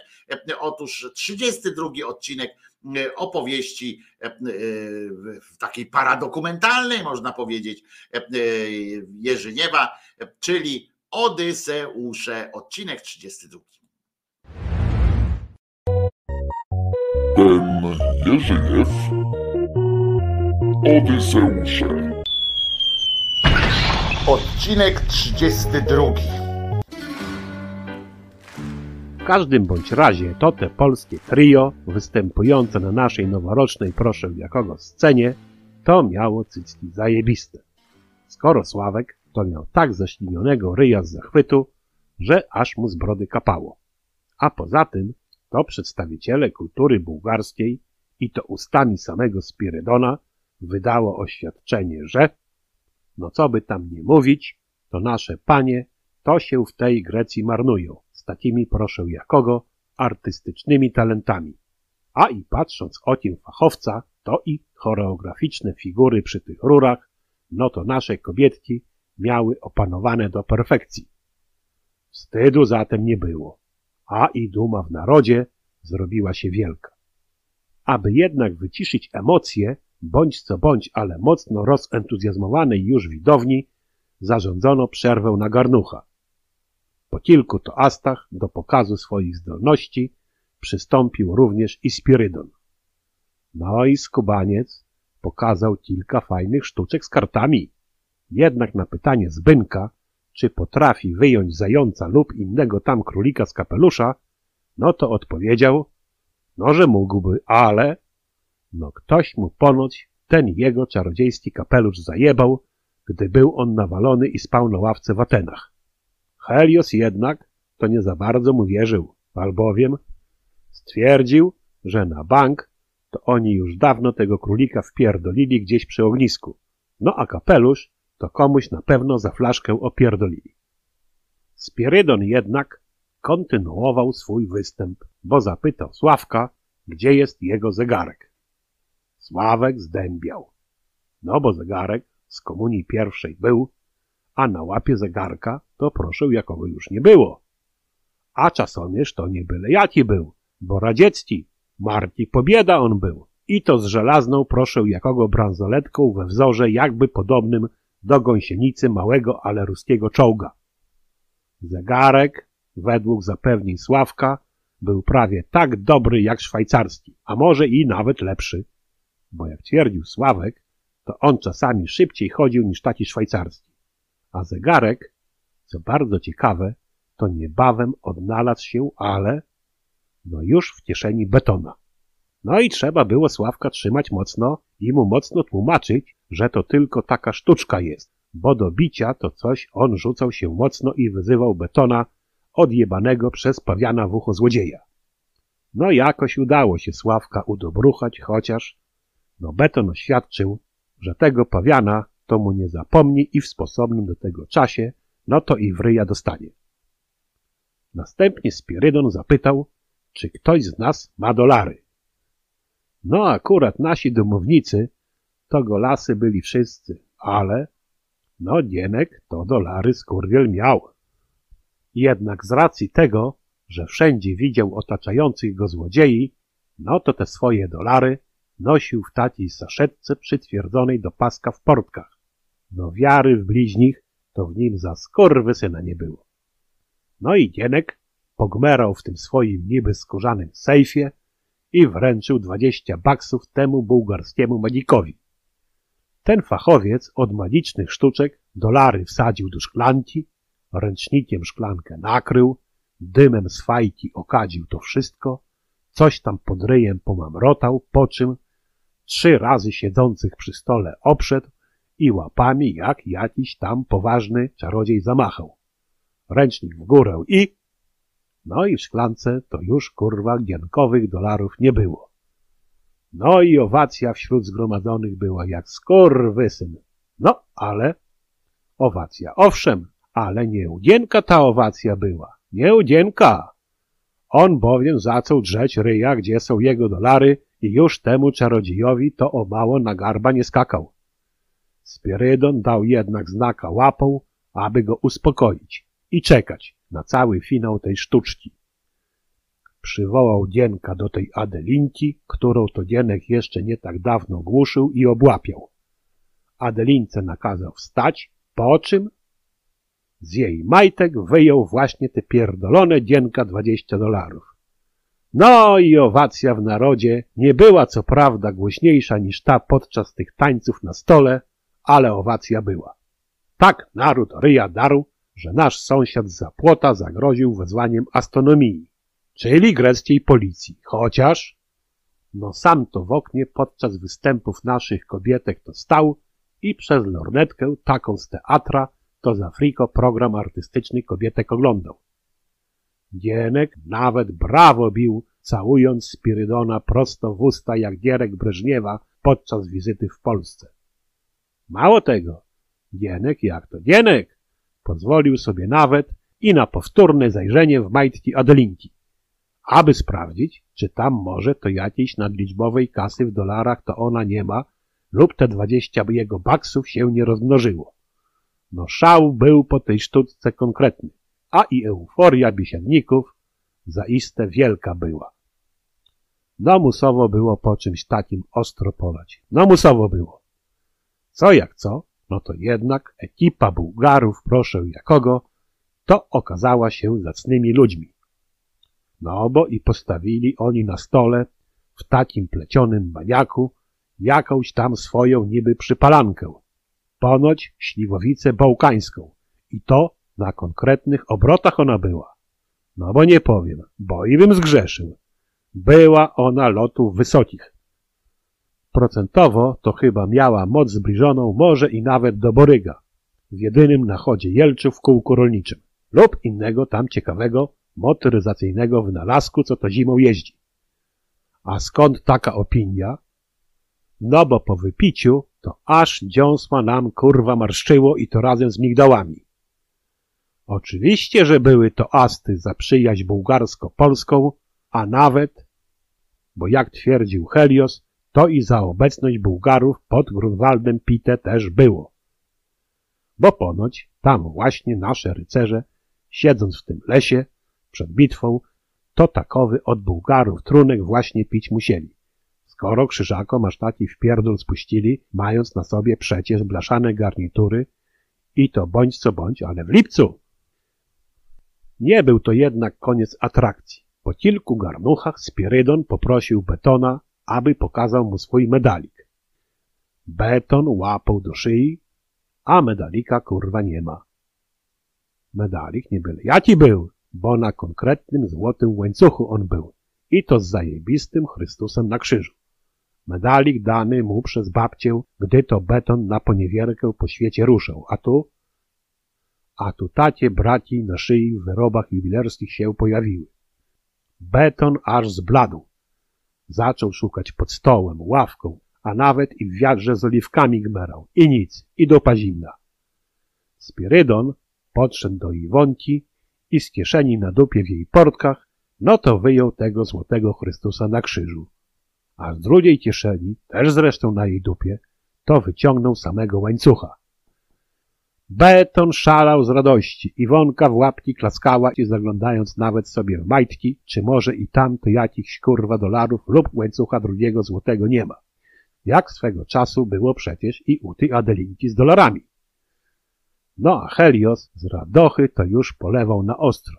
Otóż 32 odcinek opowieści takiej paradokumentalnej, można powiedzieć, Jerzyniewa, czyli Odyseusze, odcinek 32. Ten Jerzyniew Odyseusze Odcinek 32. W każdym bądź razie to te polskie trio występujące na naszej noworocznej proszę jakogo scenie to miało cycki zajebiste. Skoro Sławek to miał tak zaślinionego ryja z zachwytu, że aż mu z brody kapało. A poza tym to przedstawiciele kultury bułgarskiej i to ustami samego Spirydona wydało oświadczenie, że no co by tam nie mówić, to nasze panie to się w tej Grecji marnują takimi proszę jakogo artystycznymi talentami. A i patrząc okiem fachowca, to i choreograficzne figury przy tych rurach, no to nasze kobietki miały opanowane do perfekcji. Wstydu zatem nie było, a i duma w narodzie zrobiła się wielka. Aby jednak wyciszyć emocje, bądź co bądź, ale mocno rozentuzjazmowanej już widowni, zarządzono przerwę na garnucha. Po kilku toastach do pokazu swoich zdolności przystąpił również i Spirydon. No i skubaniec pokazał kilka fajnych sztuczek z kartami. Jednak na pytanie Zbynka, czy potrafi wyjąć zająca lub innego tam królika z kapelusza, no to odpowiedział, no że mógłby, ale no ktoś mu ponoć ten jego czarodziejski kapelusz zajebał, gdy był on nawalony i spał na ławce w Atenach. Helios jednak to nie za bardzo mu wierzył, albowiem stwierdził, że na bank to oni już dawno tego królika wpierdolili gdzieś przy ognisku, no a kapelusz to komuś na pewno za flaszkę opierdolili. Spirydon jednak kontynuował swój występ, bo zapytał Sławka, gdzie jest jego zegarek. Sławek zdębiał. No bo zegarek z komunii pierwszej był, a na łapie zegarka to proszę jakogo już nie było. A czasomierz to nie byle jaki był, bo radziecki, Marki Pobieda on był. I to z żelazną proszę jakogo bransoletką we wzorze jakby podobnym do gąsienicy małego, ale ruskiego czołga. Zegarek, według zapewnień Sławka, był prawie tak dobry jak szwajcarski, a może i nawet lepszy, bo jak twierdził Sławek, to on czasami szybciej chodził niż taki szwajcarski. A zegarek, co bardzo ciekawe, to niebawem odnalazł się, ale no już w kieszeni betona. No i trzeba było Sławka trzymać mocno i mu mocno tłumaczyć, że to tylko taka sztuczka jest, bo do bicia to coś on rzucał się mocno i wyzywał betona odjebanego przez pawiana w ucho złodzieja. No jakoś udało się Sławka udobruchać, chociaż no beton oświadczył, że tego pawiana to mu nie zapomni i w sposobnym do tego czasie, no to i w ryja dostanie. Następnie Spirydon zapytał, czy ktoś z nas ma dolary. No akurat nasi domownicy to golasy byli wszyscy, ale no Gienek to dolary skurwiel miał. Jednak z racji tego, że wszędzie widział otaczających go złodziei, no to te swoje dolary nosił w takiej saszetce przytwierdzonej do paska w portkach. No wiary w bliźnich to w nim za skurwysyna nie było. No i Gienek pogmerał w tym swoim niby skórzanym sejfie i wręczył dwadzieścia baksów temu bułgarskiemu magikowi. Ten fachowiec od magicznych sztuczek dolary wsadził do szklanki, ręcznikiem szklankę nakrył, dymem z fajki okadził to wszystko, coś tam pod ryjem pomamrotał, po czym trzy razy siedzących przy stole obszedł i łapami jak jakiś tam poważny czarodziej zamachał. Ręcznik w górę i... No i w szklance to już kurwa gienkowych dolarów nie było. No i owacja wśród zgromadzonych była jak skurwysyn. No, ale... Owacja, owszem, ale nie udzienka ta owacja była. Nie udzienka. On bowiem zaczął drzeć ryja, gdzie są jego dolary i już temu czarodziejowi to o mało na garba nie skakał. Spirydon dał jednak znaka łapą, aby go uspokoić i czekać na cały finał tej sztuczki. Przywołał Dienka do tej Adelinki, którą to Dienek jeszcze nie tak dawno głuszył i obłapiał. Adelince nakazał wstać, po czym z jej majtek wyjął właśnie te pierdolone Dienka dwadzieścia dolarów. No i owacja w narodzie nie była co prawda głośniejsza niż ta podczas tych tańców na stole, ale owacja była. Tak naród ryja darł, że nasz sąsiad z zapłota zagroził wezwaniem astronomii, czyli greckiej policji, chociaż no sam to w oknie podczas występów naszych kobietek to stał i przez lornetkę taką z teatra to z Afriko program artystyczny kobietek oglądał. Gienek nawet brawo bił, całując Spirydona prosto w usta jak Gierek Breżniewa podczas wizyty w Polsce. Mało tego, Gienek jak to Gienek pozwolił sobie nawet i na powtórne zajrzenie w majtki Adelinki, aby sprawdzić, czy tam może to jakiejś nadliczbowej kasy w dolarach to ona nie ma lub te dwadzieścia jego baksów się nie rozmnożyło. No szał był po tej sztuczce konkretny, a i euforia biesiadników zaiste wielka była. No musowo było po czymś takim ostro polać. No musowo było. Co jak co, no to jednak ekipa Bułgarów, proszę jakogo, to okazała się zacnymi ludźmi. No bo i postawili oni na stole w takim plecionym baniaku jakąś tam swoją niby przypalankę. Ponoć śliwowicę bałkańską. I to na konkretnych obrotach ona była. No bo nie powiem, bo i bym zgrzeszył. Była ona lotów wysokich. Procentowo to chyba miała moc zbliżoną może i nawet do Boryga, w jedynym nachodzie Jelczu w kółku rolniczym lub innego tam ciekawego motoryzacyjnego wynalazku, co to zimą jeździ. A skąd taka opinia? No bo po wypiciu to aż dziąsła nam kurwa marszczyło i to razem z migdałami. Oczywiście, że były to asty za przyjaźń bułgarsko-polską, a nawet, bo jak twierdził Helios, to i za obecność Bułgarów pod Grunwaldem pite też było. Bo ponoć tam właśnie nasze rycerze, siedząc w tym lesie przed bitwą, to takowy od Bułgarów trunek właśnie pić musieli. Skoro krzyżakom aż taki wpierdol spuścili, mając na sobie przecież blaszane garnitury i to bądź co bądź, ale w lipcu. Nie był to jednak koniec atrakcji. Po kilku garnuchach Spirydon poprosił Betona, aby pokazał mu swój medalik. Beton łapał do szyi, a medalika kurwa nie ma. Medalik nie byle jaki był, bo na konkretnym złotym łańcuchu on był i to z zajebistym Chrystusem na krzyżu. Medalik dany mu przez babcię, gdy to beton na poniewierkę po świecie ruszał, a tu a tu tacie braci na szyi w wyrobach jubilerskich się pojawiły. Beton aż zbladł. Zaczął szukać pod stołem, ławką, a nawet i w wiadrze z oliwkami gmerał. I nic, i dupa zimna. Spirydon podszedł do Iwonki i z kieszeni na dupie w jej portkach No to wyjął tego złotego Chrystusa na krzyżu. A z drugiej kieszeni, też zresztą na jej dupie, to wyciągnął samego łańcucha. Beton szalał z radości. Iwonka w łapki klaskała i zaglądając nawet sobie w majtki, czy może i tam to jakichś kurwa dolarów lub łańcucha drugiego złotego nie ma. Jak swego czasu było przecież i u tej Adelinki z dolarami. No a Helios z radochy to już polewał na ostro.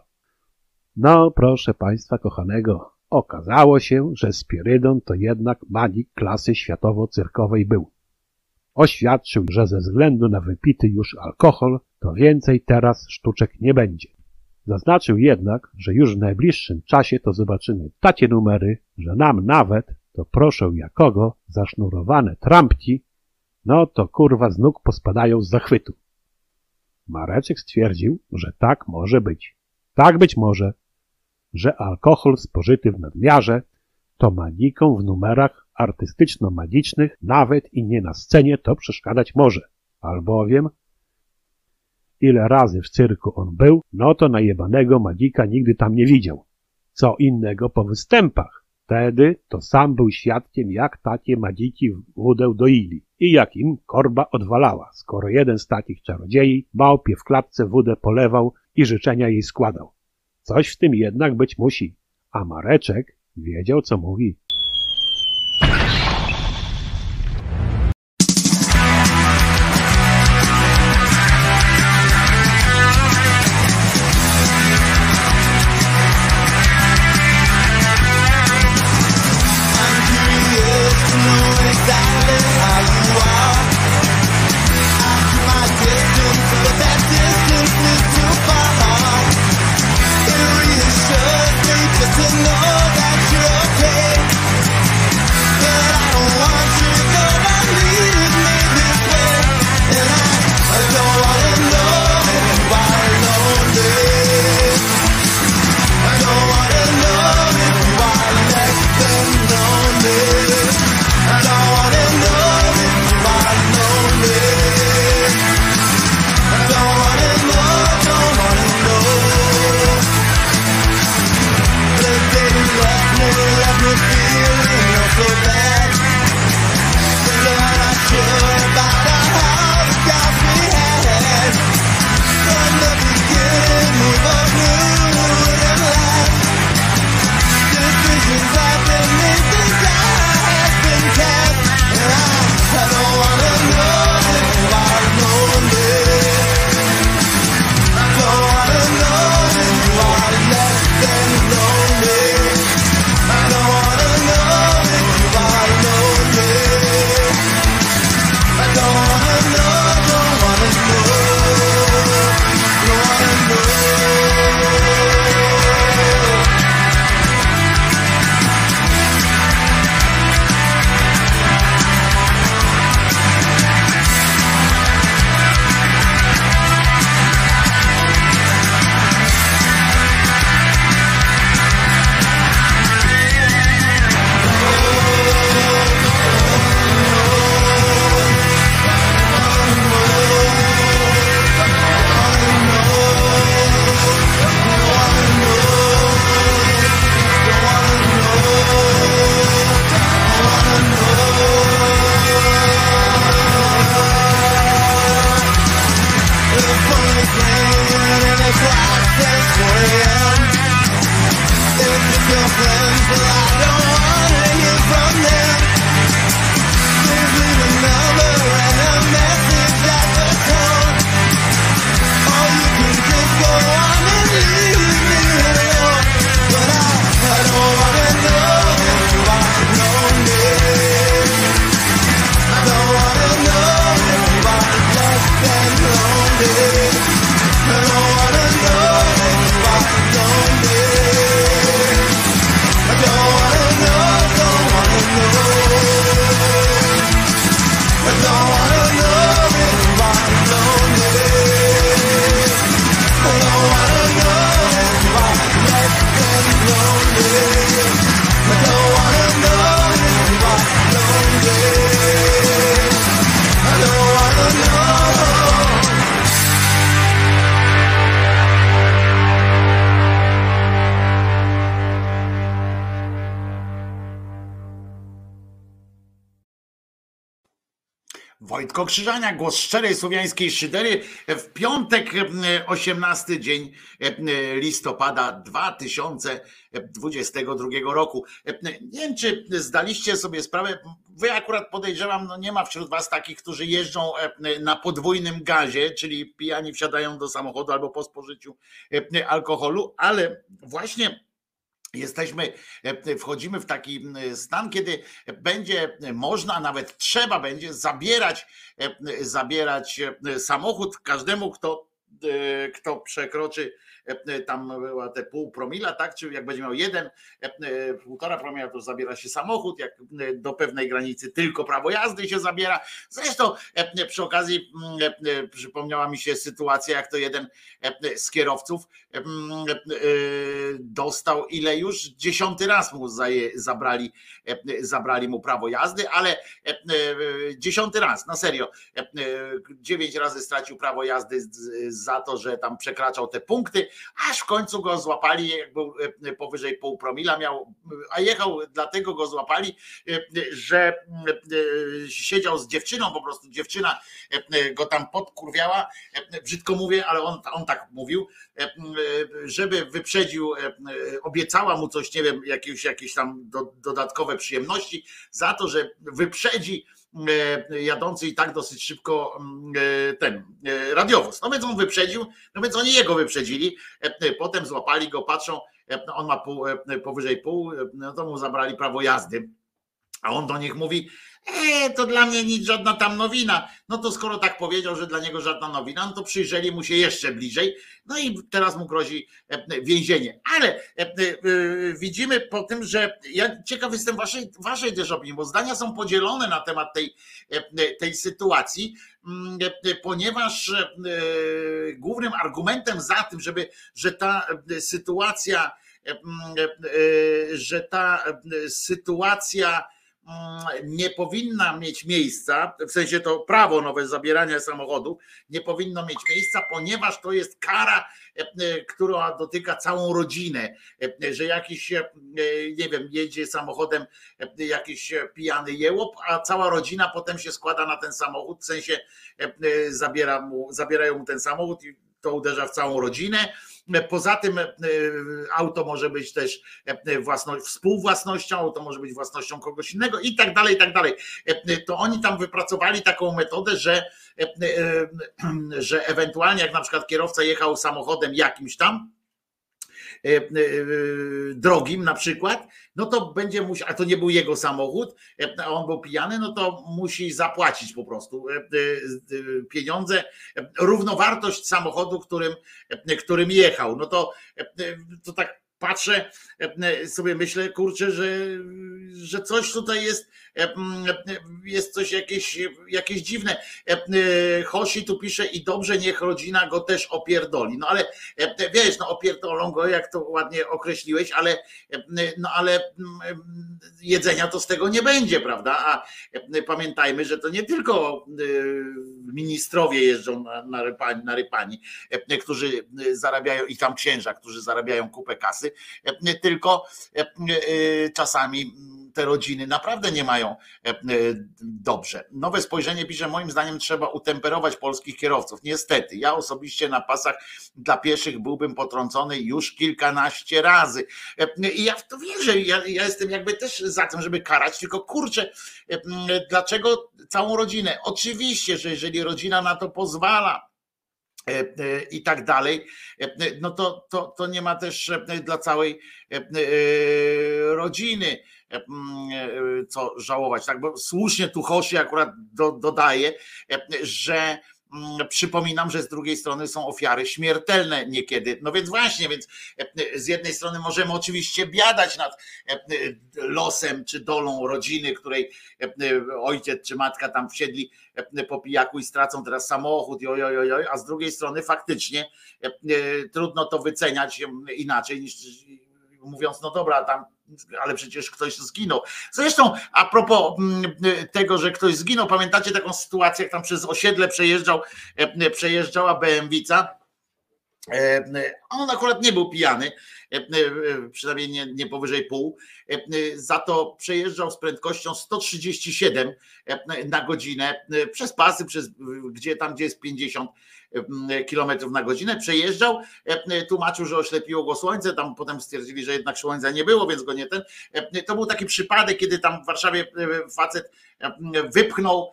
No, proszę państwa kochanego, okazało się, że Spirydon to jednak magik klasy światowo-cyrkowej był. Oświadczył, że ze względu na wypity już alkohol, to więcej teraz sztuczek nie będzie. Zaznaczył jednak, że już w najbliższym czasie to zobaczymy takie numery, że nam nawet, to proszę jakogo, zasznurowane trampki, no to kurwa z nóg pospadają z zachwytu. Mareczek stwierdził, że tak może być. Tak być może, że alkohol spożyty w nadmiarze to magiką w numerach artystyczno-magicznych, nawet i nie na scenie, to przeszkadzać może. Albowiem, ile razy w cyrku on był, no to najebanego magika nigdy tam nie widział. Co innego po występach. Wtedy to sam był świadkiem, jak takie magiki wódę doili i jak im korba odwalała, skoro jeden z takich czarodziei małpie w klatce wódę polewał i życzenia jej składał. Coś w tym jednak być musi, a Mareczek wiedział, co mówi. Krzyżania, głos szczerej słowiańskiej szydery w piątek, e, 18 dzień e, listopada 2022 roku. E, Nie wiem, czy zdaliście sobie sprawę, wy akurat podejrzewam, no nie ma wśród was takich, którzy jeżdżą e, na podwójnym gazie, czyli pijani wsiadają do samochodu albo po spożyciu e, alkoholu, ale właśnie Jesteśmy, e, wchodzimy w taki stan, kiedy będzie można, nawet trzeba będzie zabierać, e, zabierać e, samochód każdemu, kto, e, kto przekroczy e, tam była te pół promila, tak? Czy jak będzie miał jeden, e, e, półtora promila, to zabiera się samochód, jak e, do pewnej granicy tylko prawo jazdy się zabiera. Zresztą e, przy okazji m, e, przypomniała mi się sytuacja, jak to jeden e, z kierowców e, dostał ile już? Dziesiąty raz mu zabrali, e, zabrali mu prawo jazdy, ale e, e, dziesiąty raz, na serio, e, e, dziewięć razy stracił prawo jazdy za to, że tam przekraczał te punkty, aż w końcu go złapali, jak był e, powyżej pół promila miał, a jechał, dlatego go złapali, e, że e, siedział z dziewczyną, po prostu dziewczyna e, go tam podkurwiała, e, brzydko mówię, ale on, on tak mówił, e, e, żeby wyprzedził, e, e, obiecała mu coś, nie wiem, jakieś, jakieś tam do, dodatkowe przyjemności za to, że wyprzedzi e, jadący i tak dosyć szybko e, ten e, radiowóz. No więc on wyprzedził, no więc oni jego wyprzedzili, e, e, potem złapali go, patrzą, e, on ma pół, e, powyżej pół, e, no to mu zabrali prawo jazdy. A on do nich mówi, e, to dla mnie nic, żadna tam nowina. No to skoro tak powiedział, że dla niego żadna nowina, no to przyjrzeli mu się jeszcze bliżej. No i teraz mu grozi e, więzienie. Ale e, e, widzimy po tym, że ja ciekaw jestem waszej, waszej też opinii, bo zdania są podzielone na temat tej, tej sytuacji, mm, ponieważ głównym argumentem za tym, żeby, że ta sytuacja, mm, że ta sytuacja nie powinna mieć miejsca, w sensie to prawo nowe zabierania samochodu nie powinno mieć miejsca, ponieważ to jest kara, e, e, która dotyka całą rodzinę, E, że jakiś, nie wiem, jedzie samochodem jakiś pijany jełop, a cała rodzina potem się składa na ten samochód, w sensie zabiera mu, zabierają mu ten samochód i to uderza w całą rodzinę. Poza tym e, auto może być też e, własno, współwłasnością, auto może być własnością kogoś innego i tak dalej, i tak dalej. E, To oni tam wypracowali taką metodę, że, że ewentualnie jak na przykład kierowca jechał samochodem jakimś tam, drogim na przykład, no to będzie musiał, a to nie był jego samochód, e, a on był pijany, no to musi zapłacić po prostu e, e, e, pieniądze, e, równowartość samochodu, którym, e, którym jechał. No to, e, to tak patrzę, e, sobie myślę, kurczę, że, że coś tutaj jest, e, jest coś jakieś, jakieś dziwne. E, Hoshi tu pisze i dobrze niech rodzina go też opierdoli. No ale wiesz, no opierdolą go, jak to ładnie określiłeś, ale no ale jedzenia to z tego nie będzie, prawda? A pamiętajmy, że to nie tylko e, ministrowie jeżdżą na, rypani, na rypani, którzy zarabiają i tam księża, którzy zarabiają kupę kasy, tylko e, czasami te rodziny naprawdę nie mają e, e, dobrze. Nowe spojrzenie pisze, moim zdaniem trzeba utemperować polskich kierowców. Niestety, ja osobiście na pasach dla pieszych byłbym potrącony już kilkanaście razy. E, I ja w to wierzę, ja, ja jestem jakby też za tym, żeby karać, tylko kurczę, dlaczego całą rodzinę? Oczywiście, że jeżeli rodzina na to pozwala, i tak dalej, e, no to, to, to nie ma też e, dla całej e, e, rodziny e, e, co żałować, tak? Bo słusznie tu Hoshi akurat do, dodaje, e, że przypominam, że z drugiej strony są ofiary śmiertelne niekiedy. No więc właśnie, więc e, z jednej strony możemy oczywiście biadać nad e, e, losem czy dolą rodziny, której e, ojciec czy matka tam wsiedli e, po pijaku i stracą teraz samochód, joj, joj, joj, joj, a z drugiej strony faktycznie e, e, trudno to wyceniać inaczej niż mówiąc, no dobra, tam ale przecież ktoś zginął. Zresztą a propos mm, tego, że ktoś zginął, pamiętacie taką sytuację, jak tam przez osiedle przejeżdżał, e, przejeżdżała BMW-ca? E, On akurat nie był pijany, e, e, przynajmniej nie, nie powyżej pół, e, e, za to przejeżdżał z prędkością 137 e, na godzinę e, przez pasy, przez, gdzie tam, gdzie jest 50 kilometrów na godzinę, przejeżdżał, e, tłumaczył, że oślepiło go słońce, tam potem stwierdzili, że jednak słońca nie było, więc go nie ten. E, To był taki przypadek, kiedy tam w Warszawie facet e, wypchnął,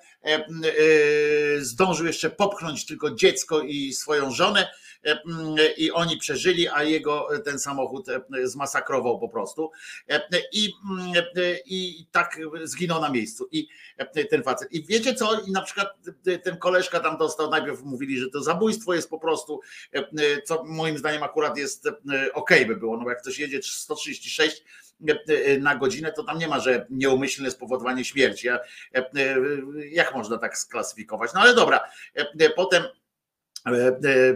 zdążył jeszcze popchnąć tylko dziecko i swoją żonę i oni przeżyli, a jego e, ten samochód e, zmasakrował po prostu E, i, e, i tak zginął na miejscu i e, ten facet. I wiecie co? I na przykład e, ten koleżka tam dostał, najpierw mówili, że to zabójstwo jest po prostu, e, e, co moim zdaniem akurat jest e, okej by było, no bo jak ktoś jedzie 136 e, na godzinę, to tam nie ma, że nieumyślne spowodowanie śmierci. Ja, e, e, Jak można tak sklasyfikować? No ale dobra, E, e, potem e, e,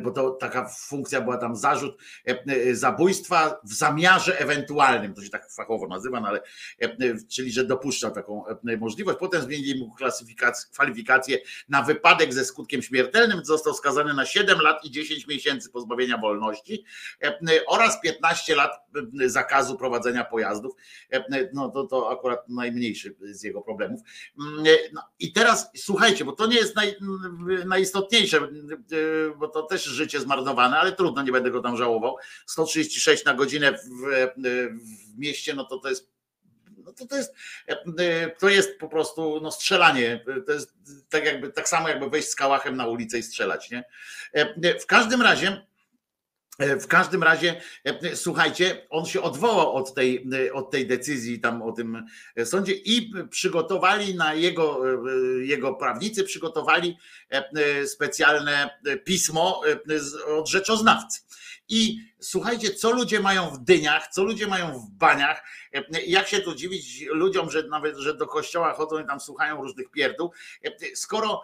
bo to taka funkcja była tam zarzut e, e, zabójstwa w zamiarze ewentualnym, to się tak fachowo nazywa, no ale e, e, czyli że dopuszczał taką e, możliwość. Potem zmienili mu kwalifikację na wypadek ze skutkiem śmiertelnym, został skazany na 7 lat i 10 miesięcy pozbawienia wolności e, e, oraz 15 lat e, zakazu prowadzenia pojazdów. E, e, No to, to akurat najmniejszy z jego problemów. Mm, e, No, I teraz słuchajcie, bo to nie jest naj, najistotniejsze, e, bo to też życie zmarnowane, ale trudno, nie będę go tam żałował. 136 na godzinę w, w mieście, no to to jest no to, to jest e, to jest po prostu no, strzelanie. To jest tak jakby tak samo jakby wejść z kałachem na ulicę i strzelać, nie? E, W każdym razie W każdym razie, e, słuchajcie, on się odwołał od tej, e, od tej decyzji tam o tym sądzie i przygotowali na jego, e, jego prawnicy, przygotowali e, specjalne pismo e, od rzeczoznawcy. I słuchajcie, co ludzie mają w dyniach, co ludzie mają w baniach, jak się tu dziwić ludziom, że nawet, że do kościoła chodzą i tam słuchają różnych pierdół, skoro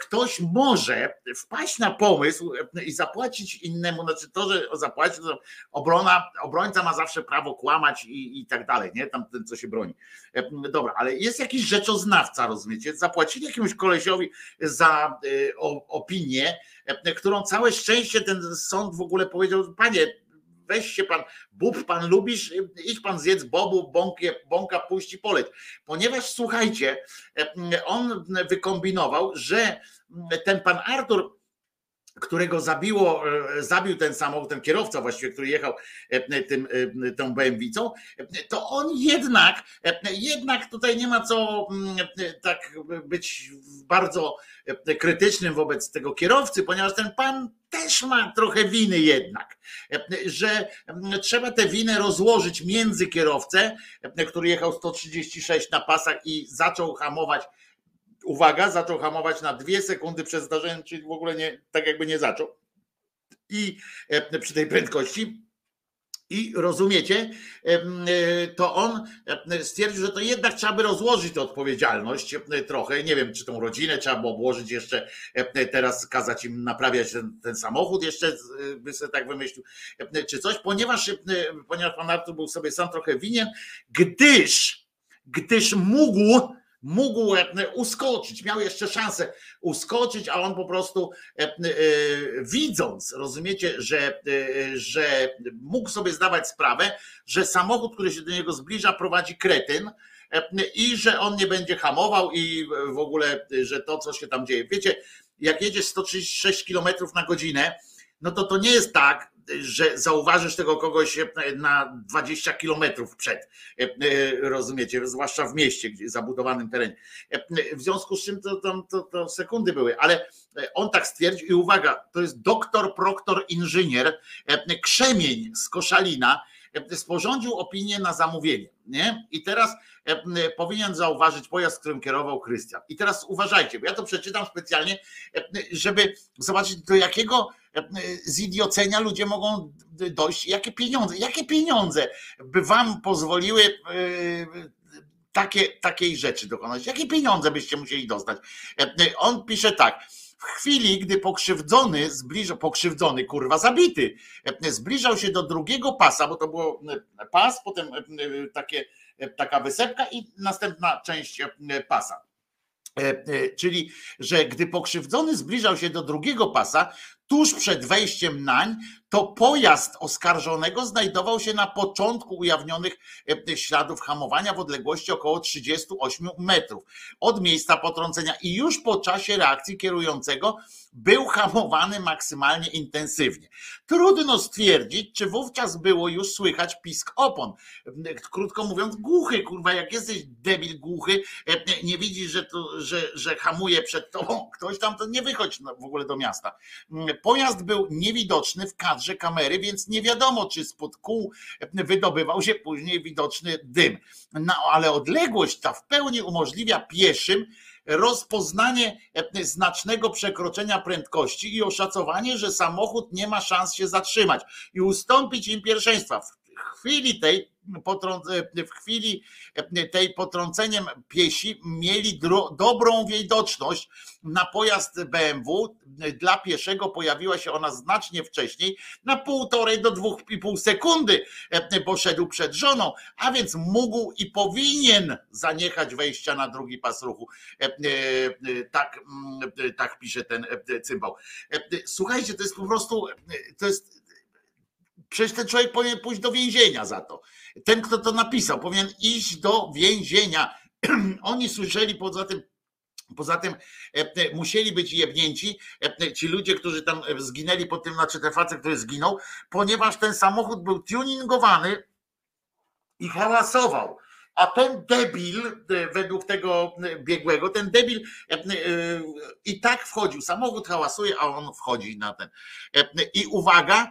ktoś może wpaść na pomysł i zapłacić innemu, znaczy to, że zapłaci, to obrona, obrońca ma zawsze prawo kłamać i, i tak dalej, nie? Tam ten, co się broni. Dobra, ale jest jakiś rzeczoznawca, rozumiecie? Zapłacili jakiemuś kolesiowi za e, o- opinię, e, którą całe szczęście ten sąd w ogóle powiedział, panie, weź się pan, bób pan lubisz, idź pan zjedz bobu, bąkie, bąka puści poleć. Ponieważ słuchajcie, e, on wykombinował, że ten pan Artur którego zabiło, e, zabił ten samochód, ten kierowca właściwie, który jechał e, tym, e, tą BMW, to on jednak, jednak tutaj nie ma co mm, tak być bardzo krytycznym wobec tego kierowcy, ponieważ ten pan też ma trochę winy jednak, że mm, trzeba tę winę rozłożyć między kierowcę, który jechał 136 na pasach i zaczął hamować uwaga, zaczął hamować na dwie sekundy przed zdarzeniem, czyli w ogóle nie, tak jakby nie zaczął. I e, przy tej prędkości. I rozumiecie, em, e, to on e, stwierdził, że to jednak trzeba by rozłożyć tę odpowiedzialność e, trochę. Nie wiem, czy tą rodzinę trzeba by obłożyć jeszcze, e, teraz kazać im naprawiać ten, ten samochód, jeszcze e, by sobie tak wymyślił, e, czy coś, ponieważ, e, ponieważ pan Artur był sobie sam trochę winien, gdyż, gdyż mógł mógł e, uskoczyć, miał jeszcze szansę uskoczyć, a on po prostu e, e, widząc, rozumiecie, że, e, że mógł sobie zdawać sprawę, że samochód, który się do niego zbliża, prowadzi kretyn e, i że on nie będzie hamował i w ogóle, że to, co się tam dzieje. Wiecie, jak jedziesz 136 km na godzinę, no to to nie jest tak, że zauważysz tego kogoś na 20 kilometrów przed, e, rozumiecie, zwłaszcza w mieście, gdzie zabudowanym terenie. E, W związku z czym to, to, to, to sekundy były, ale on tak stwierdził i uwaga, to jest doktor, proktor, inżynier, e, Krzemień z Koszalina, e, sporządził opinię na zamówienie. Nie? I teraz e, powinien zauważyć pojazd, którym kierował Krystian. I teraz uważajcie, bo ja to przeczytam specjalnie, e, żeby zobaczyć, do jakiego e, zidiocenia ludzie mogą dojść, jakie pieniądze, jakie pieniądze by wam pozwoliły takie, takiej rzeczy dokonać. Jakie pieniądze byście musieli dostać? On pisze tak. W chwili, gdy pokrzywdzony zbliżał, pokrzywdzony, kurwa, zabity, e, zbliżał się do drugiego pasa, bo to było e, pas, potem e, takie, taka wysepka i następna część pasa. Czyli, że gdy pokrzywdzony zbliżał się do drugiego pasa, tuż przed wejściem nań, to pojazd oskarżonego znajdował się na początku ujawnionych e, śladów hamowania w odległości około 38 metrów od miejsca potrącenia i już po czasie reakcji kierującego był hamowany maksymalnie intensywnie. Trudno stwierdzić, czy wówczas było już słychać pisk opon. Krótko mówiąc, głuchy, kurwa, jak jesteś debil głuchy, e, nie widzisz, że, to, że, że hamuje przed tobą ktoś tam, to nie wychodź w ogóle do miasta. Pojazd był niewidoczny w kadrze kamery, więc nie wiadomo, czy spod kół wydobywał się później widoczny dym. No ale odległość ta w pełni umożliwia pieszym rozpoznanie znacznego przekroczenia prędkości i oszacowanie, że samochód nie ma szans się zatrzymać i ustąpić im pierwszeństwa. W chwili tej w chwili tej potrąceniem piesi mieli dobrą widoczność na pojazd BMW. Dla pieszego pojawiła się ona znacznie wcześniej, na półtorej do dwóch i pół sekundy, bo szedł przed żoną, a więc mógł i powinien zaniechać wejścia na drugi pas ruchu. Tak, tak pisze ten cymbał. Słuchajcie, to jest po prostu, to jest Przecież ten człowiek powinien pójść do więzienia za to. Ten, kto to napisał, powinien iść do więzienia. Oni słyszeli poza tym, Poza tym e, musieli być jebnięci e, ci ludzie, którzy tam zginęli po tym, znaczy ten facet, który zginął, ponieważ ten samochód był tuningowany i hałasował. A ten debil, e, według tego biegłego, ten debil i tak wchodził. Samochód hałasuje, a on wchodzi na ten. I uwaga,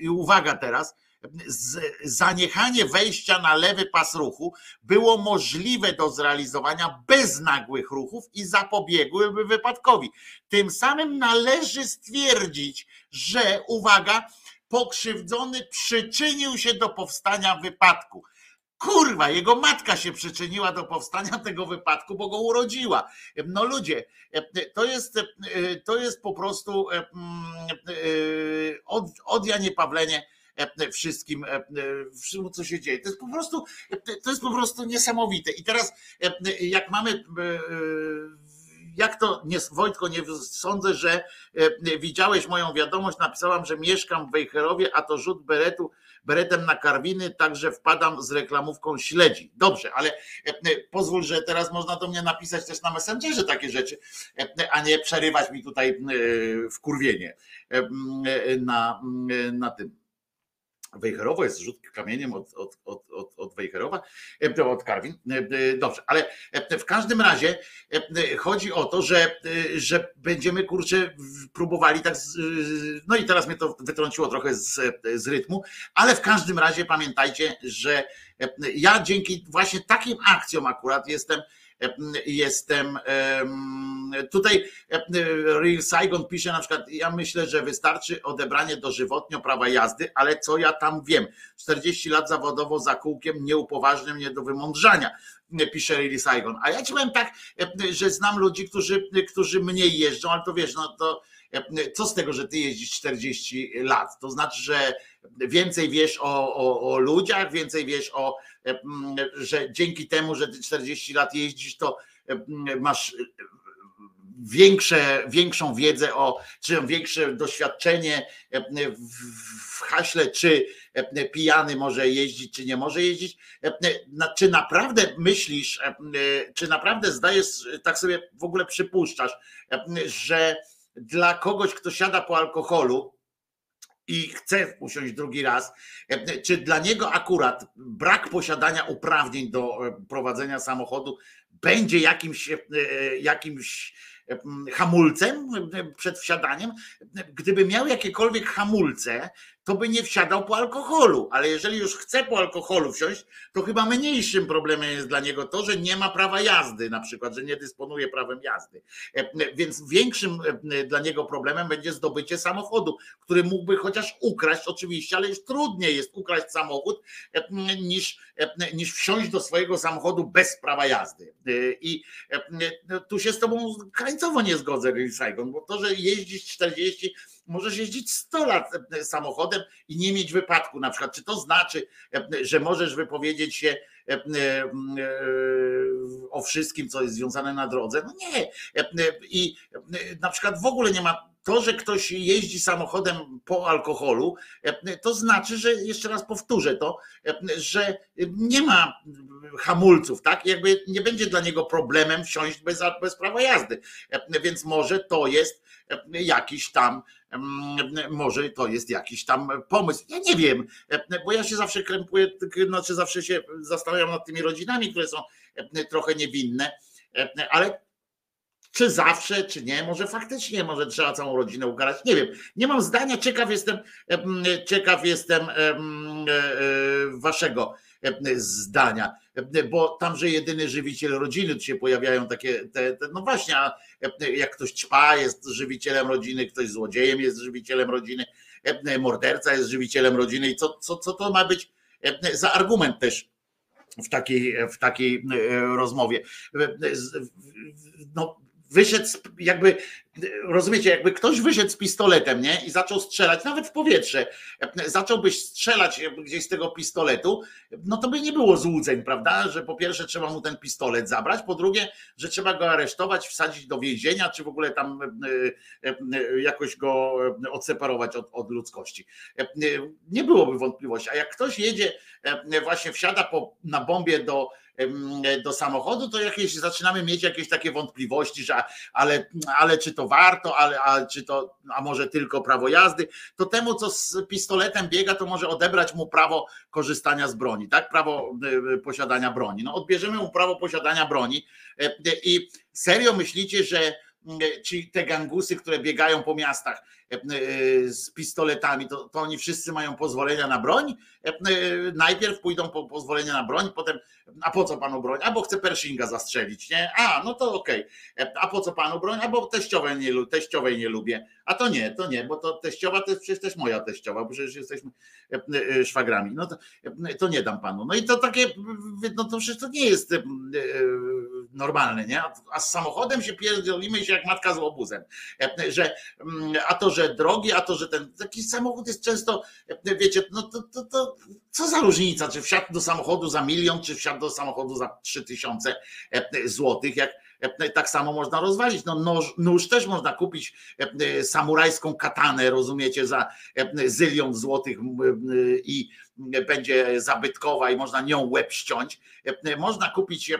i uwaga teraz, zaniechanie wejścia na lewy pas ruchu było możliwe do zrealizowania bez nagłych ruchów i zapobiegłyby wypadkowi. Tym samym należy stwierdzić, że uwaga, pokrzywdzony przyczynił się do powstania wypadku. Kurwa, jego matka się przyczyniła do powstania tego wypadku, bo go urodziła. No ludzie, to jest, to jest po prostu od, od Janie Pawlenie wszystkim, wszystkim, co się dzieje. To jest po prostu, to jest po prostu niesamowite. I teraz, jak mamy jak to, nie, Wojtko, nie sądzę, że widziałeś moją wiadomość, napisałam, że mieszkam w Wejherowie, a to rzut beretu, beretem na karwiny, także wpadam z reklamówką śledzi. Dobrze, ale pozwól, że teraz można do mnie napisać też na Messengerze takie rzeczy, a nie przerywać mi tutaj w kurwienie na, na tym. Wejherowo jest rzut kamieniem od, od, od, od, od Wejherowa, e, od Karwin. E, e, dobrze, ale w każdym razie chodzi o to, że, że będziemy kurczę próbowali tak. No i teraz mnie to wytrąciło trochę z, z rytmu, ale w każdym razie pamiętajcie, że ja dzięki właśnie takim akcjom akurat jestem jestem tutaj Real Saigon pisze na przykład ja myślę, że wystarczy odebranie dożywotnio prawa jazdy, ale co ja tam wiem 40 lat zawodowo za kółkiem nie upoważnia mnie do wymądrzania pisze Real Saigon, a ja ci powiem tak, że znam ludzi, którzy, którzy mniej jeżdżą, ale to wiesz, no to co z tego, że ty jeździsz 40 lat? To znaczy, że więcej wiesz o, o, o ludziach, więcej wiesz o, że dzięki temu, że ty 40 lat jeździsz, to masz większe, większą wiedzę o, czy większe doświadczenie w haśle, czy pijany może jeździć, czy nie może jeździć. Czy naprawdę myślisz, czy naprawdę zdajesz, tak sobie w ogóle przypuszczasz, że dla kogoś, kto siada po alkoholu i chce usiąść drugi raz, e, czy dla niego akurat brak posiadania uprawnień do e, prowadzenia samochodu będzie jakimś, e, jakimś hamulcem przed wsiadaniem. Gdyby miał jakiekolwiek hamulce, to by nie wsiadał po alkoholu, ale jeżeli już chce po alkoholu wsiąść, to chyba mniejszym problemem jest dla niego to, że nie ma prawa jazdy, na przykład, że nie dysponuje prawem jazdy. E, więc większym e, dla niego problemem będzie zdobycie samochodu, który mógłby chociaż ukraść, oczywiście, ale już trudniej jest ukraść samochód e, niż, niż wsiąść do swojego samochodu bez prawa jazdy. I tu się z tobą krańcowo nie zgodzę, Saigon, bo to, że jeździsz 40 możesz jeździć 100 lat e, samochodem i nie mieć wypadku na przykład. Czy to znaczy, e, że możesz wypowiedzieć się e, o wszystkim, co jest związane na drodze? No nie. I na przykład w ogóle nie ma to, że ktoś jeździ samochodem po alkoholu, to znaczy, że jeszcze raz powtórzę to, że nie ma hamulców, tak? Jakby nie będzie dla niego problemem wsiąść bez, bez prawa jazdy. Więc może to jest jakiś tam może to jest jakiś tam pomysł. Ja nie wiem, bo ja się zawsze krępuję, znaczy zawsze się zastanawiam nad tymi rodzinami, które są trochę niewinne, ale czy zawsze, czy nie, może faktycznie, może trzeba całą rodzinę ukarać, nie wiem. Nie mam zdania, ciekaw jestem, ciekaw jestem e, e, waszego zdania, bo tam, że jedyny żywiciel rodziny, tu się pojawiają takie, te, te, no właśnie, jak ktoś ćpa, jest żywicielem rodziny, ktoś złodziejem jest żywicielem rodziny, morderca jest żywicielem rodziny i co, co, co to ma być za argument też w takiej, w takiej rozmowie. No, wyszedł jakby, rozumiecie, jakby ktoś wyszedł z pistoletem, nie? I zaczął strzelać, nawet w powietrze, zacząłbyś strzelać gdzieś z tego pistoletu, no to by nie było złudzeń, prawda? Że po pierwsze trzeba mu ten pistolet zabrać, po drugie, że trzeba go aresztować, wsadzić do więzienia, czy w ogóle tam e, e, jakoś go odseparować od, od ludzkości. Nie byłoby wątpliwości. A jak ktoś jedzie, właśnie wsiada po, na bombie do do samochodu, to jakieś zaczynamy mieć jakieś takie wątpliwości, że ale, ale czy to warto, ale, ale czy to, a może tylko prawo jazdy, to temu, co z pistoletem biega, to może odebrać mu prawo korzystania z broni, tak? Prawo e, posiadania broni. No odbierzemy mu prawo posiadania broni e, i serio myślicie, że ci te gangusy, które biegają po miastach z pistoletami, to, to oni wszyscy mają pozwolenia na broń. Najpierw pójdą po pozwolenia na broń, potem a po co panu broń? A bo chcę Pershinga zastrzelić, nie? A, no to okej. Okay. A po co panu broń? A bo teściowej nie, teściowej nie lubię. A to nie, to nie, bo to teściowa to jest przecież też moja teściowa, bo przecież jesteśmy e, e, szwagrami. No to, e, to nie dam panu. No i to takie, no to przecież to nie jest normalne, nie? A z samochodem się pierdolimy się jak matka z łobuzem. Że, mm, a to, że drogi, a to, że ten taki samochód jest często, wiecie, no to, to, to co za różnica, czy wsiadł do samochodu za milion, czy wsiadł do samochodu za trzy tysiące e, złotych, jak e, tak samo można rozwalić. No nóż, nóż też można kupić e, samurajską katanę, rozumiecie, za zylion złotych i będzie zabytkowa i można nią łeb ściąć. Można kupić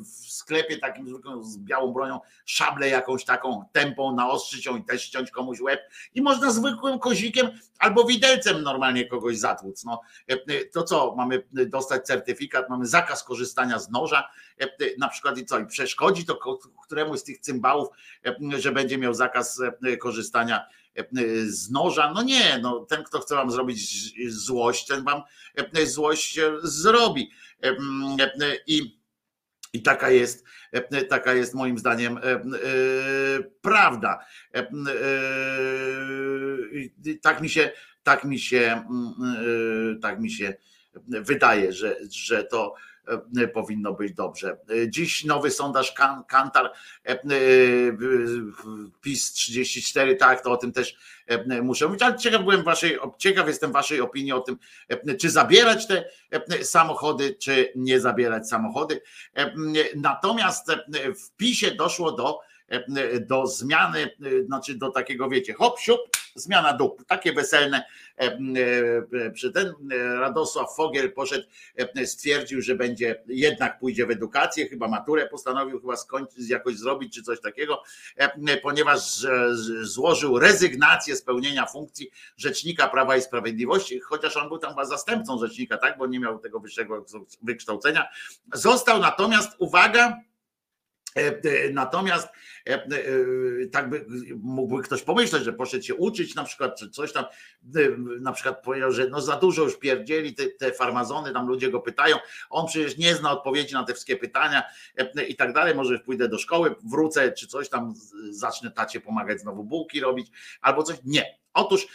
w sklepie takim z białą bronią szablę jakąś taką tempą, naostrzyć ją i też ściąć komuś łeb i można zwykłym kozikiem albo widelcem normalnie kogoś zatłuc. No, to co, mamy dostać certyfikat, mamy zakaz korzystania z noża, na przykład i co, i przeszkodzi to któremuś z tych cymbałów, że będzie miał zakaz korzystania z noża. No nie, no ten, kto chce wam zrobić złość, ten wam złość zrobi. I i taka jest, taka jest moim zdaniem prawda. Tak mi się, tak mi się, tak mi się wydaje, że, że to E, powinno być dobrze. E, dziś nowy sondaż Kantar e, PiS 34, tak, to o tym też muszę mówić, ale ciekaw byłem waszej, ciekaw jestem waszej opinii o tym, czy zabierać te samochody, czy nie zabierać samochody. Natomiast w PiSie doszło do do zmiany, znaczy do takiego, wiecie, hop, siup, zmiana dup, takie weselne. Przy ten Radosław Fogiel poszedł, stwierdził, że będzie jednak pójdzie w edukację, chyba maturę postanowił chyba skończyć, jakoś zrobić, czy coś takiego, ponieważ złożył rezygnację z pełnienia funkcji Rzecznika Prawa i Sprawiedliwości, chociaż on był tam zastępcą rzecznika, tak, bo nie miał tego wyższego wykształcenia. Został natomiast, uwaga, Natomiast E, e, tak by mógłby ktoś pomyśleć, że poszedł się uczyć na przykład, czy coś tam, e, na przykład powiedział, że no za dużo już pierdzieli te, te farmazony, tam ludzie go pytają, on przecież nie zna odpowiedzi na te wszystkie pytania i tak dalej, może pójdę do szkoły, wrócę, czy coś tam, zacznę tacie pomagać znowu bułki robić, albo coś. Nie, Otóż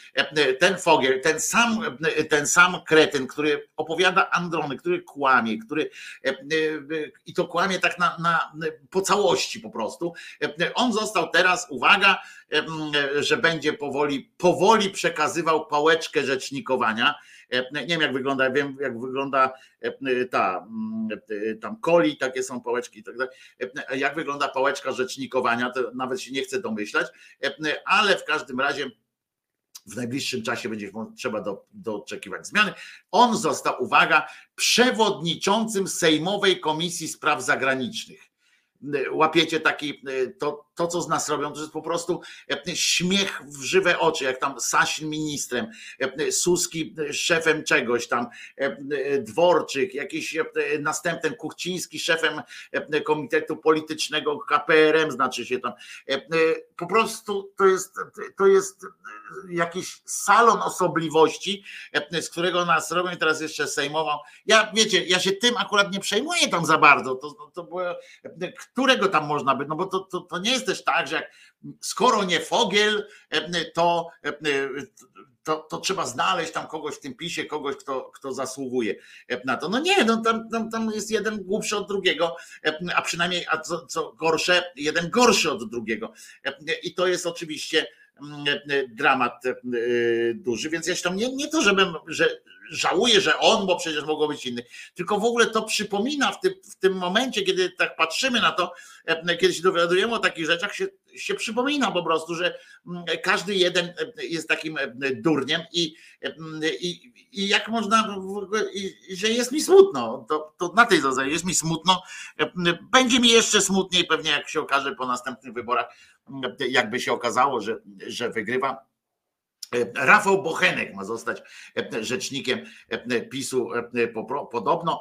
ten Fogiel, ten sam, ten sam kretyn, który opowiada androny, który kłamie, który i to kłamie tak na, na, po całości po prostu. On został teraz, uwaga, że będzie powoli, powoli przekazywał pałeczkę rzecznikowania. Nie wiem jak wygląda, wiem jak wygląda ta tam coli, takie są pałeczki i tak dalej. Jak wygląda pałeczka rzecznikowania, to nawet się nie chcę domyślać, ale w każdym razie w najbliższym czasie będzie trzeba do, doczekiwać zmiany. On został, uwaga, przewodniczącym Sejmowej Komisji Spraw Zagranicznych. Łapiecie taki, to, to, co z nas robią, to jest po prostu śmiech w żywe oczy, jak tam Sasin ministrem, Suski szefem czegoś tam, Dworczyk, jakiś następny Kuchciński szefem Komitetu Politycznego KPRM, znaczy się tam. Po prostu to jest, to jest jakiś salon osobliwości, z którego nas robią i teraz jeszcze sejmową. Ja wiecie, ja się tym akurat nie przejmuję tam za bardzo. To, to było, którego tam można by, no bo to, to, to nie jest też tak, że jak, skoro nie Fogiel, to, to, to trzeba znaleźć tam kogoś w tym pisie, kogoś, kto, kto zasługuje na to. No nie, no tam, tam, tam jest jeden głupszy od drugiego, a przynajmniej, a co, co gorsze, jeden gorszy od drugiego. I to jest oczywiście dramat duży, więc ja się tam nie, nie to, żebym, że żałuję, że on, bo przecież mogło być inny, tylko w ogóle to przypomina w tym, w tym momencie, kiedy tak patrzymy na to, kiedy się dowiadujemy o takich rzeczach, się, się przypomina po prostu, że każdy jeden jest takim durniem i, i, i jak można, i, że jest mi smutno, to, to na tej zasadzie jest mi smutno, będzie mi jeszcze smutniej pewnie jak się okaże po następnych wyborach, jakby się okazało, że, że wygrywa. Rafał Bochenek ma zostać rzecznikiem PiSu podobno.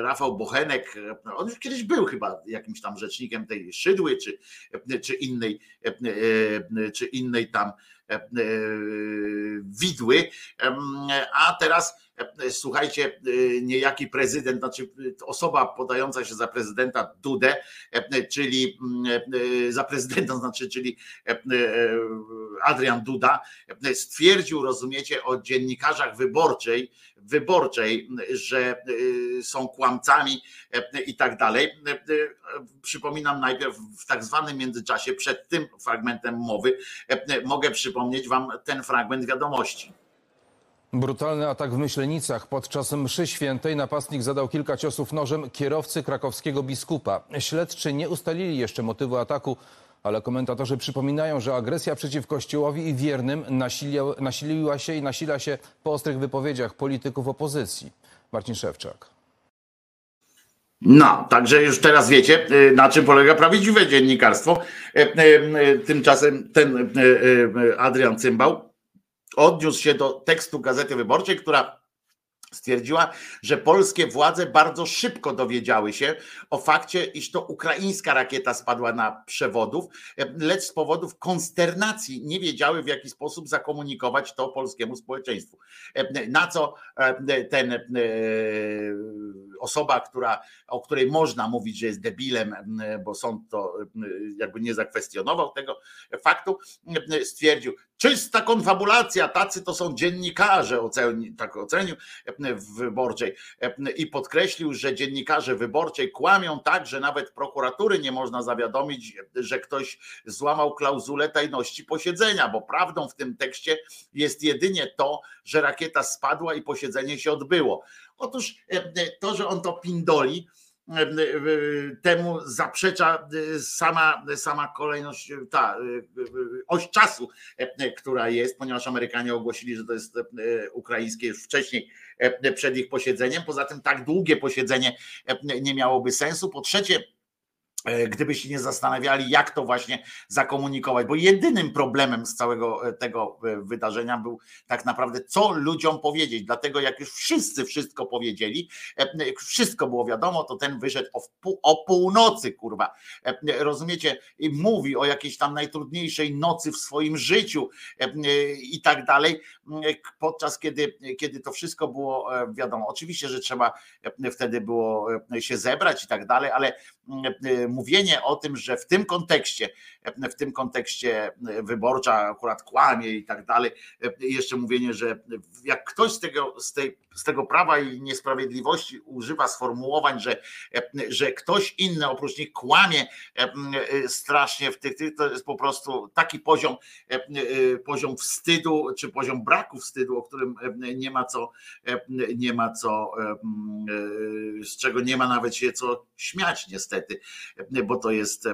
Rafał Bochenek, on już kiedyś był chyba jakimś tam rzecznikiem tej Szydły, czy, czy innej, czy innej tam widły, a teraz słuchajcie, niejaki prezydent, znaczy osoba podająca się za prezydenta Dudę, czyli za prezydenta, znaczy, czyli Adrian Duda, stwierdził, rozumiecie, o dziennikarzach wyborczej, wyborczej, że są kłamcami i tak dalej. Przypominam najpierw w tak zwanym międzyczasie, przed tym fragmentem mowy, mogę przypomnieć wam ten fragment wiadomości. Brutalny atak w Myślenicach. Podczas mszy świętej napastnik zadał kilka ciosów nożem kierowcy krakowskiego biskupa. Śledczy nie ustalili jeszcze motywu ataku, ale komentatorzy przypominają, że agresja przeciw Kościołowi i wiernym nasiliła się i nasila się po ostrych wypowiedziach polityków opozycji. Marcin Szewczak. No, także już teraz wiecie, na czym polega prawdziwe dziennikarstwo. Tymczasem ten Adrian Cymbał odniósł się do tekstu Gazety Wyborczej, która stwierdziła, że polskie władze bardzo szybko dowiedziały się o fakcie, iż to ukraińska rakieta spadła na przewodów, lecz z powodów konsternacji nie wiedziały w jaki sposób zakomunikować to polskiemu społeczeństwu. Na co ten osoba, która, o której można mówić, że jest debilem, bo sąd to jakby nie zakwestionował tego faktu, stwierdził, czysta konfabulacja, tacy to są dziennikarze, tak ocenił w wyborczej i podkreślił, że dziennikarze wyborczej kłamią tak, że nawet prokuratury nie można zawiadomić, że ktoś złamał klauzulę tajności posiedzenia, bo prawdą w tym tekście jest jedynie to, że rakieta spadła i posiedzenie się odbyło. Otóż to, że on to pindoli, temu zaprzecza sama, sama kolejność, ta oś czasu, która jest, ponieważ Amerykanie ogłosili, że to jest ukraińskie już wcześniej przed ich posiedzeniem. Poza tym tak długie posiedzenie nie miałoby sensu. Po trzecie, gdyby się nie zastanawiali, jak to właśnie zakomunikować, bo jedynym problemem z całego tego wydarzenia był tak naprawdę, co ludziom powiedzieć. Dlatego, jak już wszyscy wszystko powiedzieli, wszystko było wiadomo, to ten wyszedł o, pół, o północy, kurwa. Rozumiecie? I mówi o jakiejś tam najtrudniejszej nocy w swoim życiu i tak dalej, podczas kiedy, kiedy to wszystko było wiadomo. Oczywiście, że trzeba wtedy było się zebrać i tak dalej, ale e, mówienie o tym, że w tym kontekście, e, w tym kontekście wyborcza akurat kłamie i tak dalej, jeszcze mówienie, że jak ktoś z tego, z tej, z tego prawa i niesprawiedliwości używa sformułowań, że, że ktoś inny oprócz nich kłamie strasznie w tych, to jest po prostu taki poziom, poziom wstydu, czy poziom braku wstydu, o którym nie ma co, nie ma co, z czego nie ma nawet się co śmiać niestety, bo to jest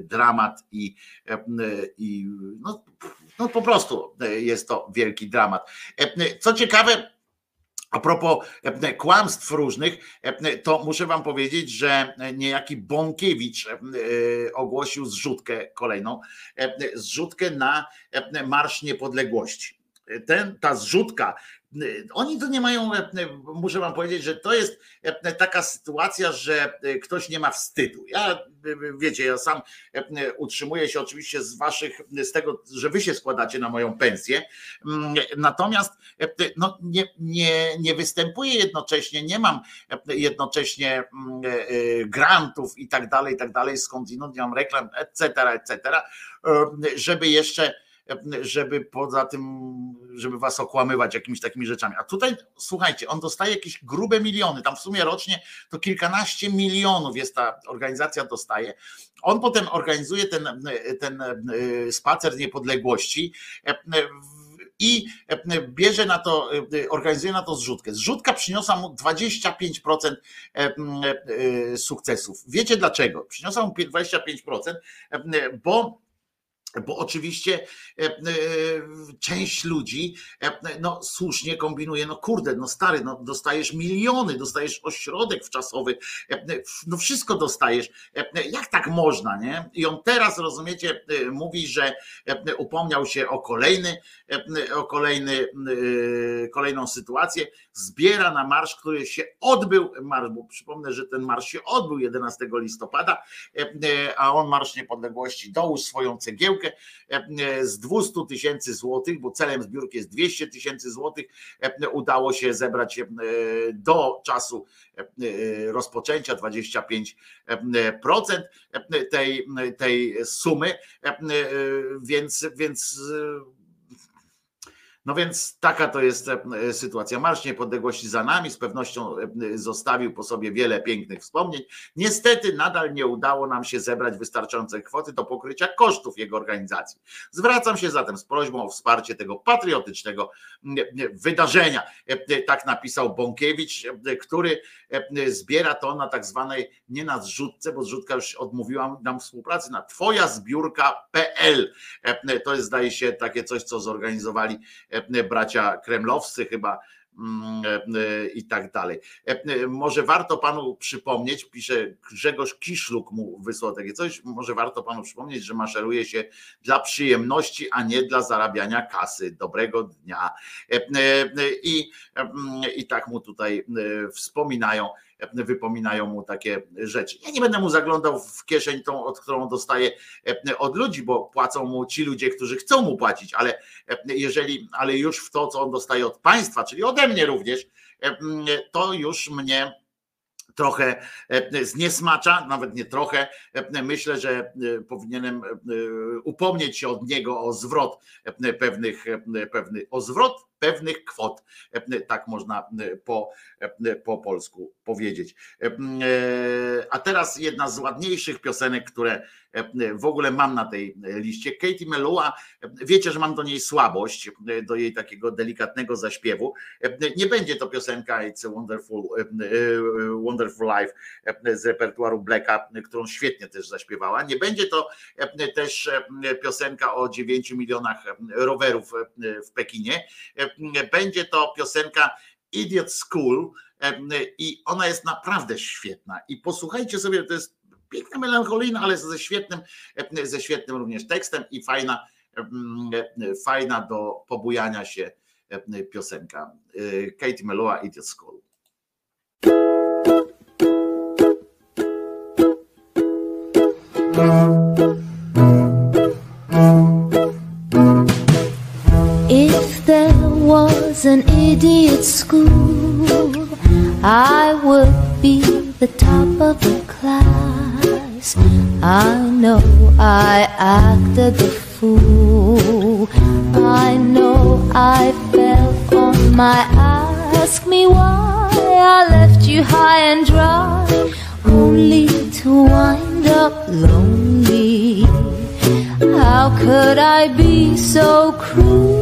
dramat i, i no, no po prostu jest to wielki dramat. Co ciekawe, a propos kłamstw różnych, to muszę wam powiedzieć, że niejaki Bąkiewicz ogłosił zrzutkę kolejną, zrzutkę na Marsz Niepodległości. Ten, ta zrzutka oni to nie mają, muszę wam powiedzieć, że to jest taka sytuacja, że ktoś nie ma wstydu. Ja, wiecie, ja sam utrzymuję się oczywiście z waszych, z tego, że wy się składacie na moją pensję. Natomiast no, nie, nie, nie występuję jednocześnie, nie mam jednocześnie grantów i tak dalej, i tak dalej, skądinąd nie mam reklam, etc., etc., żeby jeszcze żeby poza tym, żeby was okłamywać jakimiś takimi rzeczami. A tutaj, słuchajcie, on dostaje jakieś grube miliony, tam w sumie rocznie to kilkanaście milionów jest ta organizacja dostaje. On potem organizuje ten, ten e, spacer niepodległości e, i e, bierze na to, organizuje na to zrzutkę. Zrzutka przyniosła mu 25% sukcesów. Wiecie dlaczego? Przyniosła mu 25%, bo bo oczywiście e, e, część ludzi e, no, słusznie kombinuje, no kurde, no stary, no dostajesz miliony, dostajesz ośrodek wczasowy, no wszystko dostajesz. Jak tak można, nie? I on teraz, rozumiecie, mówi, że upomniał się o kolejny, o kolejny, kolejną sytuację, zbiera na marsz, który się odbył, marsz, bo przypomnę, że ten marsz się odbył 11 listopada, a on Marsz Niepodległości dołóż swoją cegiełkę, E, z 200 tysięcy złotych, bo celem zbiórki jest 200 tysięcy złotych, e, udało się zebrać e, do czasu rozpoczęcia 25% tej, tej sumy, więc, więc no więc taka to jest e, sytuacja. Marsz Niepodległości za nami z pewnością e, zostawił po sobie wiele pięknych wspomnień. Niestety nadal nie udało nam się zebrać wystarczającej kwoty do pokrycia kosztów jego organizacji. Zwracam się zatem z prośbą o wsparcie tego patriotycznego wydarzenia. E, tak napisał Bąkiewicz, który zbiera to na tak zwanej, nie na zrzutce, bo zrzutka już odmówiła nam współpracy, na twoja zbiórka.pl. To jest zdaje się takie coś, co zorganizowali E, bracia kremlowscy chyba mm, e, i tak dalej. E, może warto panu przypomnieć, pisze Grzegorz Kiszluk mu wysłał takie coś, może warto panu przypomnieć, że maszeruje się dla przyjemności, a nie dla zarabiania kasy. Dobrego dnia. I, i tak mu tutaj wspominają wypominają mu takie rzeczy. Ja nie będę mu zaglądał w kieszeń tą, od którą dostaje e, od ludzi, bo płacą mu ci ludzie, którzy chcą mu płacić, ale e, jeżeli, ale już w to, co on dostaje od państwa, czyli ode mnie również, e, to już mnie trochę zniesmacza, nawet nie trochę. Myślę, że powinienem upomnieć się od niego o zwrot pewnych, pewnych o zwrot pewnych kwot. Tak można po, po polsku powiedzieć. A teraz jedna z ładniejszych piosenek, które w ogóle mam na tej liście. Katie Melua, wiecie, że mam do niej słabość, do jej takiego delikatnego zaśpiewu. Nie będzie to piosenka It's a Wonderful, Wonderful Life z repertuaru Blacka, którą świetnie też zaśpiewała. Nie będzie to też piosenka o 9 milionach rowerów w Pekinie. Będzie to piosenka Idiot School i ona jest naprawdę świetna. I posłuchajcie sobie, to jest piękna melancholijna, ale ze świetnym, ze świetnym również tekstem i fajna, fajna do pobujania się piosenka. Katie Melua, Idiot School. If school, I would be the top of the class. I know I acted the fool. I know I fell on my ask me why I left you high and dry, only to wind up lonely. How could I be so cruel?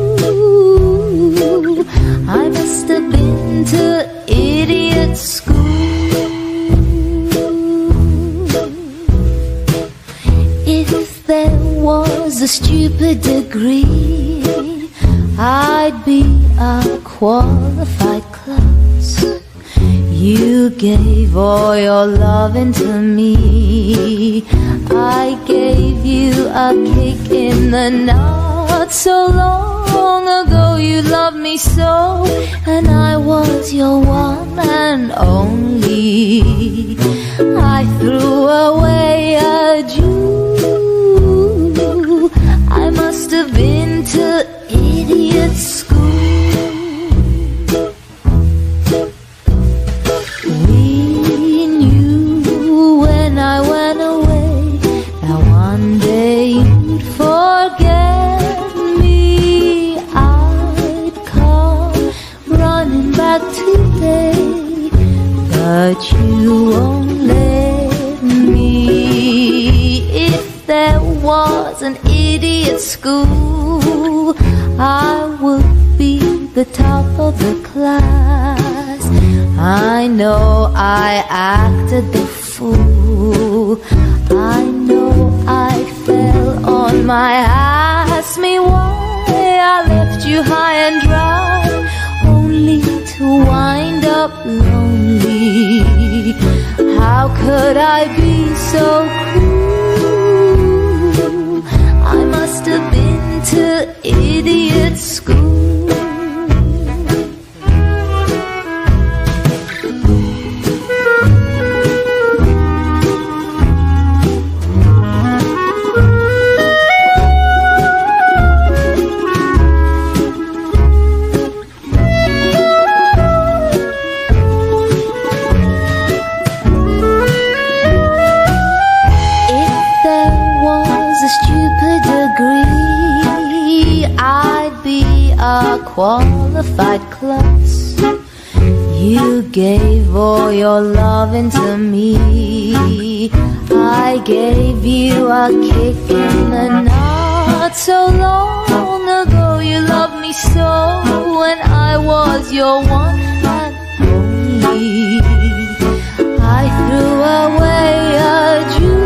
I must have been to idiot school. If there was a stupid degree, I'd be a qualified class. You gave all your loving to me. I gave you a kick in the nuts so long ago. You loved me so, and I was your one and only. I threw away a Jew. I must have been to idiot school. But you won't let me. If there was an idiot school, I would be the top of the class. I know I acted the fool. I know I fell on my ass. Me why I left you high and dry, only to wind up lonely. How could I be so cruel? I must have been to idiot school. Qualified class. You gave all your loving to me. I gave you a kick in the nuts so long ago. You loved me so when I was your one and only. I threw away a Jew.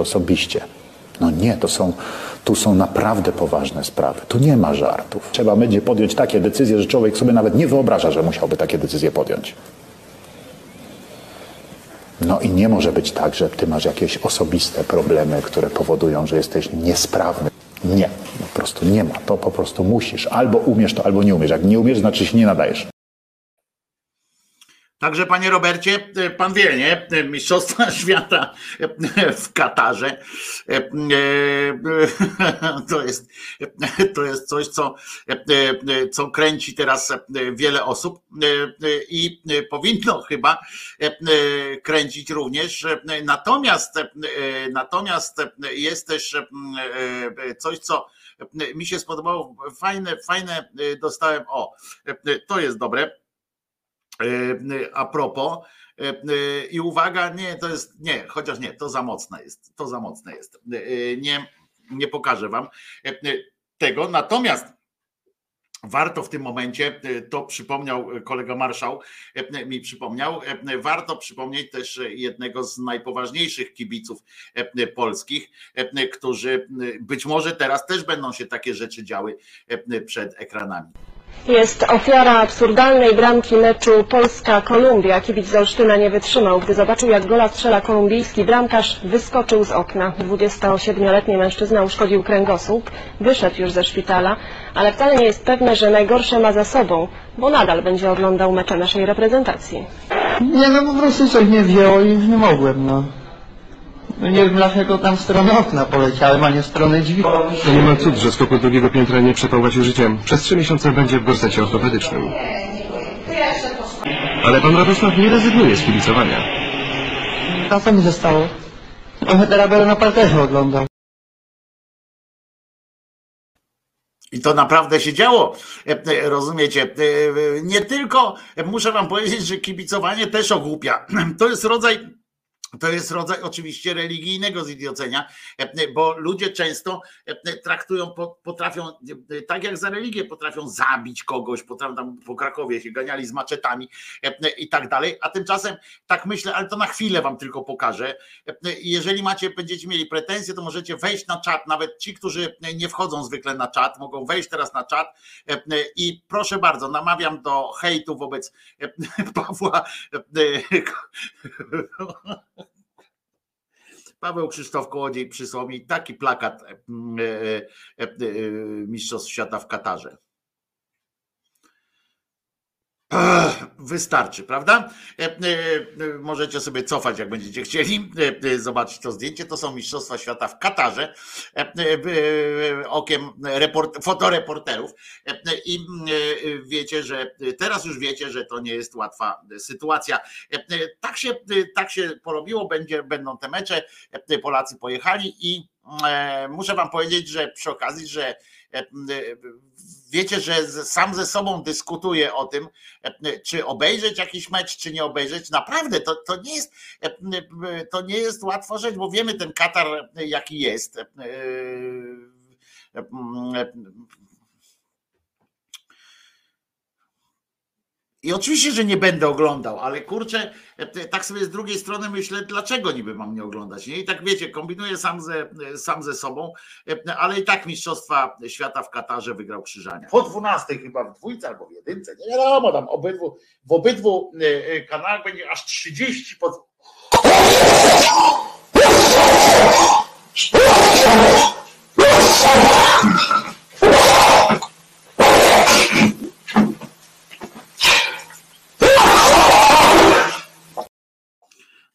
Osobiście. No nie, to są, tu są naprawdę poważne sprawy. Tu nie ma żartów. Trzeba będzie podjąć takie decyzje, że człowiek sobie nawet nie wyobraża, że musiałby takie decyzje podjąć. No i nie może być tak, że ty masz jakieś osobiste problemy, które powodują, że jesteś niesprawny. Nie, po prostu nie ma. To po prostu musisz. Albo umiesz to, albo nie umiesz. Jak nie umiesz, znaczy się nie nadajesz. Także panie Robercie, e, pan wie, nie? Mistrzostwa Świata w Katarze. E, to jest, to jest coś, co, co kręci teraz wiele osób. I powinno chyba kręcić również. Natomiast, natomiast jest też coś, co mi się spodobało, fajne, fajne dostałem, o, to jest dobre a propos, i uwaga, nie, to jest, nie, chociaż nie, to za mocne jest, to za mocne jest. Nie, nie pokażę wam tego, natomiast Warto w tym momencie, to przypomniał kolega marszał, mi przypomniał, warto przypomnieć też jednego z najpoważniejszych kibiców polskich, którzy być może teraz też będą się takie rzeczy działy przed ekranami. Jest ofiara absurdalnej bramki meczu Polska-Kolumbia. Kibic z Olsztyna nie wytrzymał. Gdy zobaczył, jak gola strzela kolumbijski bramkarz, wyskoczył z okna. 27-letni mężczyzna uszkodził kręgosłup, wyszedł już ze szpitala, ale wcale nie jest pewne, że najgorsze ma za sobą, bo nadal będzie oglądał mecze naszej reprezentacji. Nie, no po prostu coś mnie wzięło i nie mogłem, no. No nie wiem dlaczego tam w stronę okna poleciałem, a nie w stronę drzwi. To nie ma cud, że skok do drugiego piętra nie przeprowadził życiem. Przez trzy miesiące będzie w gorsecie ortopedycznym. Ale pan Radosław nie rezygnuje z kibicowania. A co mi zostało? Teraz będę na parterze oglądał. I to naprawdę się działo, rozumiecie? Nie tylko, muszę wam powiedzieć, że kibicowanie też ogłupia. To jest rodzaj to jest rodzaj oczywiście religijnego zidiocenia, bo ludzie często traktują, potrafią, tak jak za religię, potrafią zabić kogoś, potrafią tam po Krakowie się ganiali z maczetami i tak dalej, a tymczasem tak myślę, ale to na chwilę wam tylko pokażę. Jeżeli macie, będziecie mieli pretensje, to możecie wejść na czat, nawet ci, którzy nie wchodzą zwykle na czat, mogą wejść teraz na czat i proszę bardzo, namawiam do hejtu wobec Pawła Paweł Krzysztof Kołodziej przysłał mi taki plakat e, e, e, Mistrzostw Świata w Katarze. Wystarczy, prawda? Możecie sobie cofać, jak będziecie chcieli, zobaczyć to zdjęcie. To są Mistrzostwa Świata w Katarze okiem report, fotoreporterów. I wiecie, że teraz już wiecie, że to nie jest łatwa sytuacja. Tak się, tak się porobiło, będzie, będą te mecze. Polacy pojechali i muszę Wam powiedzieć, że przy okazji, że wiecie, że sam ze sobą dyskutuję o tym, czy obejrzeć jakiś mecz, czy nie obejrzeć. Naprawdę to, to, nie jest, to nie jest łatwa rzecz, bo wiemy ten Katar jaki jest. I oczywiście, że nie będę oglądał, ale kurczę, tak sobie z drugiej strony myślę, dlaczego niby mam nie oglądać. Nie? I tak wiecie, kombinuję sam ze, sam ze sobą, ale i tak Mistrzostwa Świata w Katarze wygrał Krzyżania. Po 12 chyba w dwójce albo w jedynce, nie wiadomo, tam obydwu, w obydwu kanałach będzie aż 30 pod...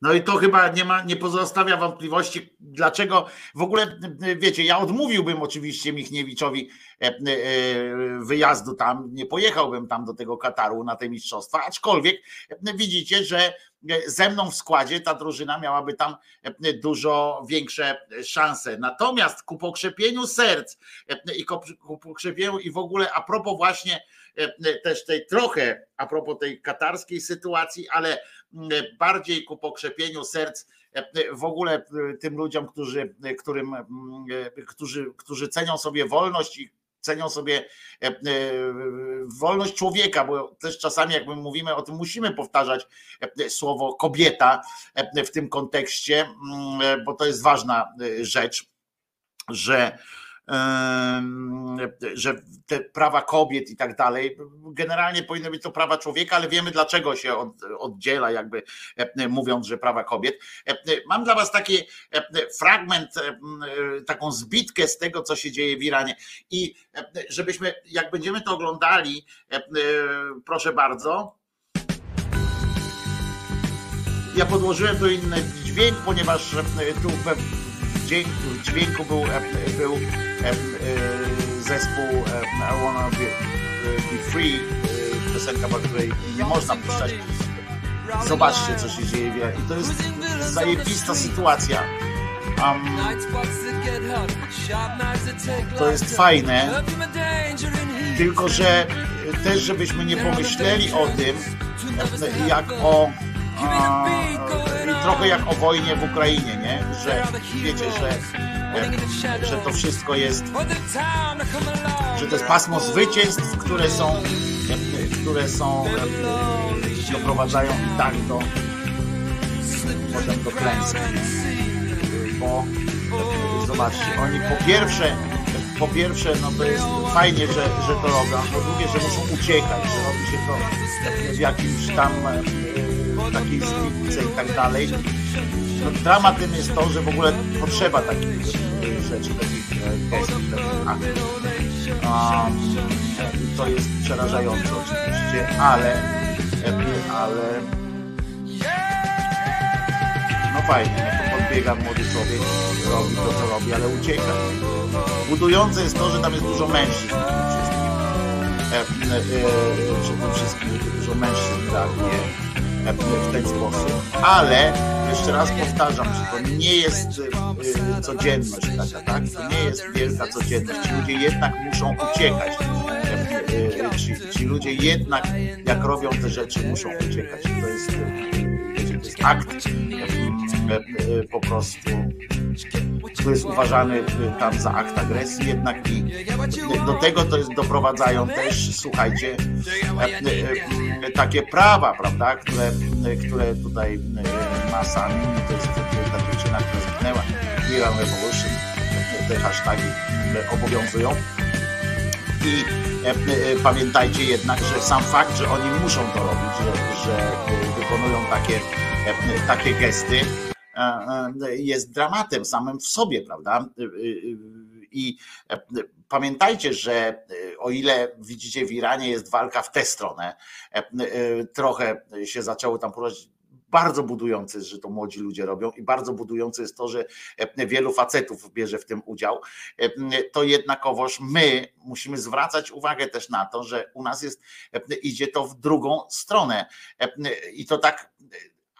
No i to chyba nie ma, nie pozostawia wątpliwości, dlaczego w ogóle, wiecie, ja odmówiłbym oczywiście Michniewiczowi e, e, wyjazdu tam, nie pojechałbym tam do tego Kataru na te mistrzostwa, aczkolwiek widzicie, że ze mną w składzie ta drużyna miałaby tam dużo większe szanse. Natomiast ku pokrzepieniu serc i ku pokrzepieniu i w ogóle a propos właśnie też tej trochę, a propos tej katarskiej sytuacji, ale bardziej ku pokrzepieniu serc w ogóle tym ludziom, którzy, którym, którzy, którzy cenią sobie wolność i cenią sobie e, e, wolność człowieka, bo też czasami jak my mówimy o tym, musimy powtarzać e, słowo kobieta e, w tym kontekście, e, bo to jest ważna e, rzecz, że że te prawa kobiet i tak dalej, generalnie powinny być to prawa człowieka, ale wiemy dlaczego się od, oddziela, jakby mówiąc, że prawa kobiet. Mam dla Was taki fragment, taką zbitkę z tego, co się dzieje w Iranie. I żebyśmy, jak będziemy to oglądali, e, proszę bardzo. Ja podłożyłem tu inny dźwięk, ponieważ tu we w dźwięku, był, e, był e, e, zespół e, I Wanna Be, be Free, e, piosenka, po której nie można puszczać. Zobaczcie, co się dzieje. I to jest zajebista sytuacja. Um, to jest fajne, tylko że też, żebyśmy nie pomyśleli o tym, e, jak o a, trochę jak o wojnie w Ukrainie, nie? Że wiecie, że, że to wszystko jest, że to jest pasmo zwycięstw, które są, które są, doprowadzają i tak do potem do klęski. Bo zobaczcie, oni po pierwsze po pierwsze, no to jest fajnie, że, że to robią, po drugie, że muszą uciekać, że robi się to w jakimś tam takiej zbitce i tak dalej. No, dramatem jest to, że w ogóle potrzeba takich e, rzeczy, takich e, gestów, takich. Um, to jest przerażające oczywiście, ale e, ale no fajnie, no to podbiega młody człowiek, robi to co robi, ale ucieka. Budujące jest to, że tam jest dużo mężczyzn tym wszystkim. E, e, e, tym wszystkim dużo mężczyzn reaguje e, w ten sposób. Ale jeszcze raz powtarzam, że to nie jest e, codzienność taka, tak? To nie jest wielka codzienność. Ci ludzie jednak muszą uciekać. E, Ci, ci ludzie jednak, jak robią te rzeczy, muszą uciekać. To jest, to jest akt e, po prostu to jest uważany e, tam za akt agresji jednak i do tego to jest doprowadzają też, słuchajcie, e, takie prawa, prawda, które, które tutaj ma sami, to jest ta dziewczyna, która zginęła, Iran Revolution, te hashtagi e, obowiązują. I pamiętajcie jednak, że sam fakt, że oni muszą to robić, że, że wykonują takie, takie gesty, jest dramatem samym w sobie, prawda? E, e, I e, pamiętajcie, że e, o ile widzicie w Iranie jest walka w tę stronę, e, e, trochę się zaczęło tam poruszać. Bardzo budujące że to młodzi ludzie robią i bardzo budujące jest to, że e, wielu facetów bierze w tym udział, e, to jednakowoż my musimy zwracać uwagę też na to, że u nas jest, e, idzie to w drugą stronę. E, i to tak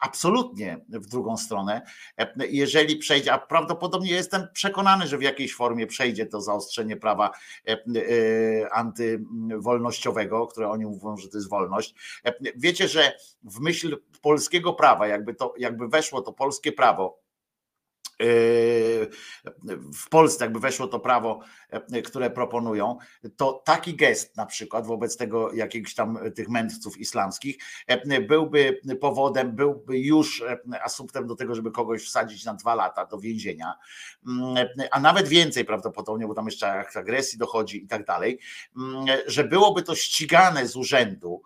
absolutnie w drugą stronę. E, Jeżeli przejdzie, a prawdopodobnie jestem przekonany, że w jakiejś formie przejdzie to zaostrzenie prawa e, e, antywolnościowego, które oni mówią, że to jest wolność. Wiecie, że w myśl polskiego prawa, jakby to, jakby weszło to polskie prawo, w Polsce jakby weszło to prawo, e, które proponują, to taki gest na przykład wobec tego jakichś tam tych mędrców islamskich e, byłby powodem, byłby już e, asumptem do tego, żeby kogoś wsadzić na dwa lata do więzienia, Mm, a nawet więcej prawdopodobnie, bo tam jeszcze agresji dochodzi i tak dalej, Mm, że byłoby to ścigane z urzędu,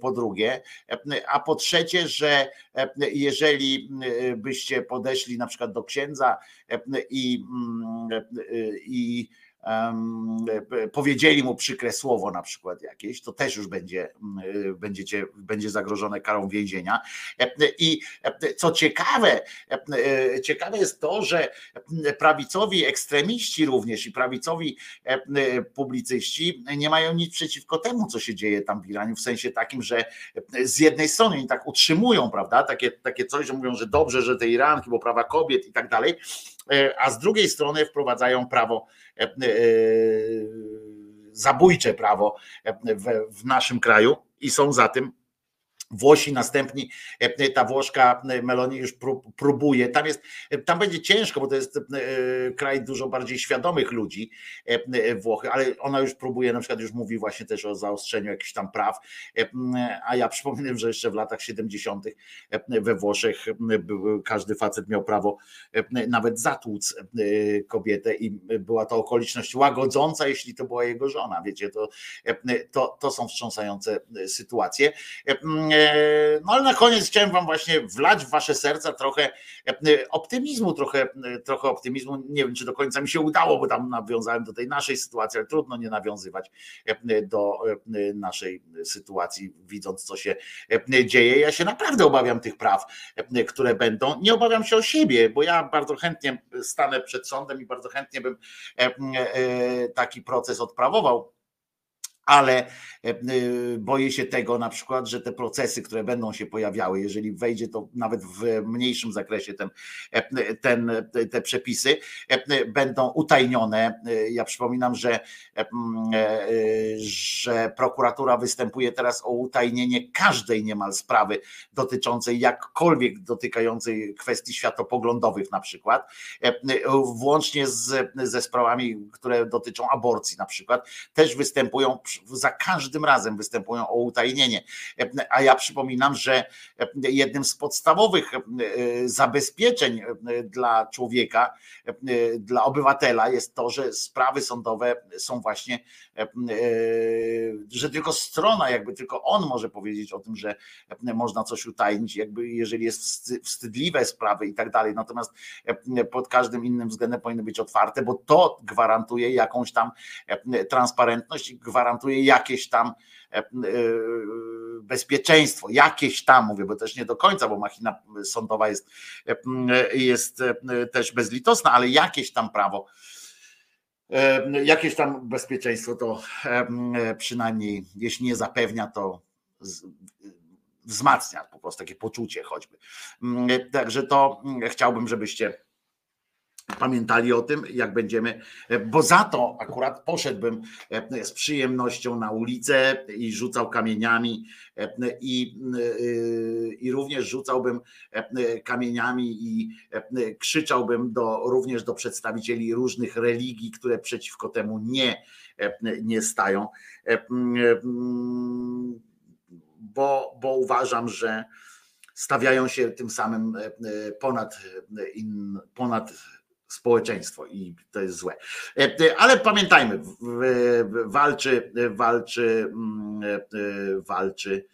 po drugie, e, a po trzecie, że e, jeżeli e, byście podeszli na przykład do księdza e, i, mm, e, i e, powiedzieli mu przykre słowo na przykład jakieś, to też już będzie, mm, e, będziecie, będzie zagrożone karą więzienia. I co ciekawe, e, ciekawe jest to, że prawicowi ekstremiści również i prawicowi e, publicyści nie mają nic przeciwko temu, co się dzieje tam w Iranie, w sensie takim, że z jednej strony oni tak utrzymują, prawda, takie, takie coś, że mówią, że dobrze, że te Iranki, bo prawa kobiet i tak dalej, a z drugiej strony wprowadzają prawo e, e, zabójcze prawo e, w naszym kraju i są za tym Włosi następni, e, ta Włoszka e, Meloni już próbuje. Tam jest, e, tam będzie ciężko, bo to jest kraj dużo bardziej świadomych ludzi, Włochy, ale ona już próbuje, na przykład już mówi właśnie też o zaostrzeniu jakichś tam praw. A ja przypominam, że jeszcze w latach 70. we Włoszech każdy facet miał prawo nawet zatłuc kobietę i była to okoliczność łagodząca, jeśli to była jego żona. Wiecie, to, to, to są wstrząsające sytuacje no ale na koniec chciałem wam właśnie wlać w wasze serca trochę e, optymizmu, trochę, e, trochę optymizmu. Nie wiem, czy do końca mi się udało, bo tam nawiązałem do tej naszej sytuacji, ale trudno nie nawiązywać do naszej sytuacji, widząc co się dzieje. Ja się naprawdę obawiam tych praw, które będą. Nie obawiam się o siebie, bo ja bardzo chętnie stanę przed sądem i bardzo chętnie bym taki proces odprawował ale e, e, boję się tego na przykład, że te procesy, które będą się pojawiały, jeżeli wejdzie to nawet w mniejszym zakresie ten, e, ten, te przepisy, będą utajnione. Ja przypominam, że, że prokuratura występuje teraz o utajnienie każdej niemal sprawy dotyczącej jakkolwiek dotykającej kwestii światopoglądowych na przykład, włącznie z, ze sprawami, które dotyczą aborcji na przykład, też występują za każdym razem występują o utajnienie. A ja przypominam, że jednym z podstawowych e, zabezpieczeń e, dla człowieka, e, dla obywatela jest to, że sprawy sądowe są właśnie, że tylko strona, jakby tylko on może powiedzieć o tym, że można coś utajnić, jakby jeżeli jest wstydliwe sprawy i tak dalej. Natomiast pod każdym innym względem powinny być otwarte, bo to gwarantuje jakąś tam transparentność i gwarantuje gwarantuje jakieś tam e, e, bezpieczeństwo, jakieś tam mówię, bo też nie do końca, bo machina sądowa jest, e, jest też bezlitosna, ale jakieś tam prawo, jakieś tam bezpieczeństwo to przynajmniej, jeśli nie zapewnia, to wzmacnia po prostu takie poczucie choćby. Także to chciałbym, żebyście pamiętali o tym, jak będziemy, bo za to akurat poszedłbym e, z przyjemnością na ulicę i rzucał kamieniami e, i, e, i również rzucałbym kamieniami i krzyczałbym do, również do przedstawicieli różnych religii, które przeciwko temu nie, nie stają, bo, bo uważam, że stawiają się tym samym ponad, ponad społeczeństwo i to jest złe. E, e, ale pamiętajmy, walczy, walczy, mm, e, walczy.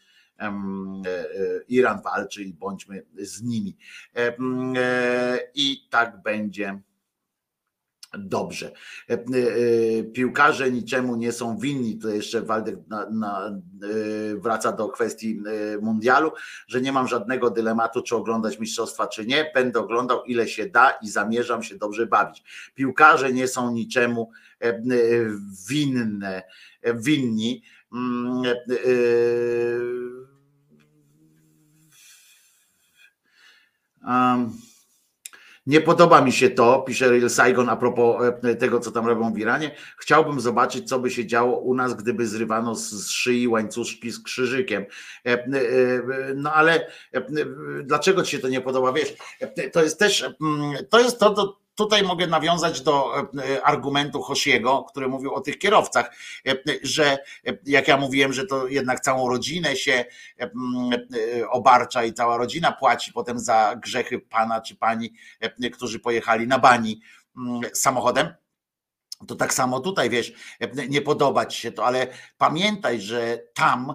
Iran walczy i bądźmy z nimi. Mm, I tak będzie dobrze. E, e, piłkarze niczemu nie są winni. To jeszcze Waldek na, na, e, wraca do kwestii mundialu, że nie mam żadnego dylematu, czy oglądać mistrzostwa, czy nie. Będę oglądał ile się da i zamierzam się dobrze bawić. Piłkarze nie są niczemu winne, winni. Um, nie podoba mi się to, pisze Real Saigon a propos e, tego, co tam robią w Iranie. Chciałbym zobaczyć, co by się działo u nas, gdyby zrywano z szyi łańcuszki z krzyżykiem. E, e, no ale dlaczego ci się to nie podoba? Wiesz, to jest też, mm, to jest to, to tutaj mogę nawiązać do e, argumentu Hosiego, który mówił o tych kierowcach, e, że e, jak ja mówiłem, że to jednak całą rodzinę się obarcza i cała rodzina płaci potem za grzechy pana czy pani, którzy pojechali na bani samochodem to tak samo tutaj, wiesz, nie podobać się to, ale pamiętaj, że tam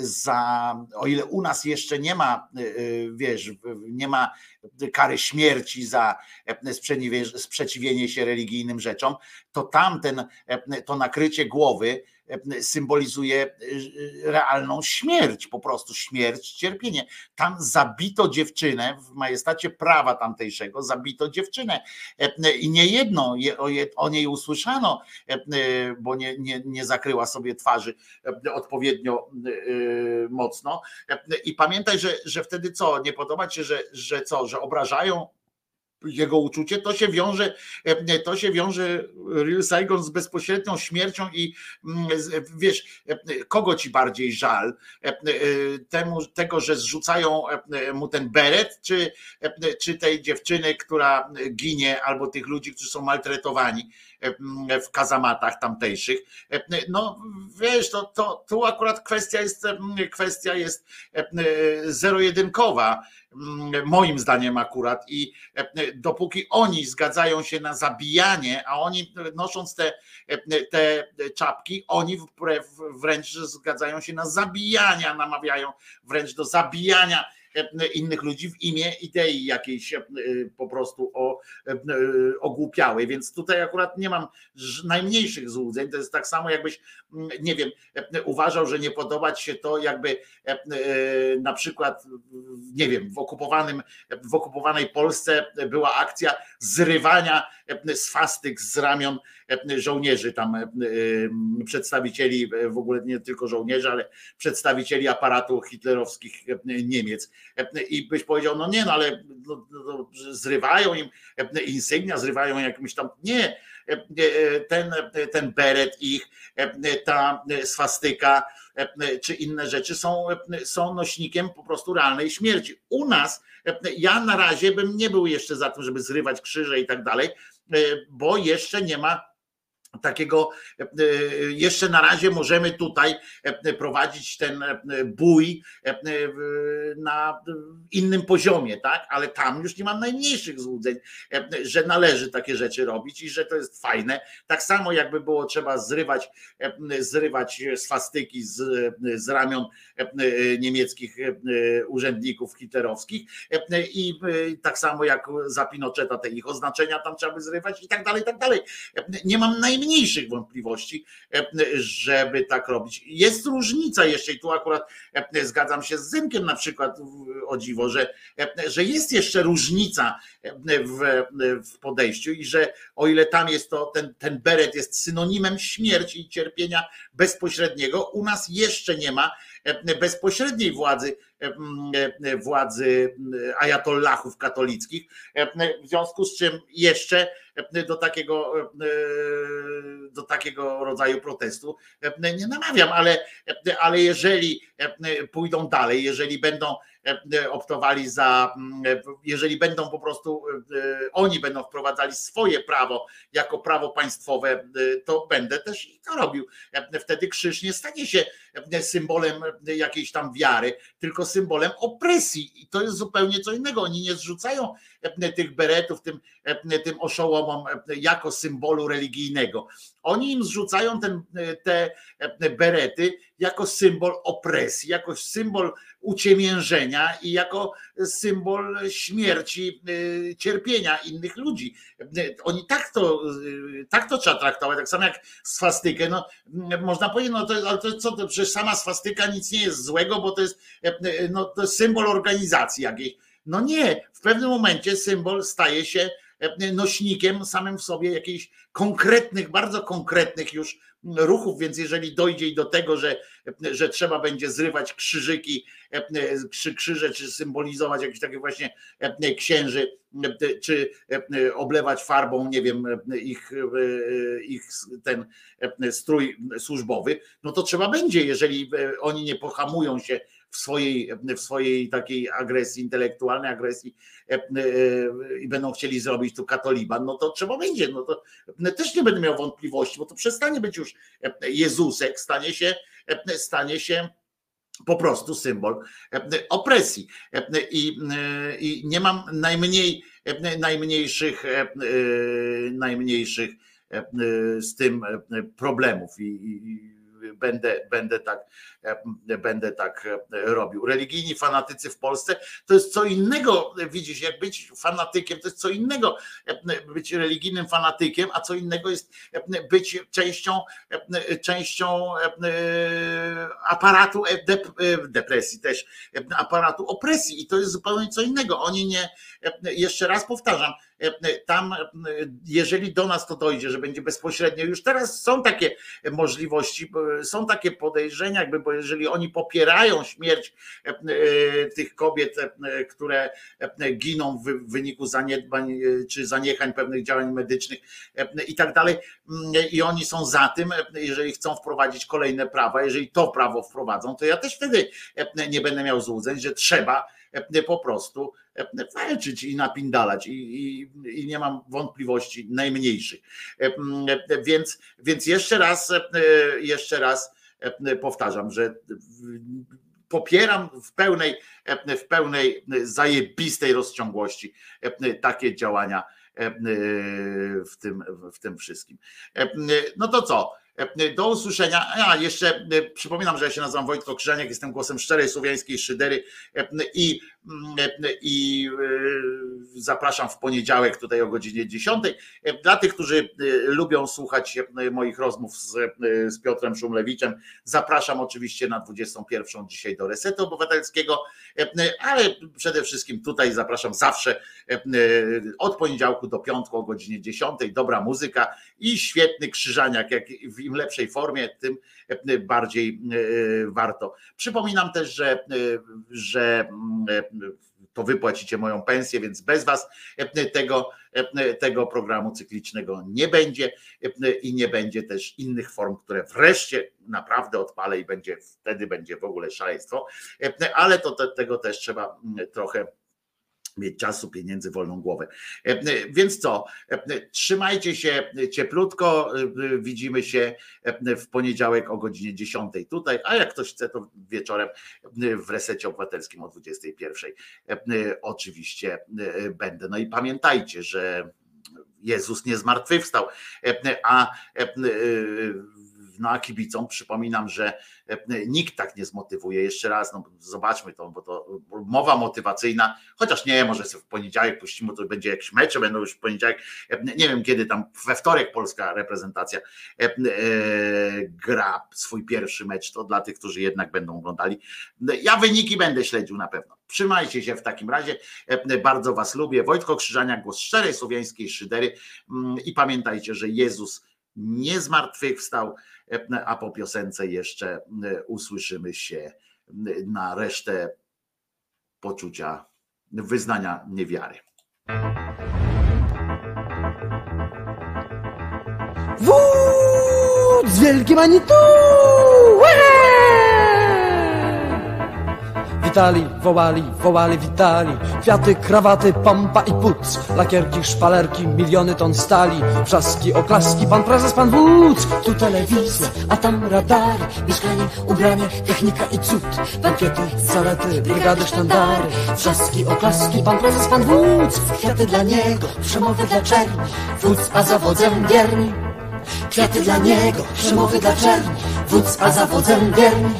za, o ile u nas jeszcze nie ma, wiesz, nie ma kary śmierci za sprzeciwienie się religijnym rzeczom, to tamten, to nakrycie głowy symbolizuje y, realną śmierć, po prostu śmierć, cierpienie. Tam zabito dziewczynę w majestacie prawa tamtejszego, zabito dziewczynę i nie jedną o niej usłyszano, bo nie, nie, nie zakryła sobie twarzy odpowiednio mocno. I pamiętaj, że, że wtedy co, nie podoba ci się, że, że co, że obrażają jego uczucie, to się wiąże, e, to się wiąże Real Saigon z bezpośrednią śmiercią i mm, wiesz, kogo ci bardziej żal? Temu, tego, że zrzucają mu ten beret, czy, czy tej dziewczyny, która ginie, albo tych ludzi, którzy są maltretowani w kazamatach tamtejszych. No wiesz, to, to tu akurat kwestia jest, kwestia jest zero-jedynkowa moim zdaniem akurat. I dopóki oni zgadzają się na zabijanie, a oni nosząc te, te czapki, oni wręcz zgadzają się na zabijania, namawiają wręcz do zabijania innych ludzi w imię idei jakiejś e, po prostu o, e, ogłupiałej. Więc tutaj akurat nie mam najmniejszych złudzeń. To jest tak samo, jakbyś, mm, nie wiem, e, uważał, że nie podobać się to, jakby na przykład, nie wiem, w okupowanym, w okupowanej Polsce była akcja zrywania swastyk z ramion żołnierzy, tam przedstawicieli, w ogóle nie tylko żołnierzy, ale przedstawicieli aparatu hitlerowskich Niemiec i byś powiedział, no nie, no ale no, no, no zrywają im insygnia, zrywają jakimś tam, nie, ten, ten beret ich, ta swastyka, czy inne rzeczy są, są nośnikiem po prostu realnej śmierci. U nas, ja na razie bym nie był jeszcze za tym, żeby zrywać krzyże i tak dalej, bo jeszcze nie ma takiego e, jeszcze na razie możemy tutaj e, prowadzić ten e, bój na innym poziomie, tak? Ale tam już nie mam najmniejszych złudzeń, że należy takie rzeczy robić i że to jest fajne. Tak samo jakby było trzeba zrywać, zrywać swastyki z, z ramion niemieckich urzędników hitlerowskich i tak samo jak za Pinocheta te ich oznaczenia tam trzeba by zrywać i tak dalej, i tak dalej. Nie mam najmniejszych najmniejszych wątpliwości, e, żeby tak robić. Jest różnica jeszcze i tu akurat e, zgadzam się z Zynkiem na przykład o dziwo, że, e, że jest jeszcze różnica w, w podejściu i że o ile tam jest to, ten, ten beret jest synonimem śmierci i cierpienia bezpośredniego, u nas jeszcze nie ma bezpośredniej władzy, władzy ajatollahów katolickich, w związku z czym jeszcze do takiego, do takiego rodzaju protestu. Nie namawiam, ale, ale jeżeli pójdą dalej, jeżeli będą optowali za, jeżeli będą po prostu, oni będą wprowadzali swoje prawo jako prawo państwowe, to będę też i to robił. Wtedy krzyż nie stanie się symbolem jakiejś tam wiary, tylko symbolem opresji. I to jest zupełnie co innego. Oni nie zrzucają tych beretów tym, tym oszołomom jako symbolu religijnego. Oni im zrzucają ten, te berety jako symbol opresji, jako symbol uciemiężenia i jako symbol śmierci, y, cierpienia innych ludzi. Oni tak to, tak to trzeba traktować, tak samo jak swastykę. No, można powiedzieć, no to, ale to co, to przecież sama swastyka nic nie jest złego, bo to jest, no, to jest symbol organizacji jakiejś. No nie, w pewnym momencie symbol staje się nośnikiem samym w sobie jakichś konkretnych, bardzo konkretnych już ruchów, więc jeżeli dojdzie do tego, że, że trzeba będzie zrywać krzyżyki, krzyże, czy symbolizować jakieś takie właśnie księży, czy oblewać farbą, nie wiem, ich, ich ten strój służbowy, no to trzeba będzie, jeżeli oni nie pohamują się w swojej, w swojej takiej agresji intelektualnej, agresji e, e, i będą chcieli zrobić tu katoliban, no to trzeba będzie. No to też nie będę miał wątpliwości, bo to przestanie być już Jezusek, stanie się, stanie się po prostu symbol opresji. I, i nie mam najmniej, najmniejszych, najmniejszych z tym problemów. I, i będę, będę, tak, będę tak robił. Religijni fanatycy w Polsce to jest co innego, widzisz, jak być fanatykiem, to jest co innego być religijnym fanatykiem, a co innego jest być częścią, częścią aparatu depresji też, aparatu opresji i to jest zupełnie co innego. Oni nie, jeszcze raz powtarzam, e, tam, e, jeżeli do nas to dojdzie, że będzie bezpośrednio, już teraz są takie możliwości, są takie podejrzenia, jakby, jeżeli oni popierają śmierć e, e, tych kobiet, e, które giną w wyniku zaniedbań czy zaniechań pewnych działań medycznych i tak dalej, mm, i oni są za tym, jeżeli chcą wprowadzić kolejne prawa, jeżeli to prawo wprowadzą, to ja też wtedy nie będę miał złudzeń, że trzeba po prostu walczyć i napindalać i, i, i nie mam wątpliwości najmniejszych. Więc, więc jeszcze raz, jeszcze raz powtarzam, że popieram w pełnej, e, w pełnej zajebistej rozciągłości e, takie działania e, w tym, w tym wszystkim. E, No to co? E, Do usłyszenia. A jeszcze e, przypominam, że ja się nazywam Wojtko Krzyżaniak, jestem głosem szczerej słowiańskiej szydery e, i, e, i zapraszam w poniedziałek tutaj o godzinie 10. E, Dla tych, którzy lubią słuchać moich rozmów z, z Piotrem Szumlewiczem, zapraszam oczywiście na 21 dzisiaj do Resetu Obywatelskiego, ale przede wszystkim tutaj zapraszam zawsze od poniedziałku do piątku o godzinie 10. Dobra muzyka i świetny krzyżaniak, jak im lepszej formie, tym e, bardziej e, warto. Przypominam też, że, e, że to wy płacicie moją pensję, więc bez was tego, tego programu cyklicznego nie będzie i nie będzie też innych form, które wreszcie naprawdę odpalę i będzie wtedy będzie w ogóle szaleństwo, ale to te, tego też trzeba trochę mieć czasu, pieniędzy, wolną głowę. E, e, Więc co, e, trzymajcie się cieplutko, widzimy się w poniedziałek o godzinie 10 tutaj, a jak ktoś chce, to wieczorem w resecie obywatelskim o 21. E, e, Oczywiście będę. No i pamiętajcie, że Jezus nie zmartwychwstał, a no a kibicom przypominam, że e, nikt tak nie zmotywuje. Jeszcze raz, no zobaczmy to, bo to mowa motywacyjna, chociaż nie, może w poniedziałek puścimy, to będzie jakieś mecze, będą już w poniedziałek, e, nie wiem kiedy tam, we wtorek polska reprezentacja e, gra swój pierwszy mecz, to dla tych, którzy jednak będą oglądali. Ja wyniki będę śledził na pewno. Trzymajcie się w takim razie. Bardzo Was lubię. Wojtko Krzyżania, głos szczerej słowiańskiej szydery Mm, i pamiętajcie, że Jezus nie zmartwychwstał, a po piosence jeszcze e, usłyszymy się na resztę poczucia wyznania niewiary. Wódz wielki manitu! Witali, wołali, wołali, witali. Kwiaty, krawaty, pompa i puc Lakierki, szpalerki, miliony ton stali. Wrzaski, oklaski, pan prezes, pan wódz. Tu telewizja, a tam radary. Mieszkanie, ubranie, technika i cud. Bankiety, Zalety, brygady, sztandary. Wrzaski, oklaski, pan prezes, pan wódz. Kwiaty dla niego, przemowy dla czerni. Wódz, a za wodzem wierni. Kwiaty dla niego, przemowy dla czerni Wódz, a za wodzem wierni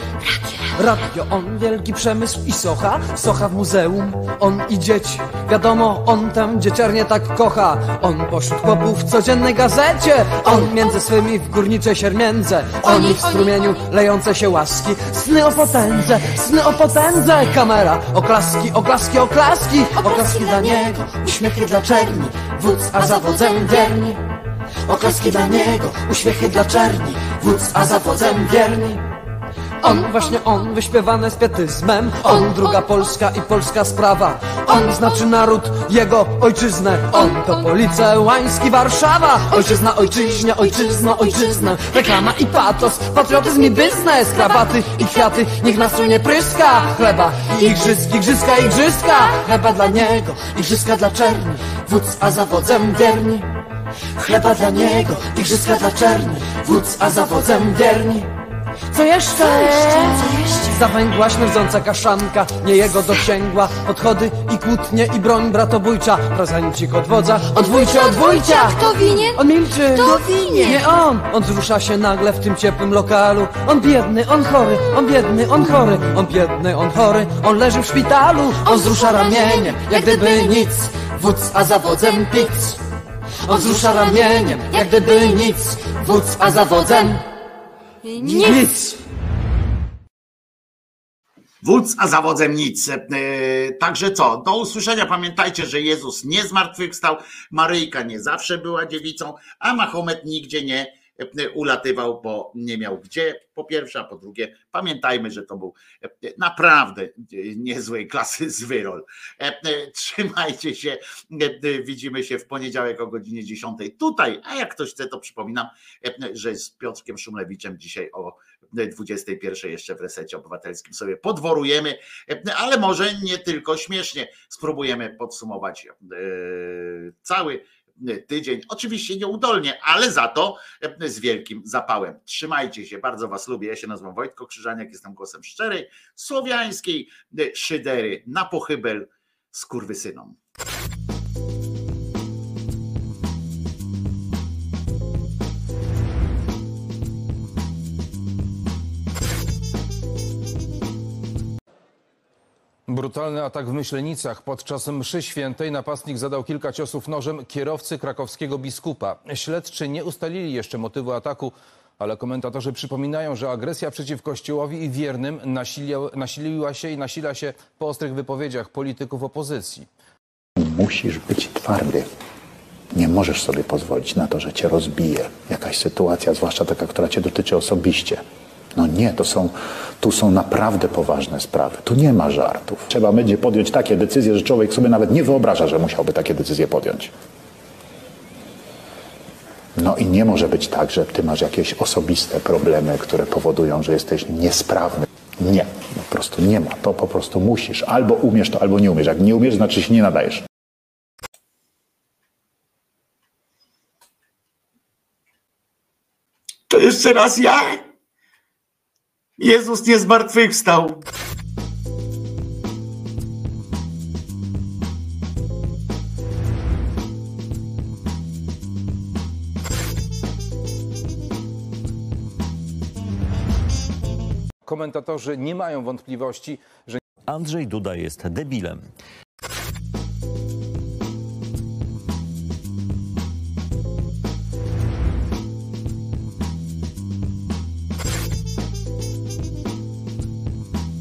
Radio, on wielki przemysł i socha Socha w muzeum, on i dzieci Wiadomo, on tam dzieciarnie tak kocha. On pośród chłopów w codziennej gazecie. On między swymi w górniczej siermiędze. Oni w strumieniu lejące się łaski. Sny o potędze, sny o potędze. Kamera, oklaski, oklaski, oklaski. Oklaski dla niego, uśmiechy dla czerni. Wódz, a za wodzem wierni Oklaski dla niego, uśmiechy dla czerni Wódz, a za wodzem wierni. On, właśnie on, wyśpiewany z pietyzmem. On, druga Polska i polska sprawa. On znaczy naród, jego ojczyznę. On to Police, Łański, Warszawa. Ojczyzna, ojczyźnia, ojczyzna, ojczyzna Reklama i patos, patriotyzm i biznes. Krawaty i kwiaty, niech nastrój nie pryska. Chleba i igrzyski, igrzyska, igrzyska. Chleba dla niego, igrzyska dla czerni. Wódz, a za wodzem wierni Chleba dla niego, igrzyska dla czerni Wódz, a za wodzem wierni. Co jeszcze? Co jeszcze? Co jeszcze? Zawęgła, śmierdząca kaszanka, nie jego dosięgła. Podchody i kłótnie i broń bratobójcza. Prezencik od wodza, odwójcie, odwójcia Kto winien? On milczy. Kto winien? Nie on, on wzrusza się nagle w tym ciepłym lokalu. On biedny, on chory, on biedny, on chory. On biedny, on chory, on leży w szpitalu. On wzrusza ramieniem, jak gdyby nic. Wódz, a za wodzem pic On wzrusza ramieniem, jak gdyby nic Wódz, a za wodzem Nic Wódz, a zawodzem nic. E, Także co, do usłyszenia. Pamiętajcie, że Jezus nie zmartwychwstał, Maryjka nie zawsze była dziewicą, a Mahomet nigdzie nie ulatywał, bo nie miał gdzie, po pierwsze, a po drugie, pamiętajmy, że to był e, naprawdę niezłej klasy zwyrol. E, e, Trzymajcie się, E, widzimy się w poniedziałek o godzinie 10 tutaj, a jak ktoś chce, to przypominam, e, że z Piotrkiem Szumlewiczem dzisiaj o 21 jeszcze w resecie obywatelskim sobie podworujemy, e, ale może nie tylko śmiesznie. Spróbujemy podsumować e, cały tydzień. Oczywiście nieudolnie, ale za to e, z wielkim zapałem. Trzymajcie się, bardzo Was lubię. Ja się nazywam Wojtko Krzyżaniak, jestem głosem szczerej, słowiańskiej e, szydery na pochybel z Brutalny atak w Myślenicach. Podczas mszy świętej napastnik zadał kilka ciosów nożem kierowcy krakowskiego biskupa. Śledczy nie ustalili jeszcze motywu ataku, ale komentatorzy przypominają, że agresja przeciw Kościołowi i wiernym nasiliła się i nasila się po ostrych wypowiedziach polityków opozycji. Musisz być twardy. Nie możesz sobie pozwolić na to, że cię rozbije jakaś sytuacja, zwłaszcza taka, która cię dotyczy osobiście. No nie, to są, tu są naprawdę poważne sprawy. Tu nie ma żartów. Trzeba będzie podjąć takie decyzje, że człowiek sobie nawet nie wyobraża, że musiałby takie decyzje podjąć. No i nie może być tak, że ty masz jakieś osobiste problemy, które powodują, że jesteś niesprawny. Nie, po prostu nie ma. To po prostu musisz. Albo umiesz to, albo nie umiesz. Jak nie umiesz, znaczy się nie nadajesz. To jeszcze raz ja? Jezus nie zmartwychwstał. Komentatorzy nie mają wątpliwości, że Andrzej Duda jest debilem.